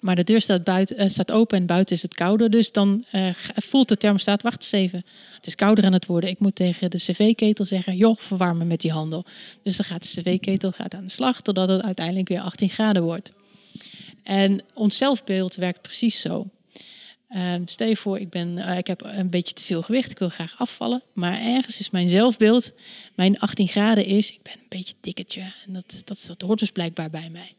Maar de deur staat, buiten, eh, staat open en buiten is het kouder. Dus dan eh, voelt de thermostaat, wacht eens even. Het is kouder aan het worden. Ik moet tegen de cv-ketel zeggen, joh, verwarmen met die handel. Dus dan gaat de cv-ketel gaat aan de slag totdat het uiteindelijk weer 18 graden wordt. En ons zelfbeeld werkt precies zo. Ehm, stel je voor, ik, ben, eh, ik heb een beetje te veel gewicht, ik wil graag afvallen. Maar ergens is mijn zelfbeeld, mijn 18 graden is, ik ben een beetje dikketje. En dat, dat, hoort dus blijkbaar bij mij.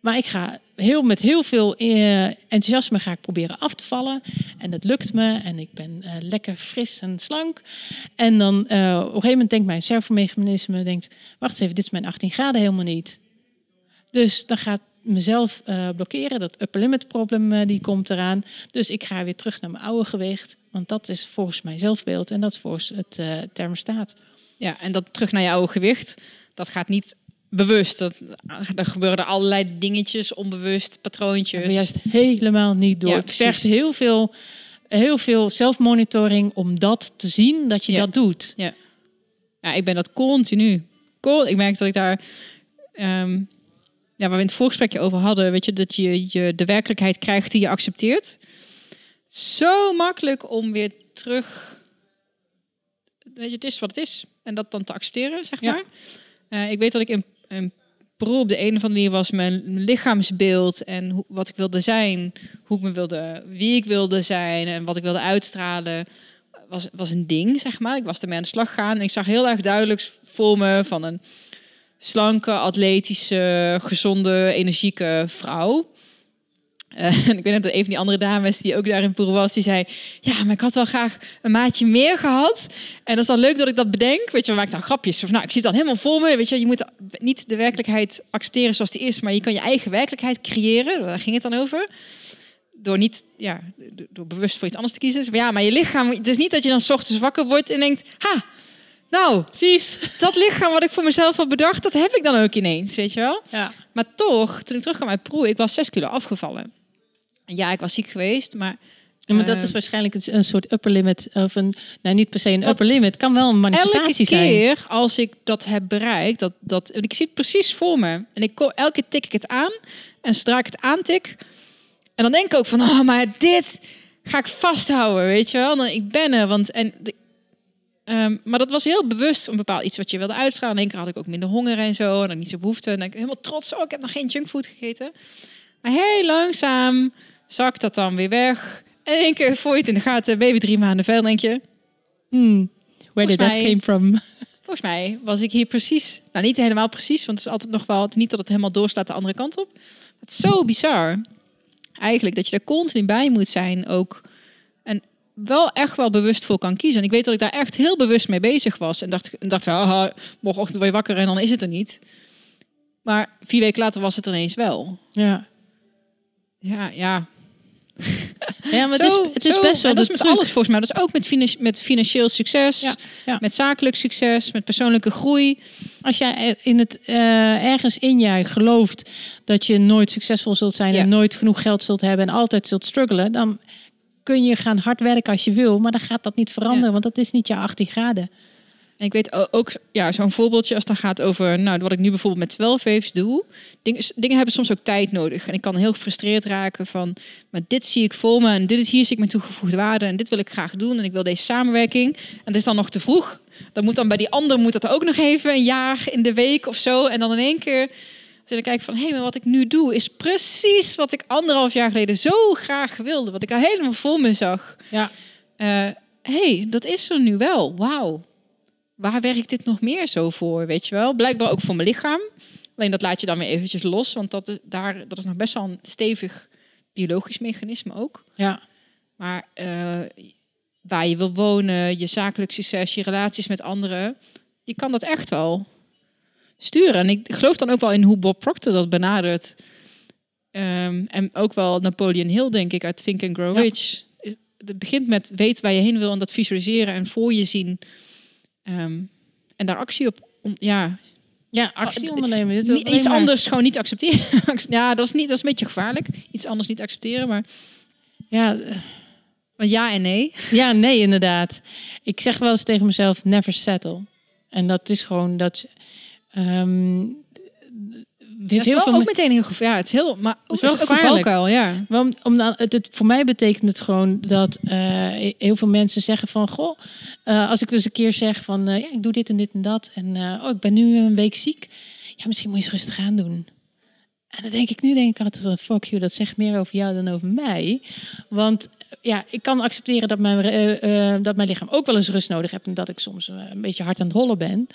Maar ik ga heel, met heel veel eh, enthousiasme ga ik proberen af te vallen. En dat lukt me. En ik ben eh, lekker fris en slank. En dan op een gegeven moment denkt mijn servomechanisme... Denkt, wacht eens even, dit is mijn 18 graden helemaal niet. Dus dan gaat mezelf eh, blokkeren. Dat upper limit problem eh, die komt eraan. Dus ik ga weer terug naar mijn oude gewicht. Want dat is volgens mijn zelfbeeld. En dat is volgens het eh, thermostaat. Ja, en dat terug naar je oude gewicht, dat gaat niet bewust. Dat, er gebeuren er allerlei dingetjes, onbewust, patroontjes. Maar juist helemaal niet door. Ja, het vergt heel veel, heel veel zelfmonitoring om dat te zien dat je Ja. dat doet. Ja, ik ben dat continu. Con- ik merk dat ik daar... ehm, ja, waar we in het voorgesprekje over hadden, weet je, dat je, je de werkelijkheid krijgt die je accepteert. Zo makkelijk om weer terug... Weet je, het is wat het is. En dat dan te accepteren, zeg Ja. maar. Eh, ik weet dat ik in, in op de een of andere manier was mijn lichaamsbeeld en hoe, wat ik wilde zijn, hoe ik me wilde, wie ik wilde zijn en wat ik wilde uitstralen, was, was een ding, zeg maar. Ik was ermee aan de slag gegaan en ik zag heel erg duidelijk voor me van een slanke, atletische, gezonde, energieke vrouw. Eh, [LAUGHS] en ik weet dat een van die andere dames die ook daar in Peru was, die zei: Ja, maar ik had wel graag een maatje meer gehad. En dat is dan leuk dat ik dat bedenk. Weet je, we maken dan grapjes. Van, nou, ik zie het dan helemaal voor me. Weet je, je moet niet de werkelijkheid accepteren zoals die is, maar je kan je eigen werkelijkheid creëren. Daar ging het dan over. Door niet, ja, door bewust voor iets anders te kiezen. Maar ja, maar je lichaam, het is niet dat je dan 's ochtends wakker wordt en denkt: Ha, nou, Precies. dat lichaam wat ik voor mezelf had bedacht, dat heb ik dan ook ineens, weet je wel? Ja. Maar toch, toen ik terugkwam uit Proe, ik was zes kilo afgevallen. Ja, ik was ziek geweest, maar Ja, maar dat Eh, is waarschijnlijk een- soort upper limit. Of een, nou, niet per se een upper limit. Het kan wel een manifestatie elke zijn. keer als ik dat heb bereikt, dat, dat, en ik zie het precies voor me. En ik elke keer tik ik het aan. En zodra ik het aantik, en dan denk ik ook van, oh, maar dit ga ik vasthouden, weet je wel. Dan, ik ben er, want... En, ehm, maar dat was heel bewust een bepaald iets wat je wilde uitstralen. In één keer had ik ook minder honger en zo. En dan niet zo behoefte. En dan ik helemaal trots. Oh, ik heb nog geen junkfood gegeten. Maar heel langzaam zakt dat dan weer weg. En in één keer voor je het in de gaten, baby drie maanden verder, denk je... Hmm. Where did that came from? [LAUGHS] Volgens mij was ik hier precies. Nou, niet helemaal precies, want het is altijd nog wel. Niet dat het helemaal doorslaat de andere kant op. Het is zo bizar. Eigenlijk dat je er continu bij moet zijn ook. Wel echt wel bewust voor kan kiezen. En ik weet dat ik daar echt heel bewust mee bezig was. En dacht, en dacht haha, morgenochtend word je wakker en dan is het er niet. Maar vier weken later was het er ineens wel. Ja. Ja, ja. Ja, maar het is, het is zo- best wel en dat is met alles volgens mij. Dat is ook met, met financieel succes, Ja, ja. met zakelijk succes, met persoonlijke groei. Als jij in het, eh, ergens in jij gelooft dat je nooit succesvol zult zijn Ja. en nooit genoeg geld zult hebben en altijd zult struggelen, dan kun je gaan hard werken als je wil, maar dan gaat dat niet veranderen, Ja. want dat is niet je 18 graden. En ik weet ook, ja, zo'n voorbeeldje als het dan gaat over, nou, wat ik nu bijvoorbeeld met 12 waves doe. Dingen, dingen hebben soms ook tijd nodig. En ik kan heel gefrustreerd raken van, maar dit zie ik voor me en dit is, hier zie ik mijn toegevoegde waarde en dit wil ik graag doen en ik wil deze samenwerking. En het is dan nog te vroeg. Dan moet dan bij die ander moet dat ook nog even een jaar in de week of zo. En dan in één keer dus dan kijk ik van, hé, maar wat ik nu doe is precies wat ik anderhalf jaar geleden zo graag wilde. Wat ik al helemaal voor me zag. Ja. Hé, hey, dat is er nu wel. Wauw. Waar werkt dit nog meer zo voor, weet je wel? Blijkbaar ook voor mijn lichaam. Alleen dat laat je dan weer eventjes los, want dat, is- daar, dat is nog best wel een stevig biologisch mechanisme ook. Ja. Maar eh, waar je wil wonen, je zakelijk succes, je relaties met anderen, je kan dat echt wel sturen. En ik geloof dan ook wel in hoe Bob Proctor dat benadert. Ehm, en ook wel Napoleon Hill, denk ik, uit Think and Grow Ja. Rich. Het begint met weten waar je heen wil en dat visualiseren en voor je zien. Ehm, en daar actie op. Om, ja, Ja, actie Oh, ondernemen. Dit iets anders gewoon niet accepteren. [LAUGHS] ja, dat is, niet, dat is een beetje gevaarlijk. Iets anders niet accepteren, maar Ja, eh, maar ja en nee. ja, nee, inderdaad. Ik zeg wel eens tegen mezelf, never settle. En dat is gewoon dat... ehm Dat is heel wel ook me- meteen heel gevaarlijk. Ja, het is heel, maar is is wel ook gevaarlijk. ja. Wel, om dan, het, het- voor mij betekent het gewoon dat eh, heel veel mensen zeggen van... Goh, eh, als ik eens een keer zeg van... eh, ja, ik doe dit en dit en dat. En oh, ik ben nu een week ziek. Ja, misschien moet je eens rustig aan doen. En dan denk ik nu, denk ik altijd, van, fuck you, dat zegt meer over jou dan over mij. Want ja, ik kan accepteren dat mijn, dat mijn lichaam ook wel eens rust nodig heeft... en dat ik soms een beetje hard aan het hollen ben.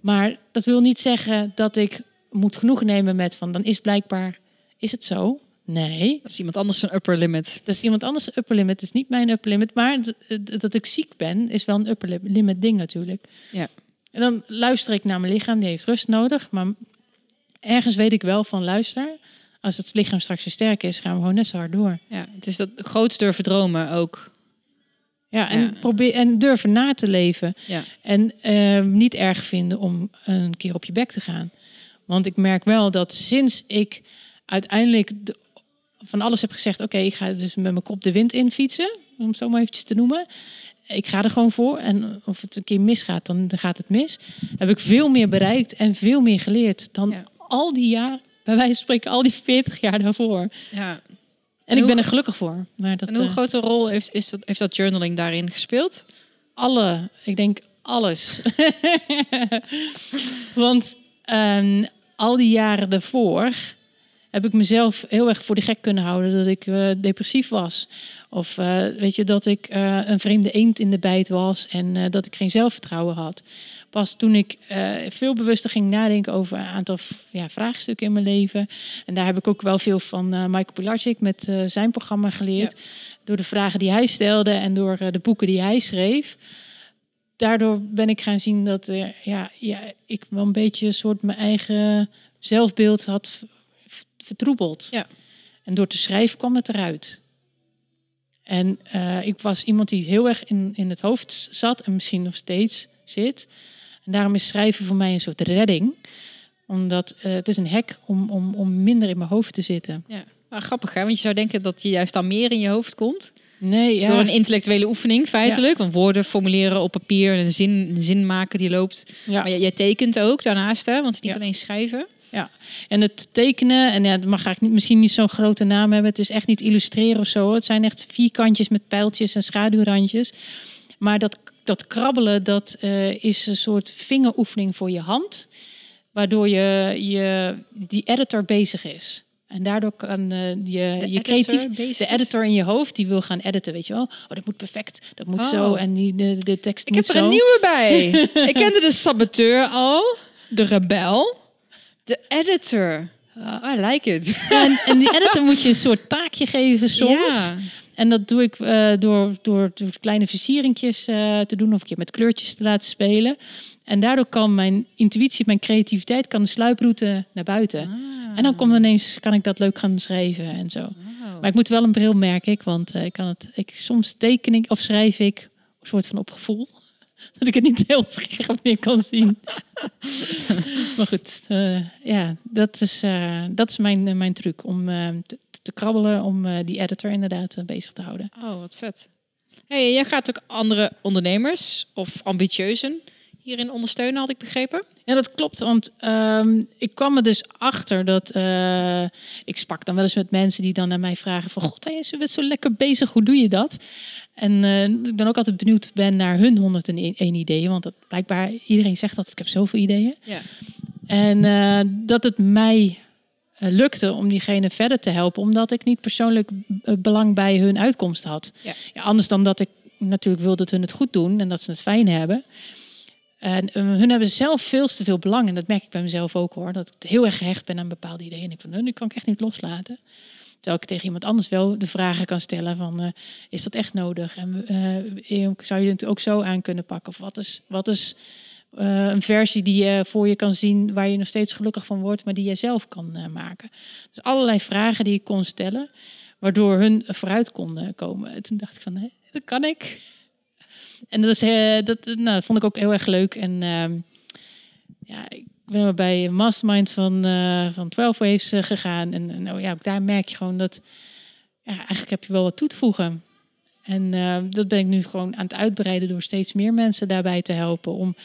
Maar dat wil niet zeggen dat ik moet genoegen nemen met van... dan is blijkbaar, is het zo? Nee, Dat is iemand anders een upper limit. dat is iemand anders een upper limit. Het is niet mijn upper limit. Maar dat ik ziek ben, is wel een upper li- limit ding natuurlijk. Ja. En dan luister ik naar mijn lichaam. Die heeft rust nodig. Maar ergens weet ik wel van luister. Als het lichaam straks weer sterk is, gaan we gewoon net zo hard door. Ja, het is dat groots durven dromen ook. Ja, en, Ja. Probeer, en durven na te leven. Ja. En eh, niet erg vinden om een keer op je bek te gaan. Want ik merk wel dat sinds ik uiteindelijk de- van alles heb gezegd... oké, ik ga dus met mijn kop de wind in fietsen, om het zo maar eventjes te noemen. Ik ga er gewoon voor. En of het een keer misgaat, dan dan gaat het mis. Heb ik veel meer bereikt en veel meer geleerd dan Ja. al die jaar... bij wijze van spreken al die 40 jaar daarvoor. ja. En, ik hoe- ben er gelukkig voor. Maar dat, En hoe eh, grote rol heeft, is dat, heeft dat journaling daarin gespeeld? alle, ik denk alles. [LAUGHS] Want ehm, al die jaren daarvoor heb ik mezelf heel erg voor de gek kunnen houden dat ik eh, depressief was. Of eh, weet je, dat ik een vreemde eend in de bijt was en dat ik geen zelfvertrouwen had. Pas toen ik eh, veel bewuster ging nadenken over een aantal ja, vraagstukken in mijn leven. En daar heb ik ook wel veel van eh, Michael Pilarczyk met eh, zijn programma geleerd. Door de vragen die hij stelde en door de boeken die hij schreef. Daardoor ben ik gaan zien dat ja, ja, ik wel een beetje een soort mijn eigen zelfbeeld had vertroebeld. Ja. En door te schrijven kwam het eruit. En ik was iemand die heel erg in, in het hoofd zat en misschien nog steeds zit. En daarom is schrijven voor mij een soort redding. Omdat eh, het is een hek om, om, om minder in mijn hoofd te zitten. Ja. Maar grappig hè, want je zou denken dat je juist dan meer in je hoofd komt. Nee, ja. Door een intellectuele oefening, feitelijk. Want woorden formuleren op papier en een zin, een zin maken die loopt. ja. Maar jij, tekent ook daarnaast, hè? Want het is niet Ja. alleen schrijven. En het tekenen, en ja, dat mag eigenlijk niet, misschien niet zo'n grote naam hebben. Het is echt niet illustreren of zo. Het zijn echt vierkantjes met pijltjes en schaduwrandjes. Maar dat, dat krabbelen, dat eh, is een soort vingeroefening voor je hand. Waardoor je, je die editor bezig is. En daardoor kan eh, je, je creatief... De editor in je hoofd, die wil gaan editen, weet je wel. Oh, dat moet perfect, dat moet Oh. zo. En die, de, de tekst Ik moet heb er zo. een nieuwe bij. [LAUGHS] ik kende de saboteur al. De rebel. De editor. Oh, I like it. En, en die [LAUGHS] editor moet je een soort taakje geven soms. Ja. En dat doe ik eh, door, door, door kleine versieringjes eh, te doen of een keer met kleurtjes te laten spelen. En daardoor kan mijn intuïtie, mijn creativiteit, kan de sluiproute naar buiten. Ah. En dan komt ineens, kan ik dat leuk gaan schrijven en zo. Wow. Maar ik moet wel een bril, merk ik, want eh, ik kan het, ik, soms teken ik of schrijf ik een soort van op gevoel. [LAUGHS] Dat ik het niet heel scherp meer kan zien. [LAUGHS] maar goed, eh, ja, dat is, eh, dat is mijn, eh, mijn truc om te, te krabbelen, om die editor inderdaad bezig te houden. Oh, wat vet. Hey, jij gaat ook andere ondernemers of ambitieuzen hierin ondersteunen, had ik begrepen. Ja, dat klopt. Want ehm, ik kwam er dus achter dat... ik sprak dan wel eens met mensen die dan naar mij vragen van... God, je bent zo lekker bezig, hoe doe je dat? En eh, ik dan ook altijd benieuwd ben naar hun 101 ideeën. Want dat, blijkbaar, iedereen zegt dat ik heb zoveel ideeën. Ja. En eh, dat het mij eh, lukte om diegene verder te helpen. Omdat ik niet persoonlijk belang bij hun uitkomst had. Ja. Ja, anders dan dat ik natuurlijk wil dat hun het goed doen en dat ze het fijn hebben. En hun hebben zelf veel te veel belang. En dat merk ik bij mezelf ook hoor. Dat ik heel erg gehecht ben aan bepaalde ideeën. En ik van, "Nou, die kan ik echt niet loslaten. Terwijl ik tegen iemand anders wel de vragen kan stellen van... eh, is dat echt nodig? En eh, zou je het ook zo aan kunnen pakken? Of wat is, wat is eh, een versie die je voor je kan zien... waar je nog steeds gelukkig van wordt... maar die je zelf kan eh, maken? Dus allerlei vragen die ik kon stellen... waardoor hun vooruit konden komen. En toen dacht ik van, dat kan ik. En dat, is, eh, dat, nou, dat vond ik ook heel erg leuk. En ehm, ja, ik ben bij mastermind van, eh van 12 Waves eh, gegaan. En, nou ja, ook daar merk je gewoon dat... Ja, eigenlijk heb je wel wat toe te voegen. En eh, dat ben ik nu gewoon aan het uitbreiden... door steeds meer mensen daarbij te helpen... om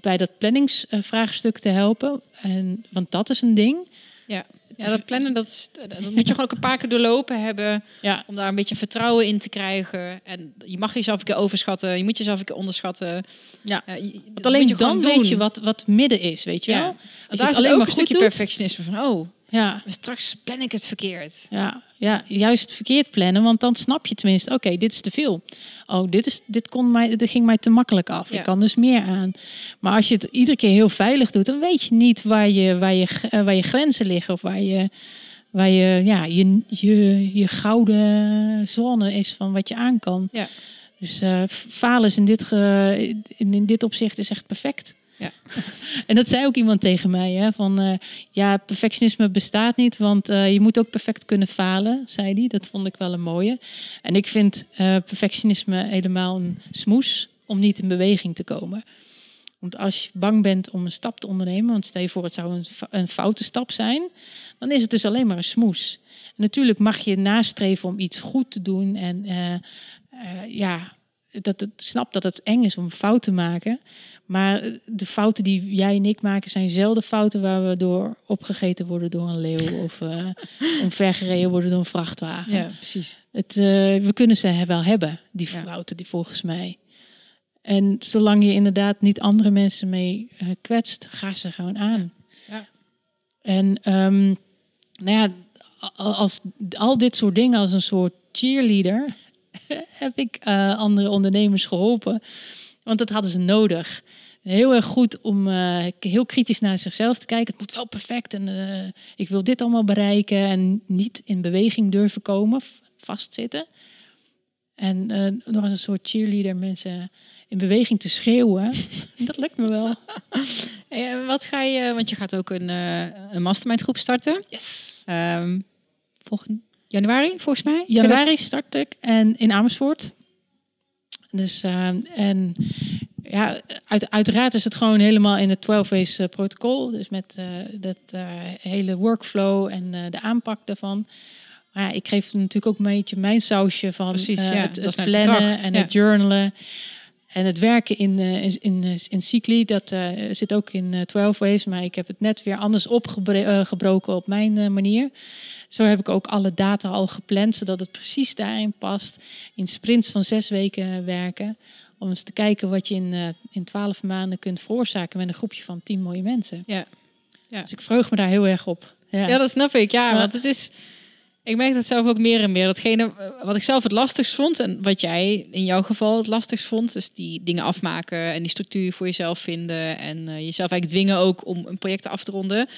bij dat planningsvraagstuk te helpen. En, want dat is een ding. Ja, dat plannen, dat, is, dat moet je gewoon ook een paar keer doorlopen hebben. Ja, Om daar een beetje vertrouwen in te krijgen. En je mag jezelf een keer overschatten. Je moet jezelf een keer onderschatten. ja. Ja, je- Want alleen dan weet je wat, wat midden is, weet je Ja. wel? Als je daar het is alleen maar een stukje doet. perfectionisme van... Oh, Ja, straks plan ik het verkeerd. ja, ja, juist verkeerd plannen, want dan snap je tenminste, oké, dit is te veel. Oh, dit, is, dit, kon mij, dit ging mij te makkelijk af. Ja. Ik kan dus meer aan. Maar als je het iedere keer heel veilig doet, dan weet je niet waar je, waar je, eh, waar je grenzen liggen of waar je, waar je, ja, je, je, je gouden zone is van wat je aan kan. Ja. Dus eh, falen is in dit, ge, in, in dit opzicht is echt perfect. Ja. En dat zei ook iemand tegen mij, hè, van eh, ja, perfectionisme bestaat niet, want eh, je moet ook perfect kunnen falen, zei hij. Dat vond ik wel een mooie. En ik vind eh, perfectionisme helemaal een smoes om niet in beweging te komen. Want als je bang bent om een stap te ondernemen, want stel je voor het zou een, een foute stap zijn, dan is het dus alleen maar een smoes. Natuurlijk mag je nastreven om iets goed te doen en ja, dat het snap dat het eng is om fout te maken. Maar de fouten die jij en ik maken zijn zelden fouten waar we door opgegeten worden door een leeuw of eh [LAUGHS] omvergereden worden door een vrachtwagen. Ja, precies. Het, eh, we kunnen ze wel hebben, die fouten, die volgens mij. En zolang je inderdaad niet andere mensen mee eh, kwetst, ga ze gewoon aan. Ja. En ehm, nou ja, als al dit soort dingen als een soort cheerleader [LAUGHS] heb ik eh, andere ondernemers geholpen. Want dat hadden ze nodig. Heel erg goed om eh, heel kritisch naar zichzelf te kijken. Het moet wel perfect en eh, ik wil dit allemaal bereiken. En niet in beweging durven komen, vastzitten. En eh, nog als een soort cheerleader mensen in beweging te schreeuwen. [LAUGHS] dat lukt me wel. Hey, [LAUGHS] en wat ga je, want je gaat ook een, een mastermind groep starten. Yes. Volgend januari, volgens mij. Januari start ik en in Amersfoort. Dus eh, en ja, uit, uiteraard is het gewoon helemaal in het 12 ways eh, protocol. Dus met eh, dat eh, hele workflow en de aanpak daarvan. Maar ja, ik geef natuurlijk ook een beetje mijn sausje van Precies, ja, het, plannen en ja. het journalen. En het werken in, in, in, in cycli, dat zit ook in eh 12 Ways. Maar ik heb het net weer anders opgebroken op mijn manier. Zo heb ik ook alle data al gepland, zodat het precies daarin past. In sprints van zes weken werken. Om eens te kijken wat je in, eh in 12 maanden kunt veroorzaken met een groepje van 10 mooie mensen. Ja. Ja. Dus ik vreug me daar heel erg op. Ja. Ja, dat snap ik. Ja, want het is. Ik merk dat zelf ook meer en meer. Datgene eh, wat ik zelf het lastigst vond en wat jij in jouw geval het lastigst vond, dus die dingen afmaken en die structuur voor jezelf vinden en eh, jezelf eigenlijk dwingen ook om een project af te ronden,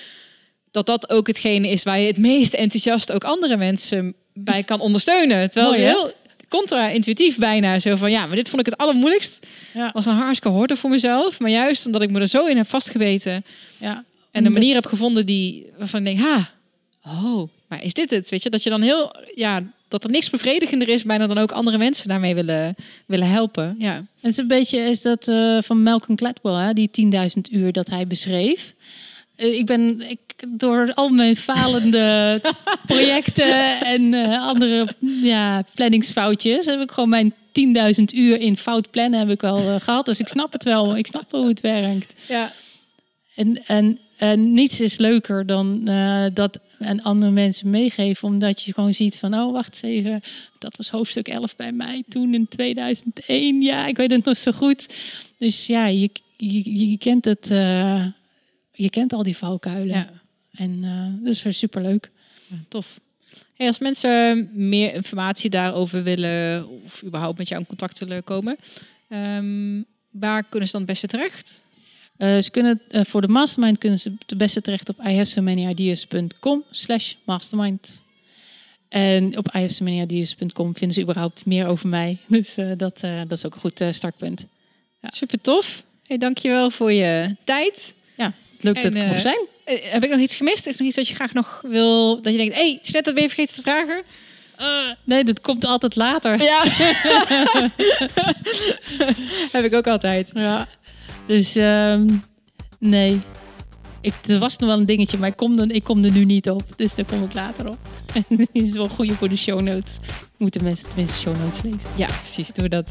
dat dat ook hetgene is waar je het meest enthousiast ook andere mensen bij kan ondersteunen. Terwijl Mooi, hè? heel contra-intuïtief bijna zo van ja, maar dit vond ik het allermoeilijkst. Ja. Was een hartstikke horde voor mezelf, maar juist omdat ik me er zo in heb vastgebeten Ja. en een manier heb gevonden die waarvan ik denk, ha, oh, maar is dit het? Weet je, dat je dan heel, ja, dat er niks bevredigender is, bijna dan ook andere mensen daarmee willen, willen helpen. Ja, Het is een beetje is dat eh, van Malcolm Gladwell, hè, die 10.000 uur dat hij beschreef. Eh, ik ben ik, door al mijn falende [LAUGHS] projecten en eh, andere ja, planningsfoutjes, heb ik gewoon mijn 10.000 uur in fout plannen heb ik wel eh, gehad. Dus ik snap het wel. Ik snap wel hoe het werkt. ja. En, en, en niets is leuker dan dat aan andere mensen meegeven. Omdat je gewoon ziet van, oh wacht eens even. Dat was hoofdstuk 11 bij mij toen in 2001. Ja, ik weet het nog zo goed. Dus ja, je, je, je kent het. Je kent al die valkuilen. ja. En eh, dat is weer superleuk. tof. Hey, als mensen meer informatie daarover willen of überhaupt met jou in contact willen komen, ehm, waar kunnen ze dan het beste terecht? Eh, ze kunnen, eh, voor de mastermind kunnen ze het beste terecht op ihavesomanyIdeas.com slash mastermind. En op ihavesomanyIdeas.com vinden ze überhaupt meer over mij. [LAUGHS] Dus eh, dat, eh, dat is ook een goed startpunt. Super tof. Hey, dankjewel voor je tijd. Leuk En, dat ik er eh, zijn. Eh, heb ik nog iets gemist? Is er nog iets wat je graag nog wil, dat je denkt, hé, hey, net dat ben je vergeten te vragen? Nee, dat komt altijd later. Ja. [LAUGHS] [LAUGHS] heb ik ook altijd. Ja. Dus ehm, nee. Ik, er was nog wel een dingetje, maar ik kom, er, ik kom er nu niet op. Dus daar kom ik later op. En [LAUGHS] die is wel goed voor de show notes. Moeten mensen tenminste show notes lezen. Ja, precies. Doe dat.